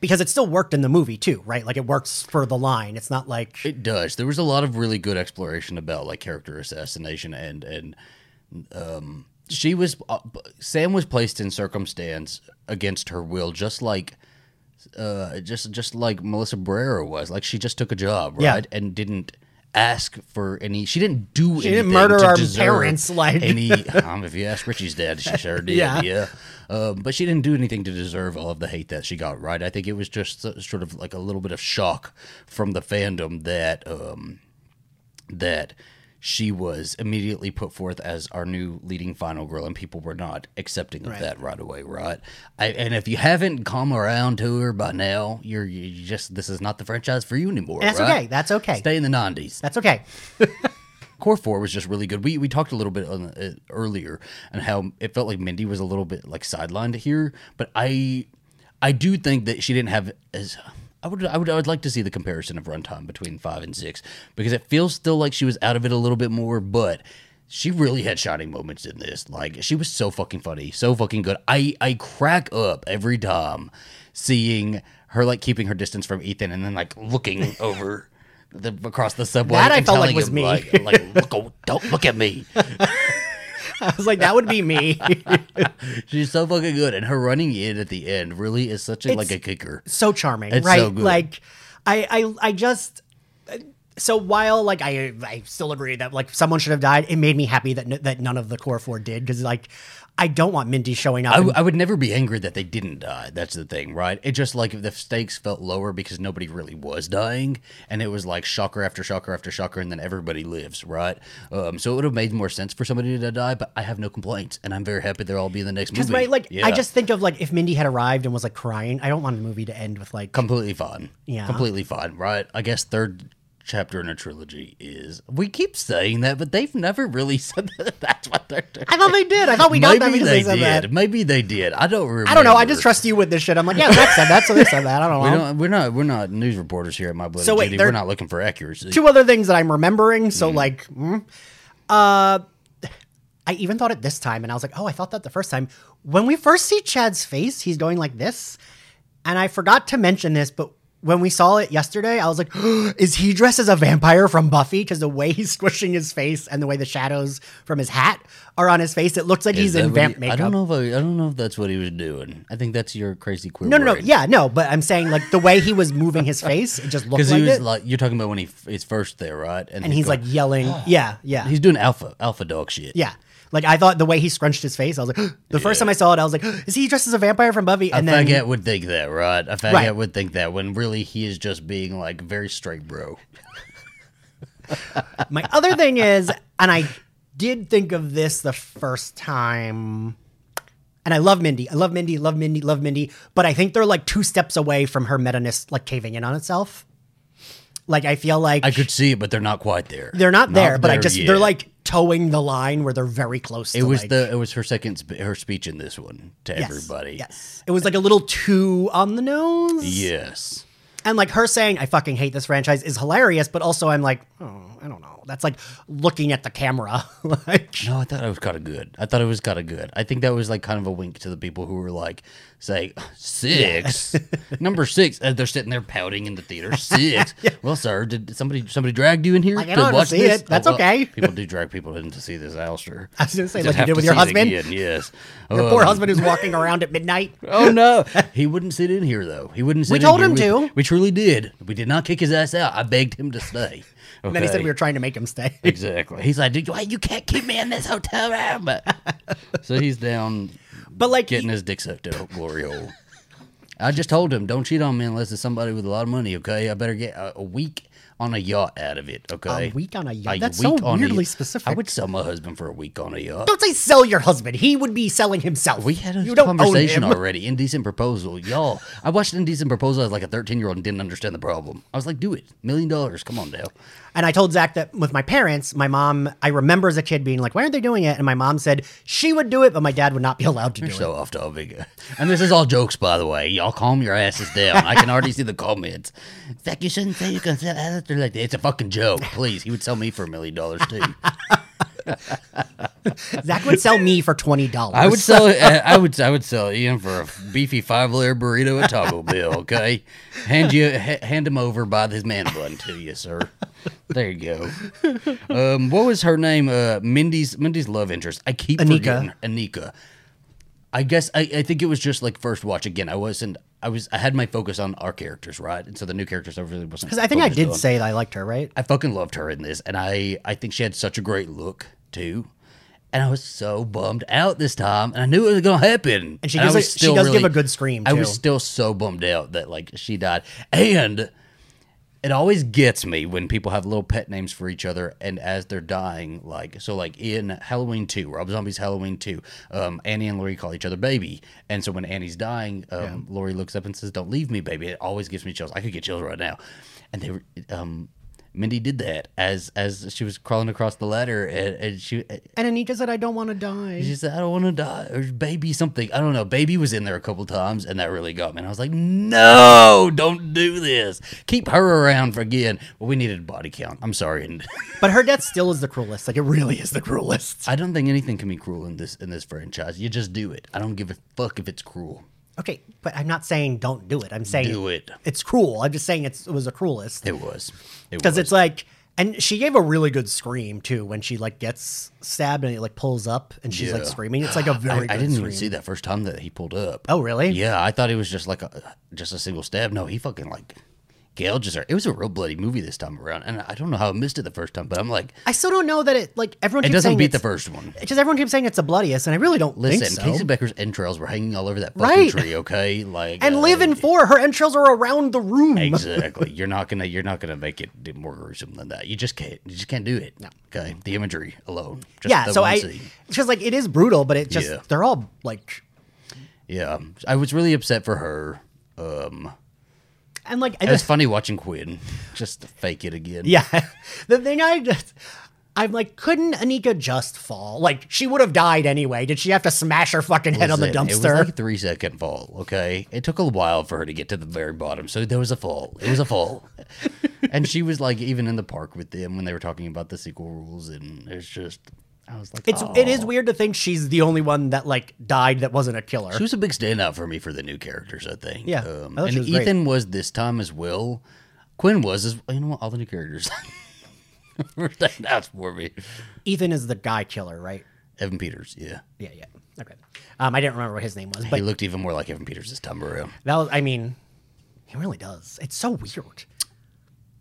because it still worked in the movie too, right? Like it works for the line. It's not like it does. There was a lot of really good exploration about like character assassination and and um, she was uh, Sam was placed in circumstance against her will, just like. Uh, just just like Melissa Barrera was, like she just took a job, Yeah. right, and didn't ask for any. She didn't do. She didn't murder to our parents, like- any. Um, if you ask Richie's dad, she sure did. Yeah. Yeah, Um, but she didn't do anything to deserve all of the hate that she got. Right, I think it was just sort of like a little bit of shock from the fandom that um, that she was immediately put forth as our new leading final girl, and people were not accepting of Right. that right away, right? I, and if you haven't come around to her by now, you're you just this is not the franchise for you anymore. And that's right? okay. That's okay. Stay in the nineties. that's okay. Core four was just really good. We we talked a little bit on it earlier and how it felt like Mindy was a little bit like sidelined here, but I I do think that she didn't have as I would I would I would like to see the comparison of runtime between five and six because it feels still like she was out of it a little bit more, but she really had shining moments in this. Like she was so fucking funny, so fucking good. I I crack up every time seeing her like keeping her distance from Ethan and then like looking over the across the subway. That I felt like telling was him, me. Like, like look, don't look at me. I was like, that would be me. She's so fucking good, and her running in at the end really is such a like a kicker. so charming, It's right? so good. Like, I, I, I just. So while like I, I still agree that like someone should have died, it made me happy that n- that none of the core four did because like I don't want Mindy showing up. I, and- w- I would never be angry that they didn't die. That's the thing, right? It just like the stakes felt lower because nobody really was dying, and it was like shocker after shocker after shocker, and then everybody lives, right? Um, so it would have made more sense for somebody to die, but I have no complaints, and I'm very happy they'll all be in the next movie. right, like Yeah. I just think of like if Mindy had arrived and was like crying, I don't want the movie to end with like completely fine. Yeah. completely fine, right? I guess third chapter in a trilogy is. We keep saying that, but they've never really said that that's what they're doing. I thought they did. I thought we got that Maybe because they they, said did. that. Maybe they did. I don't remember. I don't know. I just trust you with this shit. I'm like, yeah, Zach said that, so they said that. I don't We know. don't, we're not. We're not news reporters here at my bloody So wait, Judy. We're not looking for accuracy. Two other things that I'm remembering. So Mm-hmm. like, mm, uh, I even thought it this time, and I was like, oh, I thought that the first time. When we first see Chad's face, he's going like this, and I forgot to mention this, but. When we saw it yesterday, I was like, "Is he dressed as a vampire from Buffy?" Because the way he's squishing his face and the way the shadows from his hat are on his face, it looks like Is he's in vamp he- makeup. I don't know if I, I don't know if that's what he was doing. I think that's your crazy queer. No, no, no. Yeah, no. But I'm saying like the way he was moving his face, it just looked because like he was it. like you're talking about when he f- is first there, right? and he's like going- yelling. Yeah, yeah. he's doing alpha alpha dog shit. Yeah. Like I thought the way he scrunched his face, I was like, the first Yeah. time I saw it, I was like, is he dressed as a vampire from Buffy? A And then faggot would think that, right? A faggot Right. would think that when really he is just being like very straight, bro. my other thing is, and I did think of this the first time. And I love Mindy. I love Mindy, love Mindy, love Mindy. But I think they're like two steps away from her meta-ness like caving in on itself. Like I feel like I could see it, but they're not quite there. they're not, there, but I just yet. they're like toeing the line where they're very close to It was like, the it was her second sp- her speech in this one to Yes, everybody. Yes. It was like a little too on the nose. Yes. And like her saying, I fucking hate this franchise is hilarious, but also I'm like, oh, I don't know. That's like looking at the camera. like, No, I thought it was kind of good. I thought it was kind of good. I think that was like kind of a wink to the people who were like say six, number six. And they're sitting there pouting in the theater. Six. Well, sir, did somebody somebody dragged you in here Like, to watch see this? it. That's okay. People do drag people in to see this, Alistair. I was gonna say, Just like you did with your husband? Yes. your Um, poor husband who's walking around at midnight. Oh no, he wouldn't sit in here though. He wouldn't. Sit in here. We told him We- to. We truly did. We did not kick his ass out. I begged him to stay. And then he said we were trying to make him stay. Exactly. He's like, "Dude, why you can't keep me in this hotel room?" so he's down But like getting his dick sucked out glory hole. I just told him, "Don't cheat on me unless it's somebody with a lot of money." Okay, I better get a, a week on a yacht out of it. Okay, A week on a yacht? A That's so week on a weirdly specific. I would sell my husband for a week on a yacht. don't say sell your husband. He would be selling himself. We had a you conversation already. Indecent proposal, y'all. I watched Indecent Proposal as like a thirteen-year-old and didn't understand the problem. I was like, "Do it, million dollars. Come on, Dale." And I told Zach that with my parents, my mom, I remember as a kid being like, why aren't they doing it? And my mom said she would do it, but my dad would not be allowed to do You're it. so off topic. And this is all jokes, by the way. Y'all calm your asses down. I can already see the comments. Zach, you shouldn't say you can sell like that. It's a fucking joke. Please, he would sell me for a million dollars too. Zach would sell me for twenty dollars. I would sell it. I would. I would sell Ian for a beefy five layer burrito at Taco Bell. Okay, hand you hand him over by his man bun to you, sir. There you go. Um, what was her name? Uh, Mindy's Mindy's love interest. I keep Anika. forgetting Anika. I guess I, I think it was just like first watch again. I wasn't. I was. I had my focus on our characters, right? And so the new characters I really wasn't. Because I think I did on. say that I liked her, right? I fucking loved her in this, and I I think she had such a great look too. And I was so bummed out this time, and I knew it was gonna happen. And she I gives a- was she does give a good scream, I was still so bummed out that like she died, and it always gets me when people have little pet names for each other, and as they're dying, like so, like in Halloween two, Rob Zombie's Halloween two, um, Annie and Laurie call each other baby, and so when Annie's dying, um, Laurie looks up and says, "Don't leave me, baby." It always gives me chills. I could get chills right now, and they um Mindy did that as as she was crawling across the ladder, and, and she And Anika said, "I don't want to die." she said, "I don't want to die," or "Baby something." I don't know. Baby was in there a couple times, and that really got me. And I was like, "No, don't do this. Keep her around for again." Well, we needed a body count. I'm sorry, But her death still is the cruelest. Like it really is the cruelest. I don't think anything can be cruel in this in this franchise. You just do it. I don't give a fuck if it's cruel. Okay, but I'm not saying don't do it. I'm saying Do it. It's cruel. I'm just saying it's, it was the cruelest It was. It because was. it's like, and she gave a really good scream too when she like gets stabbed and it like pulls up and she's like screaming. It's like a very. I good didn't scream. even see that first time that he pulled up. Oh really? Yeah, I thought it was just like a just a single stab. No, he fucking like gouges her. It was a real bloody movie this time around, and I don't know how I missed it the first time, but I'm like, I still don't know that it like everyone. it keeps doesn't saying beat the it's- first one. Because everyone keeps saying it's the bloodiest, and I really don't Listen, think so. Casey Becker's entrails were hanging all over that fucking Right. tree. Okay, like and uh, live in four, her entrails are around the room. Exactly. You're not gonna. You're not gonna make it more gruesome than that. You just can't. You just can't do it. No. Okay. The imagery alone. Just yeah, the so one I scene. just like it is brutal, but it just Yeah. they're all like Yeah. I was really upset for her. Um, and like I it was just, funny watching Quinn just fake it again. yeah. the thing I just I'm like, couldn't Anika just fall? Like she would have died anyway. Did she have to smash her fucking head on the Listen, It was dumpster? like a three second fall. Okay, it took a while for her to get to the very bottom, so there was a fall. It was a fall, and she was like even in the park with them when they were talking about the sequel rules, and it's just I was like, it's "Oh." it is weird to think she's the only one that like died that wasn't a killer. She was a big standout for me for the new characters, I think. Yeah, um, I and she was great. Ethan was this time as well. Quinn was as you know what all the new characters were standouts for me. Ethan is the guy killer, right? Evan Peters, yeah, Yeah, yeah. Okay. Um, I didn't remember what his name was, but he looked even more like Evan Peters this time around. that was I mean, he really does. It's so weird.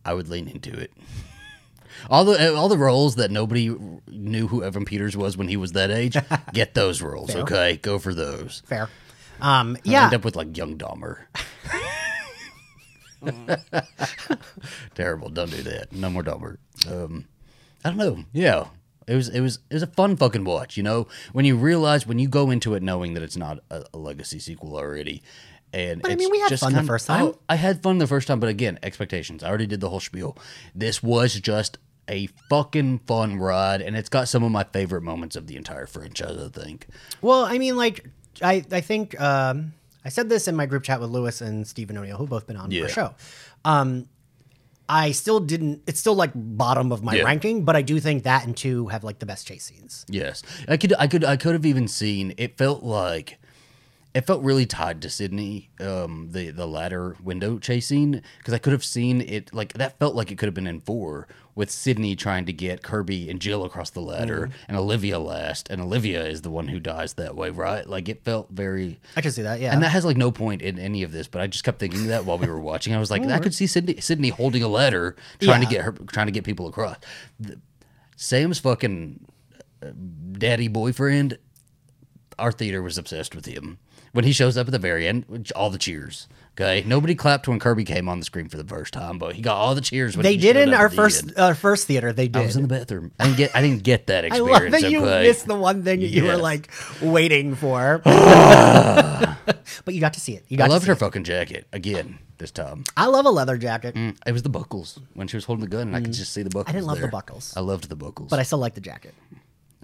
I would lean into it. All the all the roles that nobody knew who Evan Peters was when he was that age, get those roles. Okay, go for those. Fair. Um, Yeah. End up with like young Dahmer. Terrible. Don't do that. No more Dahmer. Um, I don't know. Yeah. It was it was it was a fun fucking watch, you know. When you realize when you go into it knowing that it's not a, a legacy sequel already, and But I mean, we had just fun the kind of- first time. Oh, I had fun the first time, but again, expectations. I already did the whole spiel. This was just a fucking fun ride, and it's got some of my favorite moments of the entire franchise. I think. Well, I mean, like, I I think um, I said this in my group chat with Lewis and Stephen O'Neill, who both been on Yeah. the show. Um, I still didn't. It's still like bottom of my Yeah. ranking, but I do think that and two have like the best chase scenes. Yes, I could, I could, I could have even seen. It felt like, it felt really tied to Sidney, um, the the ladder window chasing, because I could have seen it like that. Felt like it could have been in four with Sidney trying to get Kirby and Jill across the ladder, Mm-hmm. and Olivia last, and Olivia is the one who dies that way, right? Like it felt very. I can see that. Yeah. And that has like no point in any of this, but I just kept thinking that while we were watching. I was like, I could see Sidney, Sidney holding a ladder, trying Yeah. to get her, trying to get people across. The- Sam's fucking uh, daddy boyfriend. Our theater was obsessed with him. When he shows up at the very end, all the cheers. Okay, nobody clapped when Kirby came on the screen for the first time, but he got all the cheers. When they he did in up our first end. our first theater. They did. I was in the bathroom. I didn't get. I didn't get that I experience. love that you okay? missed the one thing you were like waiting for. but you got to see it. You got I loved her it. fucking jacket again this time. I love a leather jacket, Mm, It was the buckles when she was holding the gun, and I could just see the buckles. Mm. I didn't love the buckles. I loved the buckles, but I still like the jacket.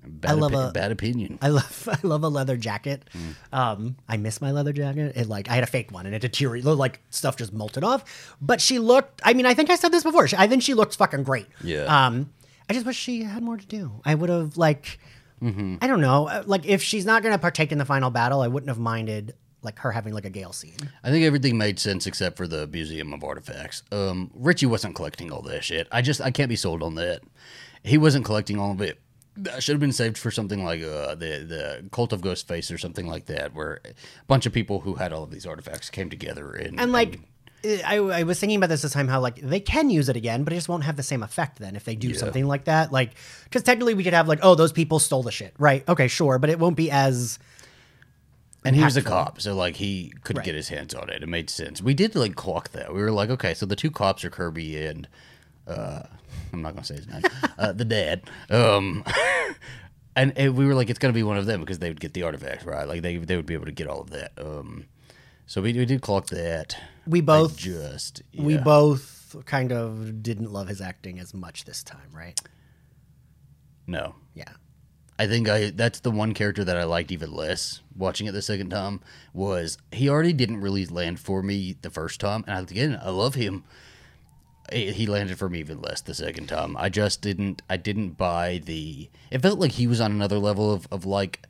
Bad I love opi- a- bad opinion. I love I love a leather jacket. Mm. Um, I miss my leather jacket. It like I had a fake one and it deteriorated. Like stuff just melted off. But she looked. I mean, I think I said this before. She, I think she looked fucking great. Yeah. Um, I just wish she had more to do. I would have like. Mm-hmm. I don't know. uh, Like if she's not gonna partake in the final battle, I wouldn't have minded like her having like a Gale scene. I think everything made sense except for the Museum of Artifacts. Um, Richie wasn't collecting all that shit. I just I can't be sold on that. He wasn't collecting all of it. That should have been saved for something like uh, the the Cult of Ghostface or something like that, where a bunch of people who had all of these artifacts came together and And like. I, I was thinking about this this time how like they can use it again, but it just won't have the same effect then if they do something like that. Like, because technically we could have like, oh, those people stole the shit, right? Okay, sure, but it won't be as And he was a cop, so like he could Right. get his hands on it. It made sense. We did like clock that. We were like, okay, so the two cops are Kirby and uh, I'm not gonna say his name, uh, the dad. Um, and, and we were like, it's gonna be one of them because they would get the artifacts, right? Like they they would be able to get all of that. Um, so we, we did clock that. we I both just we yeah. both both kind of didn't love his acting as much this time, right? No, Yeah. I think I that's the one character that I liked even less watching it the second time was he already didn't really land for me the first time, and again I love him. He landed for me even less the second time. I just didn't I didn't buy the. It felt like he was on another level of, of like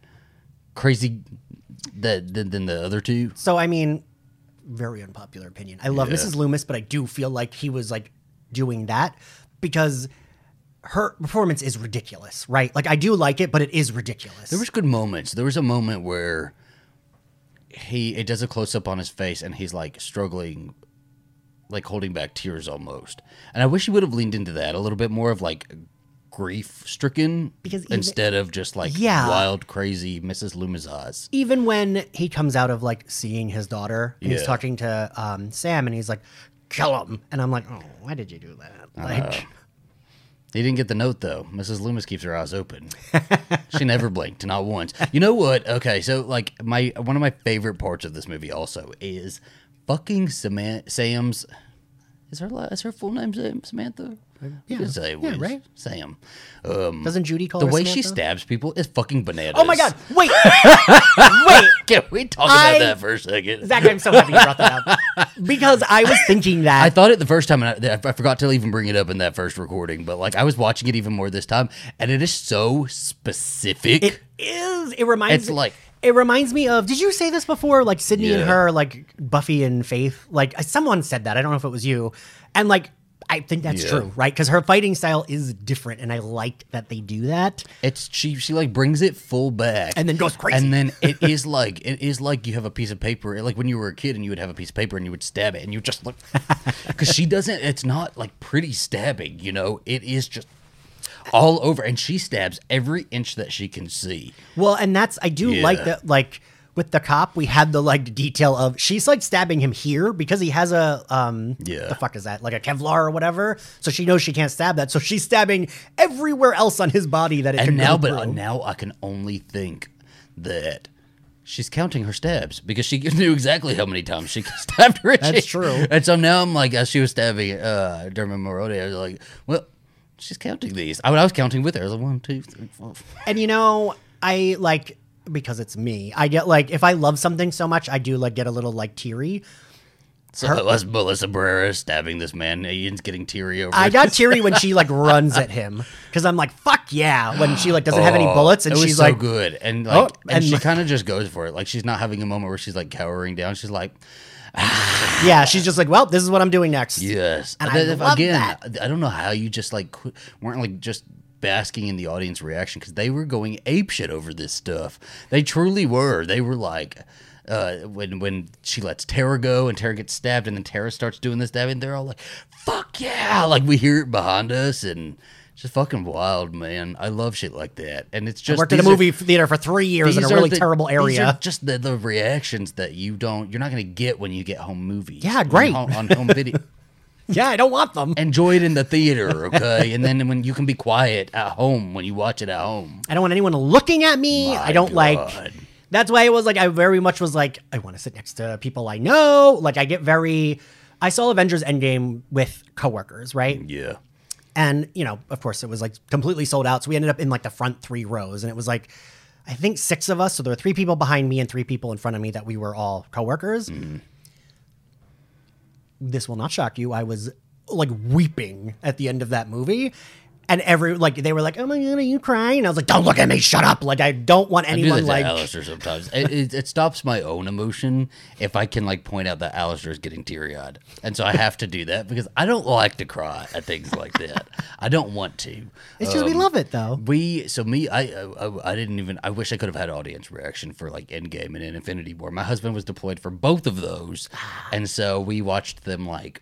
crazy that than, than the other two. So I mean, very unpopular opinion. I love Yeah. Mrs. Loomis, but I do feel like he was like doing that because her performance is ridiculous, right? Like I do like it, but it is ridiculous. There was good moments. There was a moment where he it does a close up on his face and he's like struggling like holding back tears almost. And I wish he would have leaned into that a little bit more of like grief stricken Because even- instead of just like Yeah. wild crazy Mrs. Loomis eyes. even when he comes out of like seeing his daughter and he's talking to um, Sam and he's like, kill him. And I'm like, oh, why did you do that? Like, He didn't get the note though. Mrs. Loomis keeps her eyes open. she never blinked, not once. You know what? Okay, so like my one of my favorite parts of this movie also is fucking Sama- Sam's. Is her is her full name Sam- Samantha? You could say yeah, right. Sam. Um, doesn't Judy call the way she stabs people is fucking bananas. Oh my God. Wait. Wait. Can we talk about I- that for a second? Zach, I'm so happy you brought that up because I was thinking that. I thought it the first time, and I, I forgot to even bring it up in that first recording. But like, I was watching it even more this time, and it is so specific. It is. It reminds. It's like- It reminds me of. Did you say this before? Like Sidney and Yeah. her, like Buffy and Faith. Like someone said that. I don't know if it was you. And like, I think that's Yeah. true, right? Because her fighting style is different, and I like that they do that. It's she she like brings it full back And then goes crazy. And then it is like it is like you have a piece of paper like when you were a kid and you would have a piece of paper and you would stab it and you just look because she doesn't. It's not like pretty stabbing, you know. It is just all over, and she stabs every inch that she can see. Well, and that's I do like that. Like with the cop, we had the like detail of she's like stabbing him here because he has a um. Yeah. The fuck is that? Like a Kevlar or whatever. So she knows she can't stab that. So she's stabbing everywhere else on his body that it And can now, but uh, now I can only think that. She's counting her stabs because she knew exactly how many times she stabbed her. That's true. And so now I'm like, as she was stabbing uh, Dermot Mulroney, I was like, well, she's counting these. I, I was counting with her. I was like, one, two, three, four. And you know, I like because it's me. I get like if I love something so much, I do like get a little like teary. So it was Melissa Barrera stabbing this man. Ian's getting teary over I got teary when she like runs at him because I'm like, fuck yeah. When she like doesn't have any oh, bullets and Oh, it was she's so like, good, and oh, like, Oh, and, and she kind of just goes for it. Like she's not having a moment where she's like cowering down. She's like, yeah, she's just like, well, this is what I'm doing next. Yes. And I love again, that. I don't know how you just like qu- weren't like just basking in the audience reaction because they were going apeshit over this stuff. They truly were. They were like. Uh, when when she lets Tara go and Tara gets stabbed and then Tara starts doing this stabbing, they're all like, "Fuck yeah!" Like we hear it behind us and just fucking wild, man. I love shit like that, and it's I just worked at a these are- movie theater for three years in a really the- terrible area. just the, the reactions that you don't, you're not going to get when you get home movies. Yeah, great. home- on home video. Yeah, I don't want them. enjoy it in the theater, okay? and then when you can be quiet at home when you watch it at home. I don't want anyone looking at me. My I don't like. That's why it was like I very much was like I want to sit next to people I know. Like I get very. I saw Avengers Endgame with coworkers, right? Yeah. And you know, of course, it was like completely sold out. So we ended up in like the front three rows, and it was like. I think six of us, so there were three people behind me and three people in front of me that we were all coworkers. Mm-hmm. This will not shock you. I was like weeping at the end of that movie. And every like they were like, "Oh my god, are you crying?" And I was like, "Don't look at me, shut up!" Like I don't want anyone I do that like to Alistair sometimes. it, it, it stops my own emotion if I can like point out that Alistair is getting teary eyed, and so I have to do that because I don't like to cry at things like that. I don't want to. It's just we Um, love it though. We so me I, I I didn't even I wish I could have had audience reaction for like Endgame and Infinity War. My husband was deployed for both of those, and so we watched them like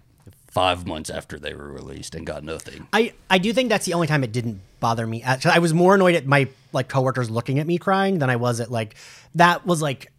five months after they were released and got nothing. I I do think that's the only time it didn't bother me. Actually, I was more annoyed at my like coworkers looking at me crying than I was at like that was like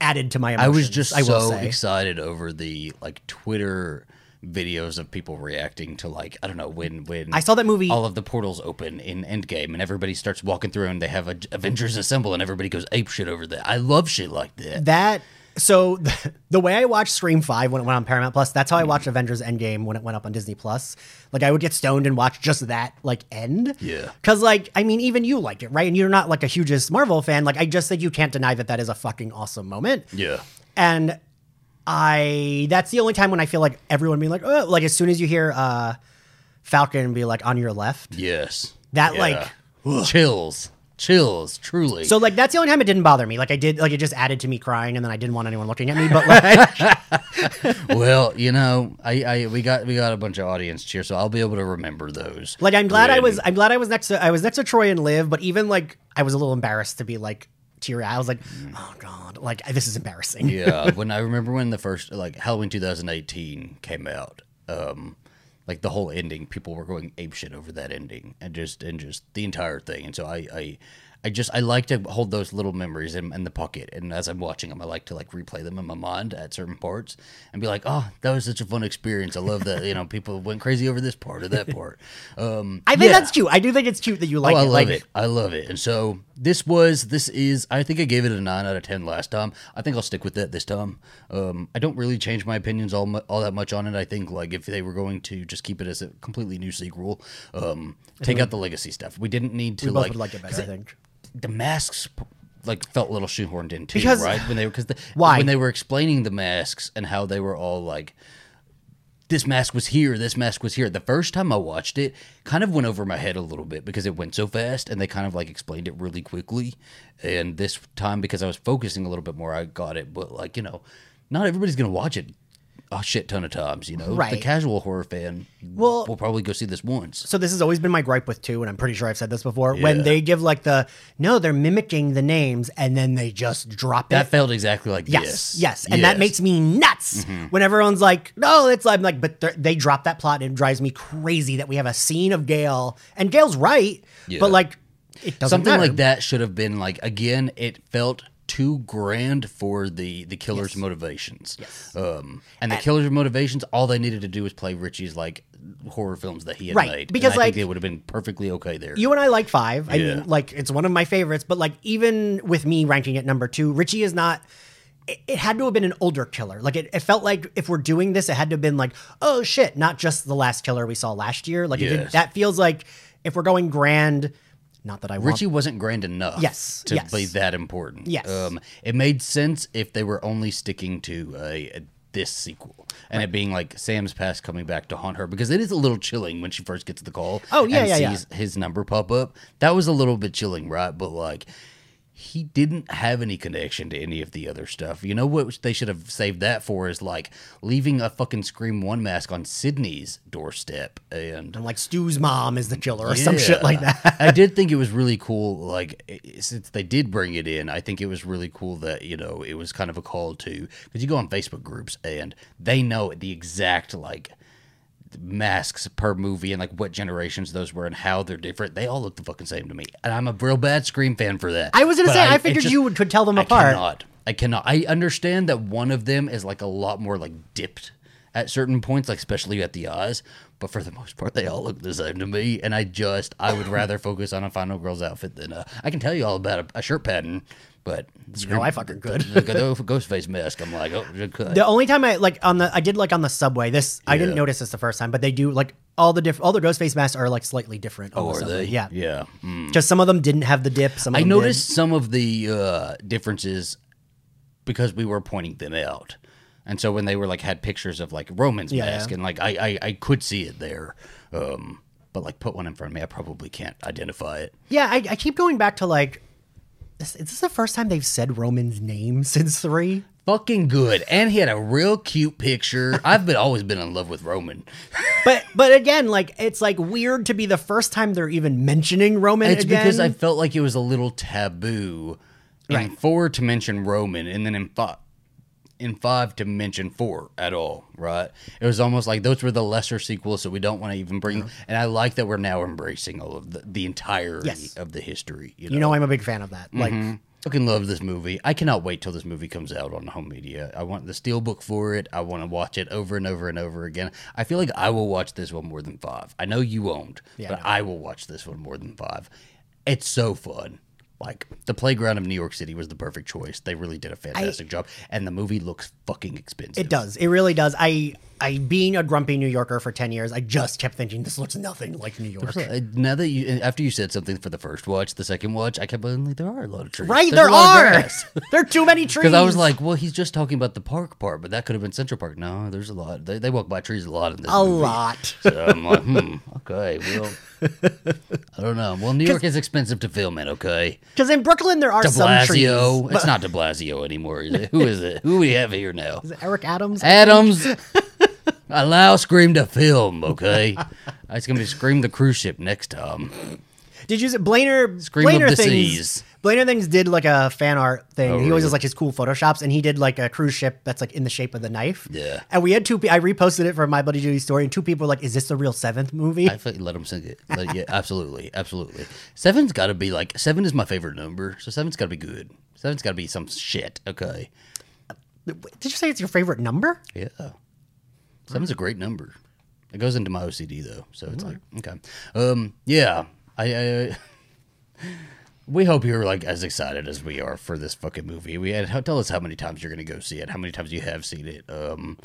added to my I was just I so excited over the like Twitter videos of people reacting to like I don't know when when I saw that movie. all of the portals open in Endgame and everybody starts walking through and they have a, Avengers assemble and everybody goes ape shit over that. I love shit like that. that so the, the way I watched Scream Five when it went on Paramount Plus, that's how I watched Avengers Endgame when it went up on Disney Plus. Like I would get stoned and watch just that like end. Yeah. Because like I mean, even you liked it, right? And you're not like a hugest Marvel fan. Like I just think you can't deny that that is a fucking awesome moment. Yeah. And I that's the only time when I feel like everyone being like, oh, like as soon as you hear uh Falcon be like on your left. Yes. That, Yeah. like, chills, chills, truly. So like that's the only time it didn't bother me. Like I did like it just added to me crying and then I didn't want anyone looking at me. But like well, you know, I, I we got we got a bunch of audience cheer, so I'll be able to remember those. like I'm glad I was I'm glad I was next to I was next to Troy and Liv, but even like I was a little embarrassed to be like teary. I was like, oh god, like this is embarrassing. yeah, when I remember when the first like Halloween 2018 came out, um, like the whole ending, people were going ape shit over that ending and just and just the entire thing. And so I I, I just I like to hold those little memories in, in the pocket, and as I'm watching them, I like to like replay them in my mind at certain parts and be like, oh, that was such a fun experience. I love that you know people went crazy over this part or that part. Um, I think yeah. that's cute. I do think it's cute that you like oh, I it. love like, it. I love it. And so this was, this is, I think I gave it a nine out of 10 last time. I think I'll stick with that this time. Um, I don't really change my opinions all, mu- all that much on it. I think like if they were going to just keep it as a completely new sequel, um, take out the legacy stuff. We didn't need to like, like it better, I think. The masks like felt a little shoehorned in too, Because- right? When they were, because the, Why? when they were explaining the masks and how they were all like, this mask was here, this mask was here. The first time I watched it, kind of went over my head a little bit because it went so fast and they kind of like explained it really quickly. And this time, because I was focusing a little bit more, I got it. But like, you know, not everybody's gonna watch it a shit ton of times, you know. right. The casual horror fan Well- will probably go see this once. So this has always been my gripe with two, and I'm pretty sure I've said this before. Yeah. When they give like the no, they're mimicking the names, and then they just drop That it. That felt exactly like Yes, this. yes, and that makes me nuts mm-hmm. when everyone's like, "No, it's like, like," but they drop that plot, and it drives me crazy that we have a scene of Gale, and Gale's right, Yeah. but like, it doesn't something matter. like that should have been like again it felt too grand for the the killer's motivations Yes. um and the killer's motivations all they needed to do was play richie's like horror films that he had Right, made because, like, think it would have been perfectly okay there You and I like five. I mean, like it's one of my favorites, but like even with me ranking it number two, Richie is not. It, had to have been an older killer. Like it, it felt like if we're doing this, it had to have been like, oh shit, not just the last killer we saw last year. Like did, that feels like if we're going grand. Not that I want. Richie wasn't grand enough Yes, to yes. be that important. Yes. Um, it made sense if they were only sticking to a, a- this sequel and it being like Sam's past coming back to haunt her because it is a little chilling when she first gets the call. Oh, yeah, and yeah, yeah. sees his number pop up. That was a little bit chilling, right? But like. He didn't have any connection to any of the other stuff. You know what they should have saved that for is like leaving a fucking Scream 1 mask on Sidney's doorstep and and like Stu's mom is the killer or some shit like that. I did think it was really cool. Like since they did bring it in, I think it was really cool that you know it was kind of a call to because you go on Facebook groups and they know the exact like masks per movie and like what generations those were and how they're different. They all look the fucking same to me, and I'm a real bad Scream fan for that. I was gonna But say, I it figured just- you would- could tell them I apart. cannot. I cannot. I understand that one of them is like a lot more like dipped at certain points, like especially at the eyes. But for the most part, they all look the same to me. And I just, I would rather focus on a final girl's outfit than uh, I can tell you all about a, a shirt pattern. But know I fucking could. The, the ghost face mask. I'm like, oh, good. The only time I like on the I did like on the subway. This I didn't Yeah. notice this the first time, but they do like all the different all the ghost face masks are like slightly different. on Oh, the are subway. they? Yeah, yeah. Mm. Just some of them didn't have the dip. Some of I them noticed some of the uh, differences because we were pointing them out. And so when they were like had pictures of like Roman's Yeah, mask yeah. and like I, I I could see it there. Um but like put one in front of me, I probably can't identify it. Yeah, I, I keep going back to like. This, is this the first time they've said Roman's name since three? Fucking good. And he had a real cute picture. I've been always been in love with Roman. But but again, like it's like weird to be the first time they're even mentioning Roman. It's again. because I felt like it was a little taboo in Right. four to mention Roman, and then in five, in five to mention four at all. Right? It was almost like those were the lesser sequels, so we don't want to even bring. Uh-huh. And I like that we're now embracing all of the, the entirety Yes. of the history. You know, you know I'm a big fan of that. Mm-hmm. Like fucking love this movie. I cannot wait till this movie comes out on home media. I want the steelbook for it. I want to watch it over and over and over again. I feel like I will watch this one more than five. I know you won't, Yeah, but no. I will watch this one more than five. It's so fun. Like the playground of New York City was the perfect choice. They really did a fantastic job, and the movie looks fucking expensive. It does. It really does. I, I being a grumpy New Yorker for ten years, I just kept thinking this looks nothing like New York. Uh, Now that you, after you said something for the first watch, the second watch, I kept going, there are a lot of trees. Right, There's there a lot of are. there are too many trees. Because I was like, well, he's just talking about the park part, but that could have been Central Park. No, there's a lot. They, they walk by trees a lot in this a movie. lot. So I'm like, hmm, okay, well, I don't know. Well, New York is expensive to film in, okay? Because in Brooklyn there are De some trees. Blasio. but- It's not De Blasio anymore, is it? Who is it? Who we have here now? Is it Eric Adams? Adams. Allow Scream to film, okay? It's gonna be Scream the cruise ship next time. Did you see Blainer? Scream of Blainer the things. Seas. Blainer things did like a fan art thing. Oh, he always really? does like his cool photoshops, and he did like a cruise ship that's like in the shape of the knife. Yeah. And we had two. pe- I reposted it for my buddy Judy's story, and two people were like, "Is this the real seventh movie?" I feel let him sing it. Like, yeah, absolutely, absolutely. Seven's got to be like seven is my favorite number, so seven's got to be good. Seven's got to be some shit. Okay, Did you say it's your favorite number? yeah, seven's a great number. It goes into my OCD though, so it's like okay, um, yeah. I, I we hope you're like as excited as we are for this fucking movie. We had tell us how many times you're gonna go see it, how many times you have seen it. Um,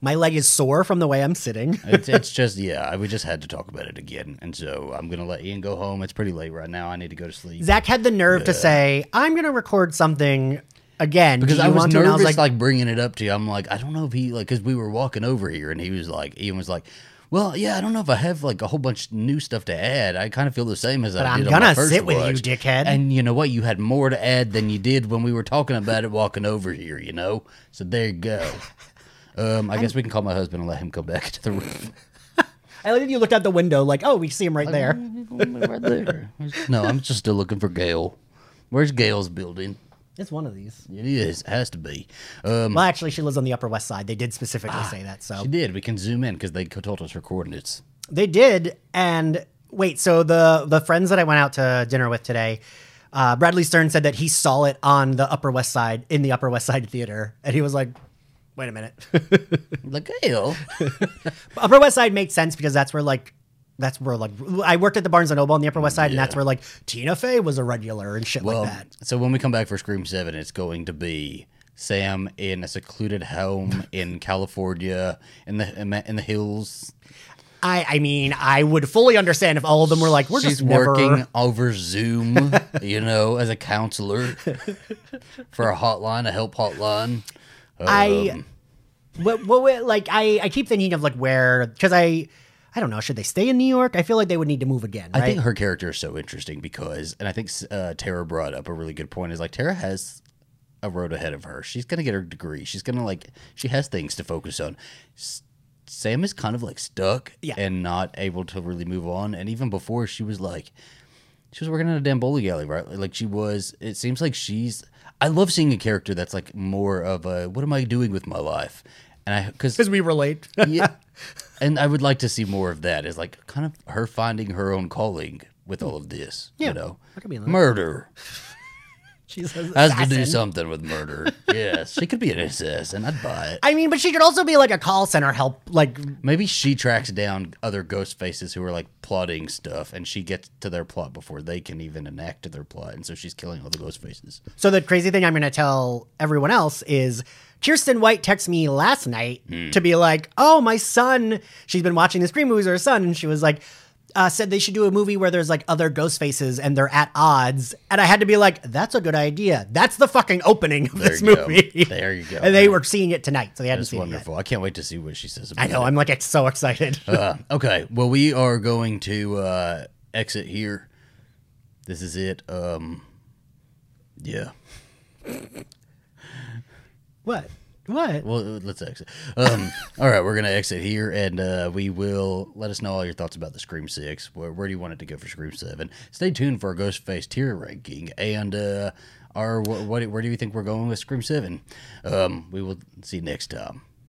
My leg is sore from the way I'm sitting. it's, it's just yeah, we just had to talk about it again, and so I'm gonna let Ian go home. It's pretty late right now. I need to go to sleep. Zach had the nerve to say, "I'm going to record something again." because Do I you was want to?" nervous, And I was like, bringing it up to you. I'm like, I don't know if he like because we were walking over here, and he was like, Ian was like, "Well, yeah, I don't know if I have like a whole bunch of new stuff to add. I kind of feel the same as I But I'm did on my gonna first sit with you, dickhead. And you know what? You had more to add than you did when we were talking about it walking over here. You know, so there you go. Um, I guess we can call my husband and let him come back to the room. I like that you looked out the window, like, "Oh, we see him right there." right there. No, I'm just still looking for Gale. Where's Gale's building? It's one of these. It is. It has to be. Um, Well, actually, she lives on the Upper West Side. They did specifically say that, so she did. We can zoom in because they told us her coordinates. They did, and wait. So the the friends that I went out to dinner with today, uh, Bradley Stern said that he saw it on the Upper West Side in the Upper West Side Theater, and he was like, "Wait a minute." Like Gale. Upper West Side makes sense because that's where like that's where like I worked at the Barnes and Noble on the Upper West Side, and that's where like Tina Fey was a regular and shit well, like that. so when we come back for Scream Seven, it's going to be Sam in a secluded home in California in the in the hills. I I mean I would fully understand if all of them were like we're She's just never. working over Zoom, you know, as a counselor for a hotline, a help hotline. I Um, what what what- like I I keep thinking of like where because I I don't know should they stay in New York? I feel like they would need to move again. Right? I think her character is so interesting because, and I think uh, Tara brought up a really good point. Is like Tara has a road ahead of her. She's gonna get her degree. She's gonna like she has things to focus on. S- Sam is kind of like stuck Yeah. and not able to really move on. And even before, she was like, she was working at a damn bowling alley, right? Like she was. It seems like she's. I love seeing a character that's like more of a what am I doing with my life, and I because because we relate. yeah. And I would like to see more of that. Is like kind of her finding her own calling with hmm. all of this. Yeah, you know, that could be murder She a has to do something with murder. yes, she could be an assassin. I'd buy it. I mean, but she could also be like a call center help. Like, Maybe she tracks down other ghost faces who are like plotting stuff, and she gets to their plot before they can even enact their plot, and so she's killing all the ghost faces. so the crazy thing I'm going to tell everyone else is Kiersten White texted me last night Hmm. to be like, "Oh, my son, she's been watching the Scream movies with her son, and she was like." Uh, said they should do a movie where there's like other ghost faces and they're at odds, and I had to be like, "That's a good idea. That's the fucking opening of There this go. movie." There you go. and they were seeing it tonight, so they had That's to see wonderful. I can't wait to see what she says it. I know. it. I'm like so excited. Uh, okay, well, we are going to uh, exit here. This is it. Um, yeah. What? What? Well, uh, let's exit. Um, all right, we're gonna exit here, and uh, we will let us know all your thoughts about the Scream Six. Where, where do you want it to go for Scream Seven? Stay tuned for our Ghostface tier ranking, and uh, our what, what where do you think we're going with Scream Seven? Um, we will see you next time.